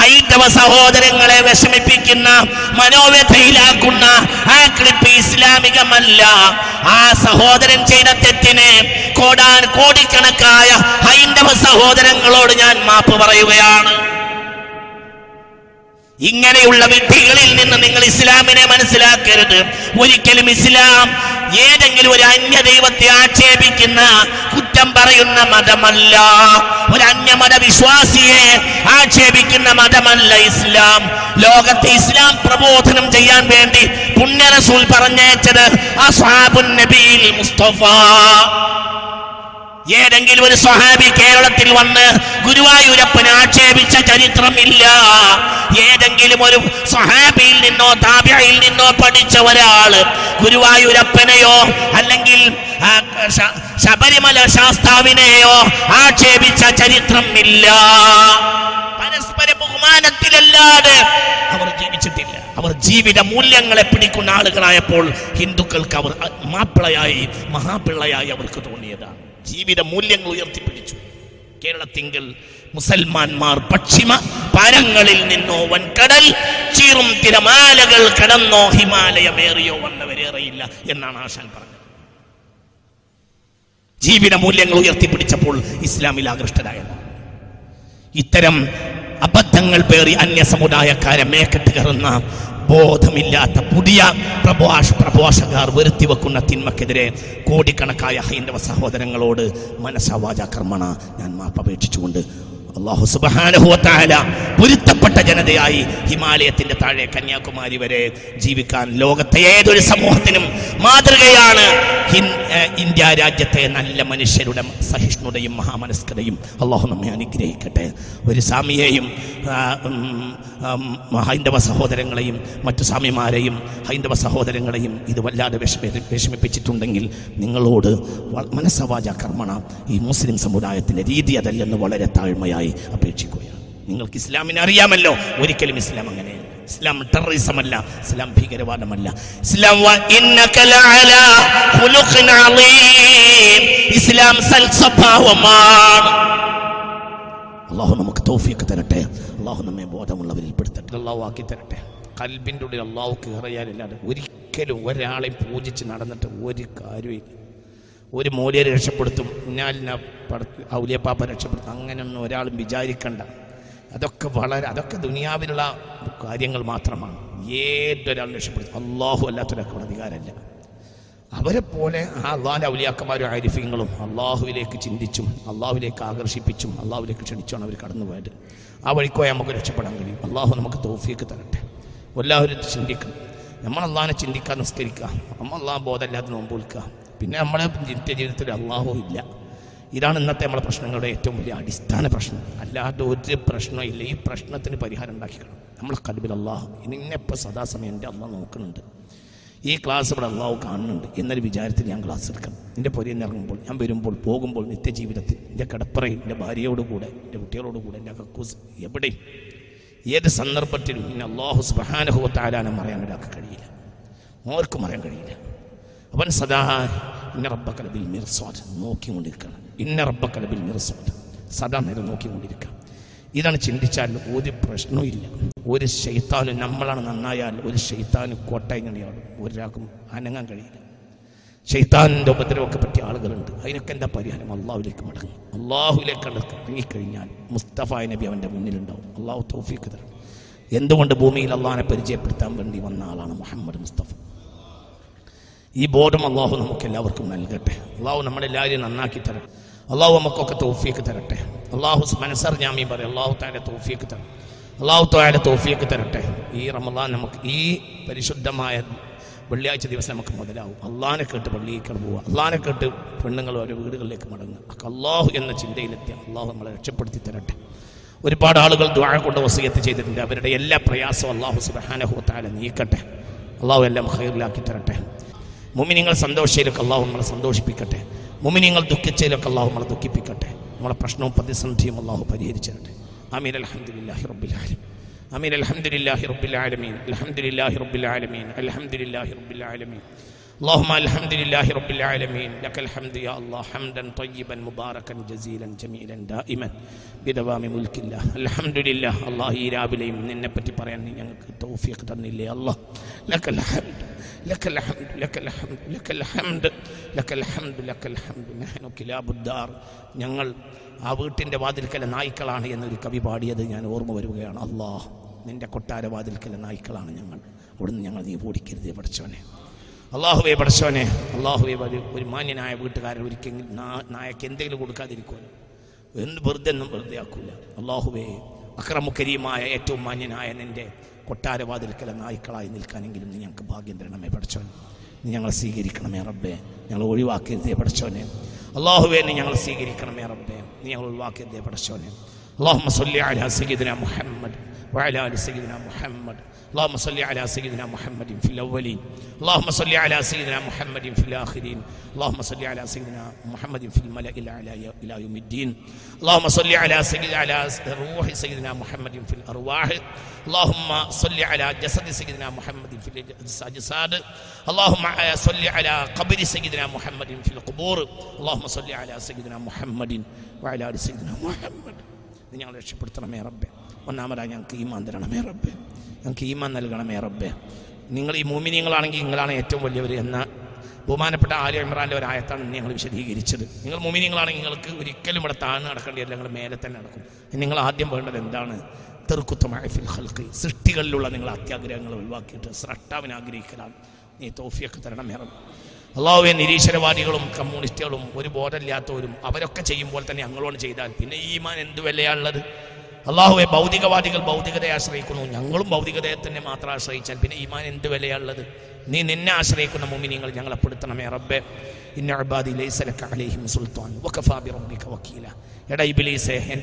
ഹൈന്ദവ സഹോദരങ്ങളെ വിഷമിപ്പിക്കുന്ന മനോവ്യഥയിലാക്കുന്ന ആ ക്ലിപ്പ് ഇസ്ലാമികമല്ല. ആ സഹോദരൻ ചെയ്ത തെറ്റിനെ കോടാൻ കോടിക്കണക്കായ ഹൈന്ദവ സഹോദരങ്ങളോട് ഞാൻ മാപ്പ് പറയുകയാണ്. ഇങ്ങനെയുള്ള വിഡ്ഢികളിൽ നിന്ന് നിങ്ങൾ ഇസ്ലാമിനെ മനസ്സിലാക്കരുത്. ഒരിക്കലും ഇസ്ലാം ഏതെങ്കിലും ഒരു അന്യ ദൈവത്തെ ആക്ഷേപിക്കുന്ന കുറ്റം പറയുന്ന മതമല്ല. ഒരു അന്യമത വിശ്വാസിയെ ആക്ഷേപിക്കുന്ന മതമല്ല ഇസ്ലാം. ലോകത്തെ ഇസ്ലാം പ്രബോധനം ചെയ്യാൻ വേണ്ടി പുണ്യ റസൂൽ പറഞ്ഞയച്ചത് അസ്ഹാബുൻ നബീൽ മുസ്തഫ. ഏതെങ്കിലും ഒരു സ്വഹാബി കേരളത്തിൽ വന്ന് ഗുരുവായൂരപ്പനെ ആക്ഷേപിച്ച ചരിത്രമില്ല ഏതെങ്കിലും ഒരു സ്വഹാബിയിൽ നിന്നോ താബ്യയിൽ നിന്നോ പഠിച്ച ഒരാൾ ഗുരുവായൂരപ്പനെയോ അല്ലെങ്കിൽ ശബരിമല ശാസ്താവിനെയോ ആക്ഷേപിച്ച ചരിത്രമില്ല പരസ്പര ബഹുമാനത്തിലല്ലാതെ അവർ ജീവിച്ചിട്ടില്ല. അവർ ജീവിത മൂല്യങ്ങളെ പിടിക്കുന്ന ആളുകളായപ്പോൾ ഹിന്ദുക്കൾക്ക് അവർ മാപ്പിളയായി മഹാപിള്ളയായി അവർക്ക് തോന്നിയതാണ്. ജീവിത മൂല്യങ്ങൾ ഉയർത്തിപ്പിടിച്ചു. കേരളത്തിങ്കിൽ മുസൽമാന്മാർ പശ്ചിമ പാരങ്ങളിൽ നിന്നോ വൻകടൽ ചീറും തിരമാലകൾ കടന്നോ ഹിമാലയമേറിയോ വന്നവരേറെയില്ല എന്നാണ് ആശാൻ പറഞ്ഞത്. ജീവിത മൂല്യങ്ങൾ ഉയർത്തിപ്പിടിച്ചപ്പോൾ ഇസ്ലാമിൽ ആകൃഷ്ടരായത്. ഇത്തരം അബദ്ധങ്ങൾ പേറി അന്യ സമുദായക്കാരെ മേക്കെട്ട് കയറുന്ന ബോധമില്ലാത്ത പുതിയ പ്രഭാഷ പ്രഭാഷകർ വരുത്തി വെക്കുന്ന തിന്മക്കെതിരെ കോടിക്കണക്കായ ഹൈന്ദവ സഹോദരങ്ങളോട് മനസ്സാവാച കർമ്മണ ഞാൻ മാപ്പപേക്ഷിച്ചുകൊണ്ട് അള്ളാഹു സുബാനുഹോത്താല പൊരുത്തപ്പെട്ട ജനതയായി ഹിമാലയത്തിന്റെ താഴെ കന്യാകുമാരി വരെ ജീവിക്കാൻ ലോകത്തെ ഏതൊരു സമൂഹത്തിനും മാതൃകയാണ് ഇന്ത്യ രാജ്യത്തെ നല്ല മനുഷ്യരുടെ സഹിഷ്ണുതയും മഹാമനസ്കതയും. അള്ളാഹു നമ്മെ അനുഗ്രഹിക്കട്ടെ. ഒരു സ്വാമിയെയും ഹൈന്ദവ സഹോദരങ്ങളെയും മറ്റു സ്വാമിമാരെയും ഹൈന്ദവ സഹോദരങ്ങളെയും ഇത് വല്ലാതെ വിഷമ വിഷമിപ്പിച്ചിട്ടുണ്ടെങ്കിൽ നിങ്ങളോട് മനസ്സവാച കർമ്മണ ഈ മുസ്ലിം സമുദായത്തിന്റെ രീതി അതല്ലെന്ന് വളരെ താഴ്മയായി അപേക്ഷിക്കുകയാണ്. നിങ്ങൾക്ക് ഇസ്ലാമിനെ അറിയാമല്ലോ. ഒരിക്കലും ഇസ്ലാം അങ്ങനെയല്ല. ഇസ്ലാം ടെററിസം അല്ല ഇസ്ലാം ഭീകരവാദമല്ല. ഇസ്ലാം ഇസ്ലാം സൽ സ്വഭാവമാണ് അള്ളാഹു നമുക്ക് തൗഫീഖ് തരട്ടെ. അള്ളാഹു നമ്മെ ബോധമുള്ളവരിൽ പെടുത്തട്ടെ. അള്ളാഹു ആക്കി തരട്ടെ. കൽബിന്റെ ഉള്ളിൽ അള്ളാഹു കയറിയാലല്ലാതെ ഒരിക്കലും ഒരാളെ പൂജിച്ച് നടന്നിട്ട് ഒരു കാര്യമില്ല ഒരു മൂല്യം രക്ഷപ്പെടുത്തും ഔലിയപ്പാപ്പ രക്ഷപ്പെടുത്തും അങ്ങനെയൊന്നും ഒരാളും വിചാരിക്കണ്ട. അതൊക്കെ വളരെ അതൊക്കെ ദുനിയാവിലുള്ള കാര്യങ്ങൾ മാത്രമാണ്. ഏതൊരാൾ രക്ഷപ്പെടുത്തും. അള്ളാഹു അല്ലാത്തൊരാൾക്ക് അധികാരമല്ല. അവരെ പോലെ ആ അള്ളാഹിന്റെ ഔലിയാക്കന്മാരും ആരിഫ്യങ്ങളും അള്ളാഹുവിലേക്ക് ചിന്തിച്ചും അള്ളാഹുവിലേക്ക് ആകർഷിപ്പിച്ചും അള്ളാഹുവിലേക്ക് ക്ഷണിച്ചുമാണ് അവർ കടന്നുപോയത് ആ വഴിക്കോയി നമുക്ക് രക്ഷപ്പെടാൻ കഴിയും. അള്ളാഹു നമുക്ക് തോഫിയൊക്കെ തരട്ടെ. എല്ലാവരും ചിന്തിക്കണം. നമ്മൾ അള്ളാഹിനെ ചിന്തിക്കാൻ നിസ്കരിക്കുക. നമ്മൾ അള്ളാഹ് ബോധമില്ലാതെ നോമ്പ് വിൽക്കുക പിന്നെ നമ്മളെ നിത്യ ജീവിതത്തിൽ അള്ളാഹു ഇല്ല. ഇതാണ് ഇന്നത്തെ നമ്മളെ പ്രശ്നങ്ങളുടെ ഏറ്റവും വലിയ അടിസ്ഥാന പ്രശ്നം. അല്ലാതെ ഒരു പ്രശ്നവും ഇല്ല. ഈ പ്രശ്നത്തിന് പരിഹാരം ഉണ്ടാക്കിക്കണം നമ്മളെ കൽബിൽ അള്ളാഹു. ഇന്നെപ്പോൾ സദാസമയം എന്റെ അള്ളാഹ് നോക്കുന്നുണ്ട്. ഈ ക്ലാസ് ഇവിടെ അള്ളാഹു കാണുന്നുണ്ട്. എന്നൊരു വിചാരത്തിൽ ഞാൻ ക്ലാസ് എടുക്കണം. എന്റെ പൊരിയിൽ ഇറങ്ങുമ്പോൾ ഞാൻ വരുമ്പോൾ പോകുമ്പോൾ നിത്യജീവിതത്തിൽ എന്റെ കടപ്പറയിൽ എന്റെ ഭാര്യയോട് കൂടെ എന്റെ കുട്ടികളോട് കൂടെ എന്റെ കക്കൂസ് എവിടെയും ഏത് സന്ദർഭത്തിലും ഇനി അള്ളാഹു സുബാനുഭവത്താരാനും അറിയാൻ ഒരാൾക്ക് കഴിയില്ല. ഓർക്കും അറിയാൻ കഴിയില്ല. അവൻ സദാ ഇന്ന റബ്ബക്കലബിൽ മിർസ്വാദ് നോക്കിക്കൊണ്ടിരിക്കണം ഇന്ന റബ്ബക്കലബിൽ മിർസ്വാദ് സദാ നേരം നോക്കിക്കൊണ്ടിരിക്കുക ഇതാണ് ചിന്തിച്ചാൽ ഒരു പ്രശ്നവും ഇല്ല. ഒരു ഷെയ്ത്താനും നമ്മളാണ് നന്നായാൽ ഒരു ഷെയ്ത്താനും കോട്ടയങ്ങനെയാടും ഒരാൾക്കും അനങ്ങാൻ കഴിയില്ല. ശൈത്താനിന്റെ ഉപദ്രവമൊക്കെ പറ്റിയ ആളുകളുണ്ട്. അതിനൊക്കെ എന്താ പരിഹാരം? അള്ളാഹുലേക്ക് മടങ്ങും. അള്ളാഹുലേക്ക് ഇറങ്ങിക്കഴിഞ്ഞാൽ മുസ്തഫ നബി അവന്റെ മുന്നിലുണ്ടാവും. അള്ളാഹു തൗഫീക്ക് തരണം എന്തുകൊണ്ട് ഭൂമിയിൽ അള്ളാഹിനെ പരിചയപ്പെടുത്താൻ വേണ്ടി വന്ന ആളാണ് മുഹമ്മദ് മുസ്തഫ? ഈ ബോധം അള്ളാഹു നമുക്ക് എല്ലാവർക്കും നൽകട്ടെ. അള്ളാഹു നമ്മളെല്ലാവരെയും നന്നാക്കി തരട്ടെ. അള്ളാഹു നമുക്കൊക്കെ തോഫിയൊക്കെ തരട്ടെ. അള്ളാഹു മനസ്സറിഞ്ഞാമീ പറയും അള്ളാഹു താരെ തോഫിയൊക്കെ തരും. അള്ളാഹു താരെ തോഫിയൊക്കെ തരട്ടെ. ഈ റമദാൻ നമുക്ക് ഈ പരിശുദ്ധമായ വെള്ളിയാഴ്ച ദിവസം നമുക്ക് മുതലാവും. അള്ളാനെ കേട്ട് പള്ളിയിലേക്ക് പോവുക. അള്ളാനെ കേട്ട് പെണ്ണുങ്ങൾ ഓരോ വീടുകളിലേക്ക് മടങ്ങുക. അള്ളാഹു എന്ന ചിന്തയിലെത്തി അള്ളാഹു നമ്മളെ രക്ഷപ്പെടുത്തി തരട്ടെ. ഒരുപാട് ആളുകൾ ദ്വാഴ കൊണ്ട് വസീയത്ത് ചെയ്തിട്ടുണ്ട്. അവരുടെ എല്ലാ പ്രയാസവും അള്ളാഹു സുബഹാനഹുത്താല നീക്കട്ടെ. അള്ളാഹു എല്ലാം ഹൈറിലാക്കി തരട്ടെ. മുമിനിങ്ങൾ സന്തോഷയിലൊക്കെ അള്ളാഹു നമ്മളെ സന്തോഷിപ്പിക്കട്ടെ. മുമിനിങ്ങൾ ദുഃഖിച്ചതിലൊക്കെ അള്ളാഹു നമ്മളെ ദുഃഖിപ്പിക്കട്ടെ നമ്മളെ പ്രശ്നവും പ്രതിസന്ധിയും അള്ളാഹു പരിഹരിച്ചു തരട്ടെ അമീൻ അലഹമുല്ലാഹി റബ്ബിലാലും അമീൻ അലഹമുല്ലാഹി റബ്ബിലാലമീൻ അലഹമുല്ലാഹി റബ്ബിലാലമീൻ അലഹമുല്ലാഹി റബ്ബിലാലമീൻ اللهم الحمد لله رب العالمين لك الحمد يا الله حمدا طيبا مباركا جزيلا جميلا دائما بدوام ملك الله الحمد لله الله ഈ രാവിലെയും നിന്നെ പറ്റി പറയാൻ നീ ഞങ്ങൾക്ക് തൗഫീഖ് തന്നില്ലേ അല്ലാഹ് لك الحمد لك الحمد لك الحمد لك الحمد لك الحمد لك الحمد نحن كلاب الدار ഞങ്ങൾ ആ വീട്ടിൻ്റെ വാതിൽക്കലെ നായ്ക്കളാണ് എന്നൊരു കവി പാടിയത് ഞാൻ ഓർമ്മ വരികയാണ് അള്ളാഹ് നിന്റെ കൊട്ടാര വാതിൽക്കലെ നായ്ക്കളാണ് ഞങ്ങൾ അവിടുന്ന് ഞങ്ങൾ നീ ഓടിക്കരുതേ പഠിച്ചവനെ അള്ളാഹുവെ പഠിച്ചവനെ അള്ളാഹുവെ ഒരു ഒരു മാന്യനായ വീട്ടുകാരൻ ഒരിക്കലും നാ- നായക്ക് എന്തെങ്കിലും കൊടുക്കാതിരിക്കുമല്ലോ എന്ത് വെറുതെ ഒന്നും വെറുതെ ആക്കൂല അള്ളാഹുവെ അക്രമുക്കരീമായ ഏറ്റവും മാന്യനായ നിന്റെ കൊട്ടാരവാതിൽക്കല നായ്ക്കളായി നിൽക്കാനെങ്കിലും നീ ഞങ്ങൾക്ക് ഭാഗ്യം തരണമേ പഠിച്ചോനെ നീ ഞങ്ങളെ സ്വീകരിക്കണമേ റബ്ബേ. ഞങ്ങൾ ഒഴിവാക്കിയതേ പഠിച്ചോനെ അള്ളാഹുവേ നീ ഞങ്ങൾ സ്വീകരിക്കണമേ റബ്ബേ. നീ ഞങ്ങൾ ഒഴിവാക്കിയതേ പഠിച്ചോനെ അള്ളാഹു സയ്യിദിന മുഹമ്മദ് വയലാലി സയ്യിദിന മുഹമ്മദ് اللهم صل على سيدنا محمد في الاولين اللهم صل على سيدنا محمد في الاخرين اللهم صل على سيدنا محمد في الملأ الاعلى الى يوم الدين اللهم صل على سيدنا على روح سيدنا محمد في الارواح اللهم صل على جسد سيدنا محمد في الاجساد اللهم صل على قبر سيدنا محمد في القبور اللهم صل على سيدنا محمد وعلى ال سيدنا محمد നീ ഞങ്ങളെ രക്ഷപ്പെടുത്തണമേ റബ്ബെ ഒന്നാമതായി ഞങ്ങൾക്ക് ഈമാൻ തരണമേ റബ്ബെ ഞങ്ങൾക്ക് ഈമാൻ നൽകണമേ റബ്ബെ. നിങ്ങൾ ഈ മൂമിനിയങ്ങളാണെങ്കിൽ നിങ്ങളാണ് ഏറ്റവും വലിയവർ എന്ന ബഹുമാനപ്പെട്ട ആര്യ ഇമ്രാന്റെ ഒരു ആയത്താണ് ഞങ്ങൾ വിശദീകരിച്ചത്. നിങ്ങൾ മൂമിനിയങ്ങളാണെങ്കിൽ നിങ്ങൾക്ക് ഒരിക്കലും ഇവിടെ താഴ്ന്ന് നടക്കേണ്ടിയല്ല നിങ്ങൾ മേലെ തന്നെ നടക്കും. നിങ്ങൾ ആദ്യം വേണ്ടത് എന്താണ്? തെറുക്കുത്തമായ ഫിൽ ഹൽക്ക് സൃഷ്ടികളിലുള്ള നിങ്ങൾ അത്യാഗ്രഹങ്ങൾ ഒഴിവാക്കിയിട്ട് സ്രഷ്ടാവിനെ ആഗ്രഹിക്കലാണ്. നീ തോഫിയൊക്കെ തരണം റബ്ബെ. അള്ളാഹുവെ നിരീശ്വരവാദികളും കമ്മ്യൂണിസ്റ്റുകളും ഒരു ബോധമില്ലാത്തവരും അവരൊക്കെ ചെയ്യുമ്പോൾ തന്നെ ഞങ്ങളോട് ചെയ്താൽ പിന്നെ ഈമാൻ എന്ത് വിലയാണുള്ളത് അള്ളാഹുവെ ഭൗതികവാദികൾ ഭൗതികതയെ ആശ്രയിക്കുന്നു. ഞങ്ങളും ഭൗതികതയെ തന്നെ മാത്രം ആശ്രയിച്ചാൽ പിന്നെ ഈമാൻ എന്ത് വിലയുള്ളത്? നീ നിന്നെ ആശ്രയിക്കുന്ന മുമിനിങ്ങൾ ഞങ്ങളെ പെടുത്തണമേ റബ്ബെ. ലൈസലക്ക അലൈഹിം സുൽത്താൻ. റബ്ബിക എടാ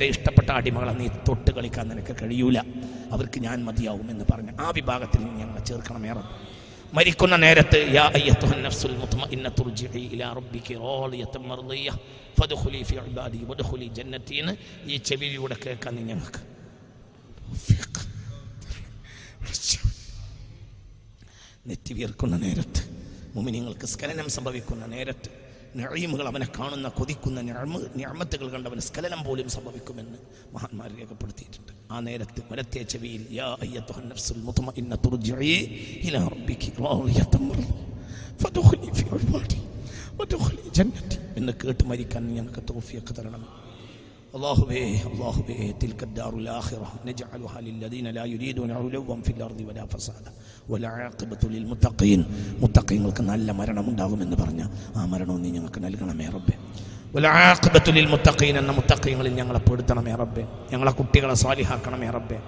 ഇഷ്ടപ്പെട്ട അടിമകളെ നീ തൊട്ട് കളിക്കാൻ നിനക്ക് കഴിയൂല. അവർക്ക് ഞാൻ മതിയാവും എന്ന് പറഞ്ഞ് ആ വിഭാഗത്തിൽ ഞങ്ങളെ ചേർക്കണമേ റബ്ബ്. മരിക്കുന്ന നേരത്ത് യാ അയ്യത്തുഹൻ നഫ്സുൽ മുത്മഇന്നത്തു ർജിഇ ഇലാ റബ്ബികി റാളിയത്തൻ മർദിയ ഫദ്ഖുലി ഫി ഇബാദി വദ്ഖുലി ജന്നത്തി എന്ന് ഈ ചെവിയിലൂടെ കേൾക്കാൻ നീ ഞങ്ങൾക്ക് നെറ്റി വീർക്കുന്ന നേരത്ത് മുമിനിങ്ങൾക്ക് സ്ഖലനം സംഭവിക്കുന്ന നേരത്ത് നഴീമുകൾ അവനെ കാണുന്ന കൊതിക്കുന്ന ഞാമത്തുകൾ കണ്ടവന് സ്കലനം പോലും സംഭവിക്കുമെന്ന് മഹാന്മാർ രേഖപ്പെടുത്തിയിട്ടുണ്ട്. ആ നേരത്ത് വലത്തെ ചെവിയിൽ എന്ന് കേട്ട് മരിക്കാൻ ഞങ്ങൾക്ക് തോഫിയൊക്കെ തരണം അള്ളാഹുവേ അള്ളാഹുവേ تلك الدار الآخرة نجعلها للذين لا يريدون علوا في الأرض ولا فسادا والعاقبة للمتقين മുത്തഖീങ്ങൾക്ക് നല്ല മരണം ഉണ്ടാകുമെന്ന് പറഞ്ഞ ആ മരണവും നീ ഞങ്ങൾക്ക് നൽകണമേ റബ്ബേ والعاقبة للمتقين എന്ന മുത്തഖീങ്ങളിൽ ഞങ്ങളെ പെടുത്തണമേ റബ്ബേ ഞങ്ങളെ കുട്ടികളെ സ്വാലിഹാക്കണമേ റബ്ബേ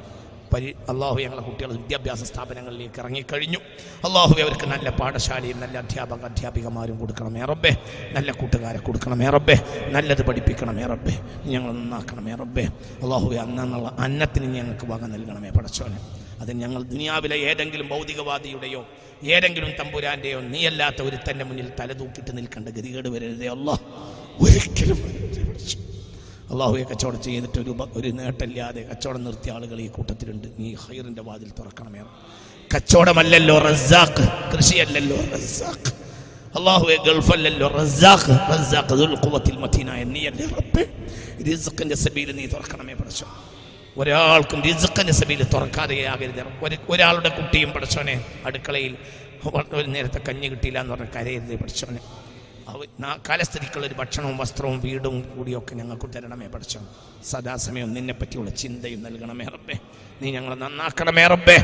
പരി അള്ളാഹു ഞങ്ങളെ കുട്ടികൾ വിദ്യാഭ്യാസ സ്ഥാപനങ്ങളിലേക്ക് ഇറങ്ങിക്കഴിഞ്ഞു. അള്ളാഹു അവർക്ക് നല്ല പാഠശാലയും നല്ല അധ്യാപക അധ്യാപികമാരും കൊടുക്കണമേ റബ്ബേ. നല്ല കൂട്ടുകാരെ കൊടുക്കണമേ റബ്ബേ. നല്ലത് പഠിപ്പിക്കണമേ റബ്ബേ. ഞങ്ങൾ നന്നാക്കണമേ റബ്ബേ. അള്ളാഹു അന്നുള്ള അന്നത്തിന് ഞങ്ങൾക്ക് വക നൽകണമേ പടച്ചോനെ. അത് ഞങ്ങൾ ദുനിയാവിലെ ഏതെങ്കിലും ഭൗതികവാദിയുടെയോ ഏതെങ്കിലും തമ്പുരാന്റെയോ നീയല്ലാത്ത ഒരു തന്നെ മുന്നിൽ തലതൂക്കിട്ട് നിൽക്കേണ്ട ഗതികേട് വരരുതേ അല്ല ഒരിക്കലും വരരുതേ. അള്ളാഹുയെ കച്ചവടം ചെയ്തിട്ട് ഒരു ഒരു നേട്ടമില്ലാതെ കച്ചവടം നിർത്തിയ ആളുകൾ ഈ കൂട്ടത്തിലുണ്ട്. നീ ഹൈറിന്റെ വാതിൽ തുറക്കണമേ. കച്ചവടമല്ലല്ലോ റസാഖ് കൃഷിയല്ലല്ലോ റസാഖ്. അള്ളാഹുവെ ഗൾഫല്ലല്ലോ റസാഖ് റസാഖ് ദുൽ ഖുവത്തിൽ മതീനായ നീയല്ലേ റബ്ബേ. റിസ്ഖിന്റെ സബീൽ നീ തുറക്കണമേ പഠിച്ചോ. ഒരാൾക്കും റിസ്ഖിന്റെ സബീൽ തുറക്കാതെ ആകരുത് ഒരു ഒരാളുടെ കുട്ടിയും പഠിച്ചോനെ അടുക്കളയിൽ ഒരു നേരത്തെ കഞ്ഞി കിട്ടിയില്ല എന്ന് പറഞ്ഞ കരയരുത് പഠിച്ചോനെ നാ- കാലസ്ഥിതിക്കുള്ള ഒരു ഭക്ഷണവും വസ്ത്രവും വീടും കൂടിയൊക്കെ ഞങ്ങൾക്ക് തരണമേ പഠിച്ചു. സദാസമയം നിന്നെ പറ്റിയുള്ള ചിന്തയും നൽകണമേ റബ്ബേ. നീ ഞങ്ങളെ നന്നാക്കണമേ റബ്ബേ.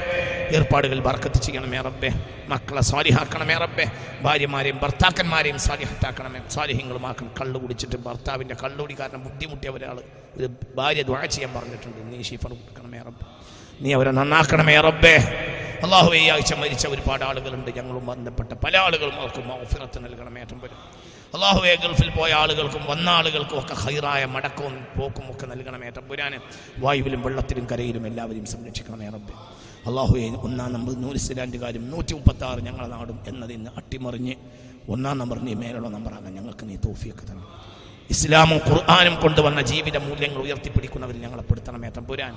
ഏർപ്പാടുകൾ ബർക്കത്ത് ചെയ്യണമേ റബ്ബേ. മക്കളെ സ്വാരിഹാക്കണമേ റബ്ബേ. ഭാര്യമാരെയും ഭർത്താക്കന്മാരെയും സ്വാരിഹത്താക്കണമേ സ്വാരിഹ്യങ്ങളുമാക്കണം കള്ളു കുടിച്ചിട്ട് ഭർത്താവിന്റെ കള്ളുടി കാരണം ബുദ്ധിമുട്ടിയ ഒരാൾ ഒരു ഭാര്യ ദ്വാ ചെയ്യാൻ പറഞ്ഞിട്ടുണ്ട്. നീ ഷീഫർ കൊടുക്കണമേ റബ്ബേ. നീ അവരെ നന്നാക്കണമേ റബ്ബേ. അള്ളാഹു ഈ ആഴ്ച മരിച്ച ഒരുപാട് ആളുകളുണ്ട്. ഞങ്ങളും ബന്ധപ്പെട്ട പല ആളുകളും അവർക്ക് മൗഫിറത്ത് നൽകണം ഏറ്റവും വരും. അള്ളാഹുവെ ഗൾഫിൽ പോയ ആളുകൾക്കും വന്ന ആളുകൾക്കും ഒക്കെ ഹൈറായ മടക്കവും പോക്കും ഒക്കെ നൽകണമേ തമ്പുരാന് വായുവിലും വെള്ളത്തിലും കരയിലും എല്ലാവരെയും സംരക്ഷിക്കണമേ റബ്ബ്. അള്ളാഹുവെ ഒന്നാം നമ്പർ നൂറിസ്ലാൻഡുകാരും നൂറ്റി മുപ്പത്തി ആറ് ഞങ്ങളുടെ നാടും എന്നതിൽ നിന്ന് അട്ടിമറിഞ്ഞ് ഒന്നാം നമ്പർ നീ മേലുള്ള നമ്പറാകാൻ ഞങ്ങൾക്ക് നീ തോഫിയൊക്കെ തന്നെ ഇസ്ലാമും ഖുർആാനും കൊണ്ടുവന്ന ജീവിത മൂല്യങ്ങൾ ഉയർത്തിപ്പിടിക്കുന്നവരിൽ ഞങ്ങളെ പെടുത്തണമേ തമ്പുരാൻ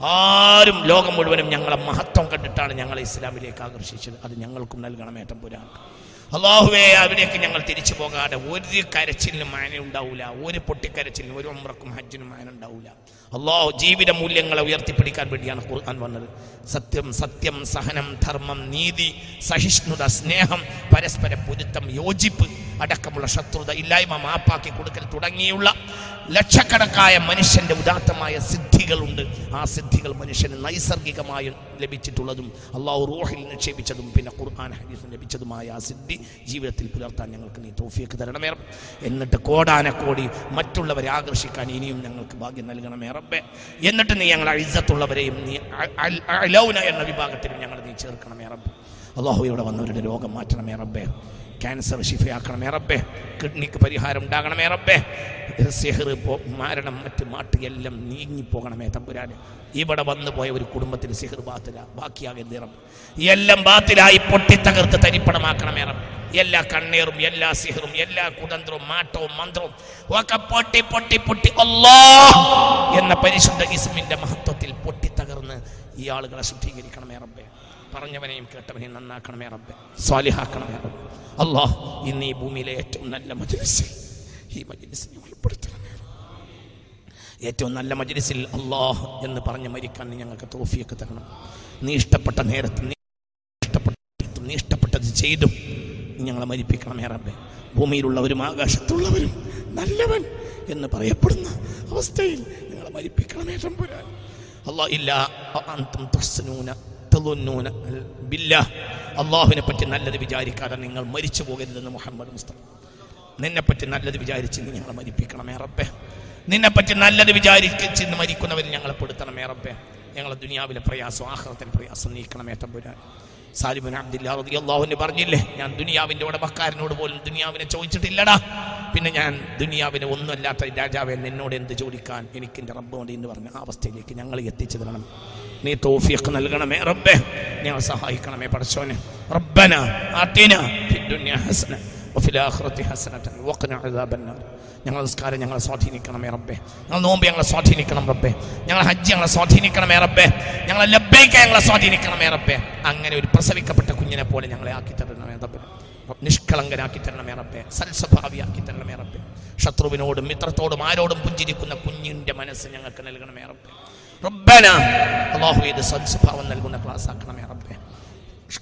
ആരും ലോകം മുഴുവനും ഞങ്ങളെ മഹത്വം കണ്ടിട്ടാണ് ഞങ്ങളെ ഇസ്ലാമിലേക്ക് ആകർഷിച്ചത്. അത് ഞങ്ങൾക്കും നൽകണം ഏറ്റവും പുരാണ്. അള്ളാഹുവേ അവിടേക്ക് ഞങ്ങൾ തിരിച്ചു പോകാതെ ഒരു കരച്ചിലിനും മാന ഉണ്ടാവില്ല ഒരു പൊട്ടിക്കരച്ചിലിനും ഒരു ഉമ്രക്കും ഹജ്ജിനും മാന ഉണ്ടാവില്ല അള്ളാഹു ജീവിത മൂല്യങ്ങളെ ഉയർത്തിപ്പിടിക്കാൻ വേണ്ടിയാണ് ഖുർആൻ വന്നത്. സത്യം സത്യം സഹനം ധർമ്മം നീതി സഹിഷ്ണുത സ്നേഹം പരസ്പര പൊരുത്തം യോജിപ്പ് അടക്കമുള്ള ശത്രുത ഇല്ലായ്മ മാപ്പാക്കി കൊടുക്കൽ തുടങ്ങിയുള്ള ലക്ഷക്കണക്കായ മനുഷ്യന്റെ ഉദാത്തമായ സിദ്ധികളുണ്ട്. ആ സിദ്ധികൾ മനുഷ്യന് നൈസർഗികമായി ലഭിച്ചിട്ടുള്ളതും അള്ളാഹു റൂഹിൽ നിക്ഷേപിച്ചതും പിന്നെ ഖുർആൻ ഹദീസ് ലഭിച്ചതുമായ ആ സിദ്ധി ജീവിതത്തിൽ പുലർത്താൻ ഞങ്ങൾക്ക് നീ തോഫിയൊക്കെ തരണമേറും. എന്നിട്ട് കോടാനക്കോടി മറ്റുള്ളവരെ ആകർഷിക്കാൻ ഇനിയും ഞങ്ങൾക്ക് ഭാഗ്യം നൽകണമേ റബ്ബേ എന്നിട്ട് നീ ഞങ്ങൾ അഴിസത്തുള്ളവരെയും നീ അലൗന എന്ന വിഭാഗത്തിലും ഞങ്ങൾ നീ ചേർക്കണമേ റബ്ബേ. അള്ളാഹു ഇവിടെ വന്നവരുടെ രോഗം മാറ്റണമേ റബ്ബേ. ക്യാൻസർ ശിഫയാക്കണമേ റബ്ബേ. കിഡ്നിക്ക് പരിഹാരം ഉണ്ടാകണമേ റബ്ബേ. സെഹറ് മാരണം മറ്റ് മാട്ട് എല്ലാം നീങ്ങിപ്പോകണമേ തമ്പുരാന്. ഇവിടെ വന്നു പോയ ഒരു കുടുംബത്തിന് സിഹർ ബാത്തില ബാക്കിയാകരുത് റബ്ബ് എല്ലാം ബാത്തിലായി പൊട്ടിത്തകർത്ത് തരിപ്പണമാക്കണമേ റബ്ബ്. എല്ലാ കണ്ണീറും എല്ലാ സിഹറും എല്ലാ കുതന്ത്രവും മാട്ടവും മന്ത്രവും ഒക്കെ പൊട്ടി പൊട്ടി പൊട്ടി ഒല്ലോ എന്ന പരിശുദ്ധ ഇസ്മിന്റെ മഹത്വത്തിൽ പൊട്ടിത്തകർന്ന് ഈ ആളുകളെ ശുദ്ധീകരിക്കണമേ റബ്ബേ. പറഞ്ഞവനെയും കേട്ടവനെയും നന്നാക്കണമേ റബ്ബെ. സ്വാലിഹാക്കണമേ റബ്ബെ. അള്ളാഹ് ഇന്ന് ഈ ഭൂമിയിലെ ഏറ്റവും നല്ല മജ്ലിസിൽ ഈ മജലിസിനെ ഉൾപ്പെടുത്തണമേ. ഏറ്റവും നല്ല മജലിസിൽ അള്ളാഹ് എന്ന് പറഞ്ഞ് മരിക്കാൻ നീ ഞങ്ങൾക്ക് തോഫിയൊക്കെ തരണം. നീ ഇഷ്ടപ്പെട്ട നേരത്ത് നീ ഇഷ്ടപ്പെട്ട നീ ഇഷ്ടപ്പെട്ടത് ചെയ്തും ഞങ്ങളെ മരിപ്പിക്കണമേ റബ്ബെ. ഭൂമിയിലുള്ളവരും ആകാശത്തുള്ളവരും നല്ലവൻ എന്ന് പറയപ്പെടുന്ന അവസ്ഥയിൽ ഞങ്ങളെ മരിപ്പിക്കണമേ തമ്പുരാൻ. അള്ളാഹ് ഇല്ല അന്തം തഹ്സനൂന. അള്ളാഹുവിനെ പറ്റി നല്ലത് വിചാരിക്കാതെ നിങ്ങൾ മരിച്ചു പോകരുതെന്ന് മുഹമ്മദ് മുസ്തഫ. നിന്നെപ്പറ്റി നല്ലത് വിചാരിച്ച് നീ ഞങ്ങളെ മരിപ്പിക്കണമേ റബ്ബേ. നിന്നെപ്പറ്റി നല്ലത് വിചാരിച്ച് മരിക്കുന്നവർ ഞങ്ങളെ പെടുത്തണമേ റബ്ബേ. ഞങ്ങളെ ദുനിയാവിലെ പ്രയാസം ആഹ്റത്തിലെ പ്രയാസം നീക്കണമേ തമ്പുരാൻ സാലിബുൻ അള്ളാഹുവിന് പറഞ്ഞില്ലേ ഞാൻ ദുനിയാവിന്റെ ഉടമക്കാരനോട് പോലും ദുനിയാവിനെ ചോദിച്ചിട്ടില്ലടാ. പിന്നെ ഞാൻ ദുനിയാവിനെ ഒന്നുമല്ലാത്ത രാജാവെ നിന്നോട് എന്ത് ചോദിക്കാൻ എനിക്ക് എന്റെ റബ്ബോട് എന്ന് പറഞ്ഞ അവസ്ഥയിലേക്ക് ഞങ്ങൾ എത്തിച്ചു തരണം. നീ തോഫിയൊക്കെ നൽകണമേ റബ്ബേ. നീ സഹായിക്കണമേ പഠിച്ചോനെ റബ്ബന അതിന ഫിദ്ദുനിയ ഹസന വഫിൽ ആഖിറതി ഹസനതൻ വഖന അദാബന്നാർ. ഞങ്ങൾ നിസ്കാരം ഞങ്ങളെ സ്വാധീനിക്കണമേ റബ്ബേ. ഞങ്ങൾ നോമ്പ് ഞങ്ങളെ സ്വാധീനിക്കണം റബ്ബേ. ഞങ്ങൾ ഹജ്ജ് ഞങ്ങളെ സ്വാധീനിക്കണം റബ്ബേ. ഞങ്ങളെ ലബ്ബേക്ക ഞങ്ങളെ സ്വാധീനിക്കണം റബ്ബേ. അങ്ങനെ ഒരു പ്രസവിക്കപ്പെട്ട കുഞ്ഞിനെ പോലെ ഞങ്ങളെ ആക്കി തരണം റബ്ബേ. നിഷ്കളങ്കനാക്കി തരണമേ റബ്ബേ. സൽസ്വഭാവിയാക്കി തരണം റബ്ബേ. ശത്രുവിനോടും മിത്രത്തോടും ആരോടും പുഞ്ചിരിക്കുന്ന കുഞ്ഞിന്റെ മനസ്സ് ഞങ്ങൾക്ക് നൽകണമേ റബ്ബേ. റബ്ബന അള്ളാഹു ഇത് സൽസ്വഭാവം നൽകുന്ന ക്ലാസ് ആക്കണമേ റബ്ബേ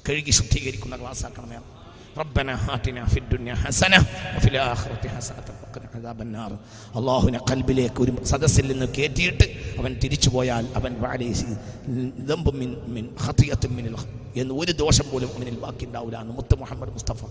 കഴുകി ശുദ്ധീകരിക്കുന്ന ക്ലാസ് ആക്കണമേ ربنا آتنا في الدنيا حسنة وفي الآخرة حسنة وقنا عذاب النار അള്ളാഹുവിനെ കൽബിലേക്ക് ഒരു സദസ്സിൽ നിന്ന് കയറ്റിയിട്ട് അവൻ തിരിച്ചു പോയാൽ അവൻ വാലേസി ദമ്പും മിൻ മിൻ ഖതിയത്തും മിനിൽ എന്ന് ഒരു ദോഷം പോലും അവനിൽ ബാക്കി ഉണ്ടാവില്ല എന്ന് മുത്ത് മുഹമ്മദ് മുസ്തഫ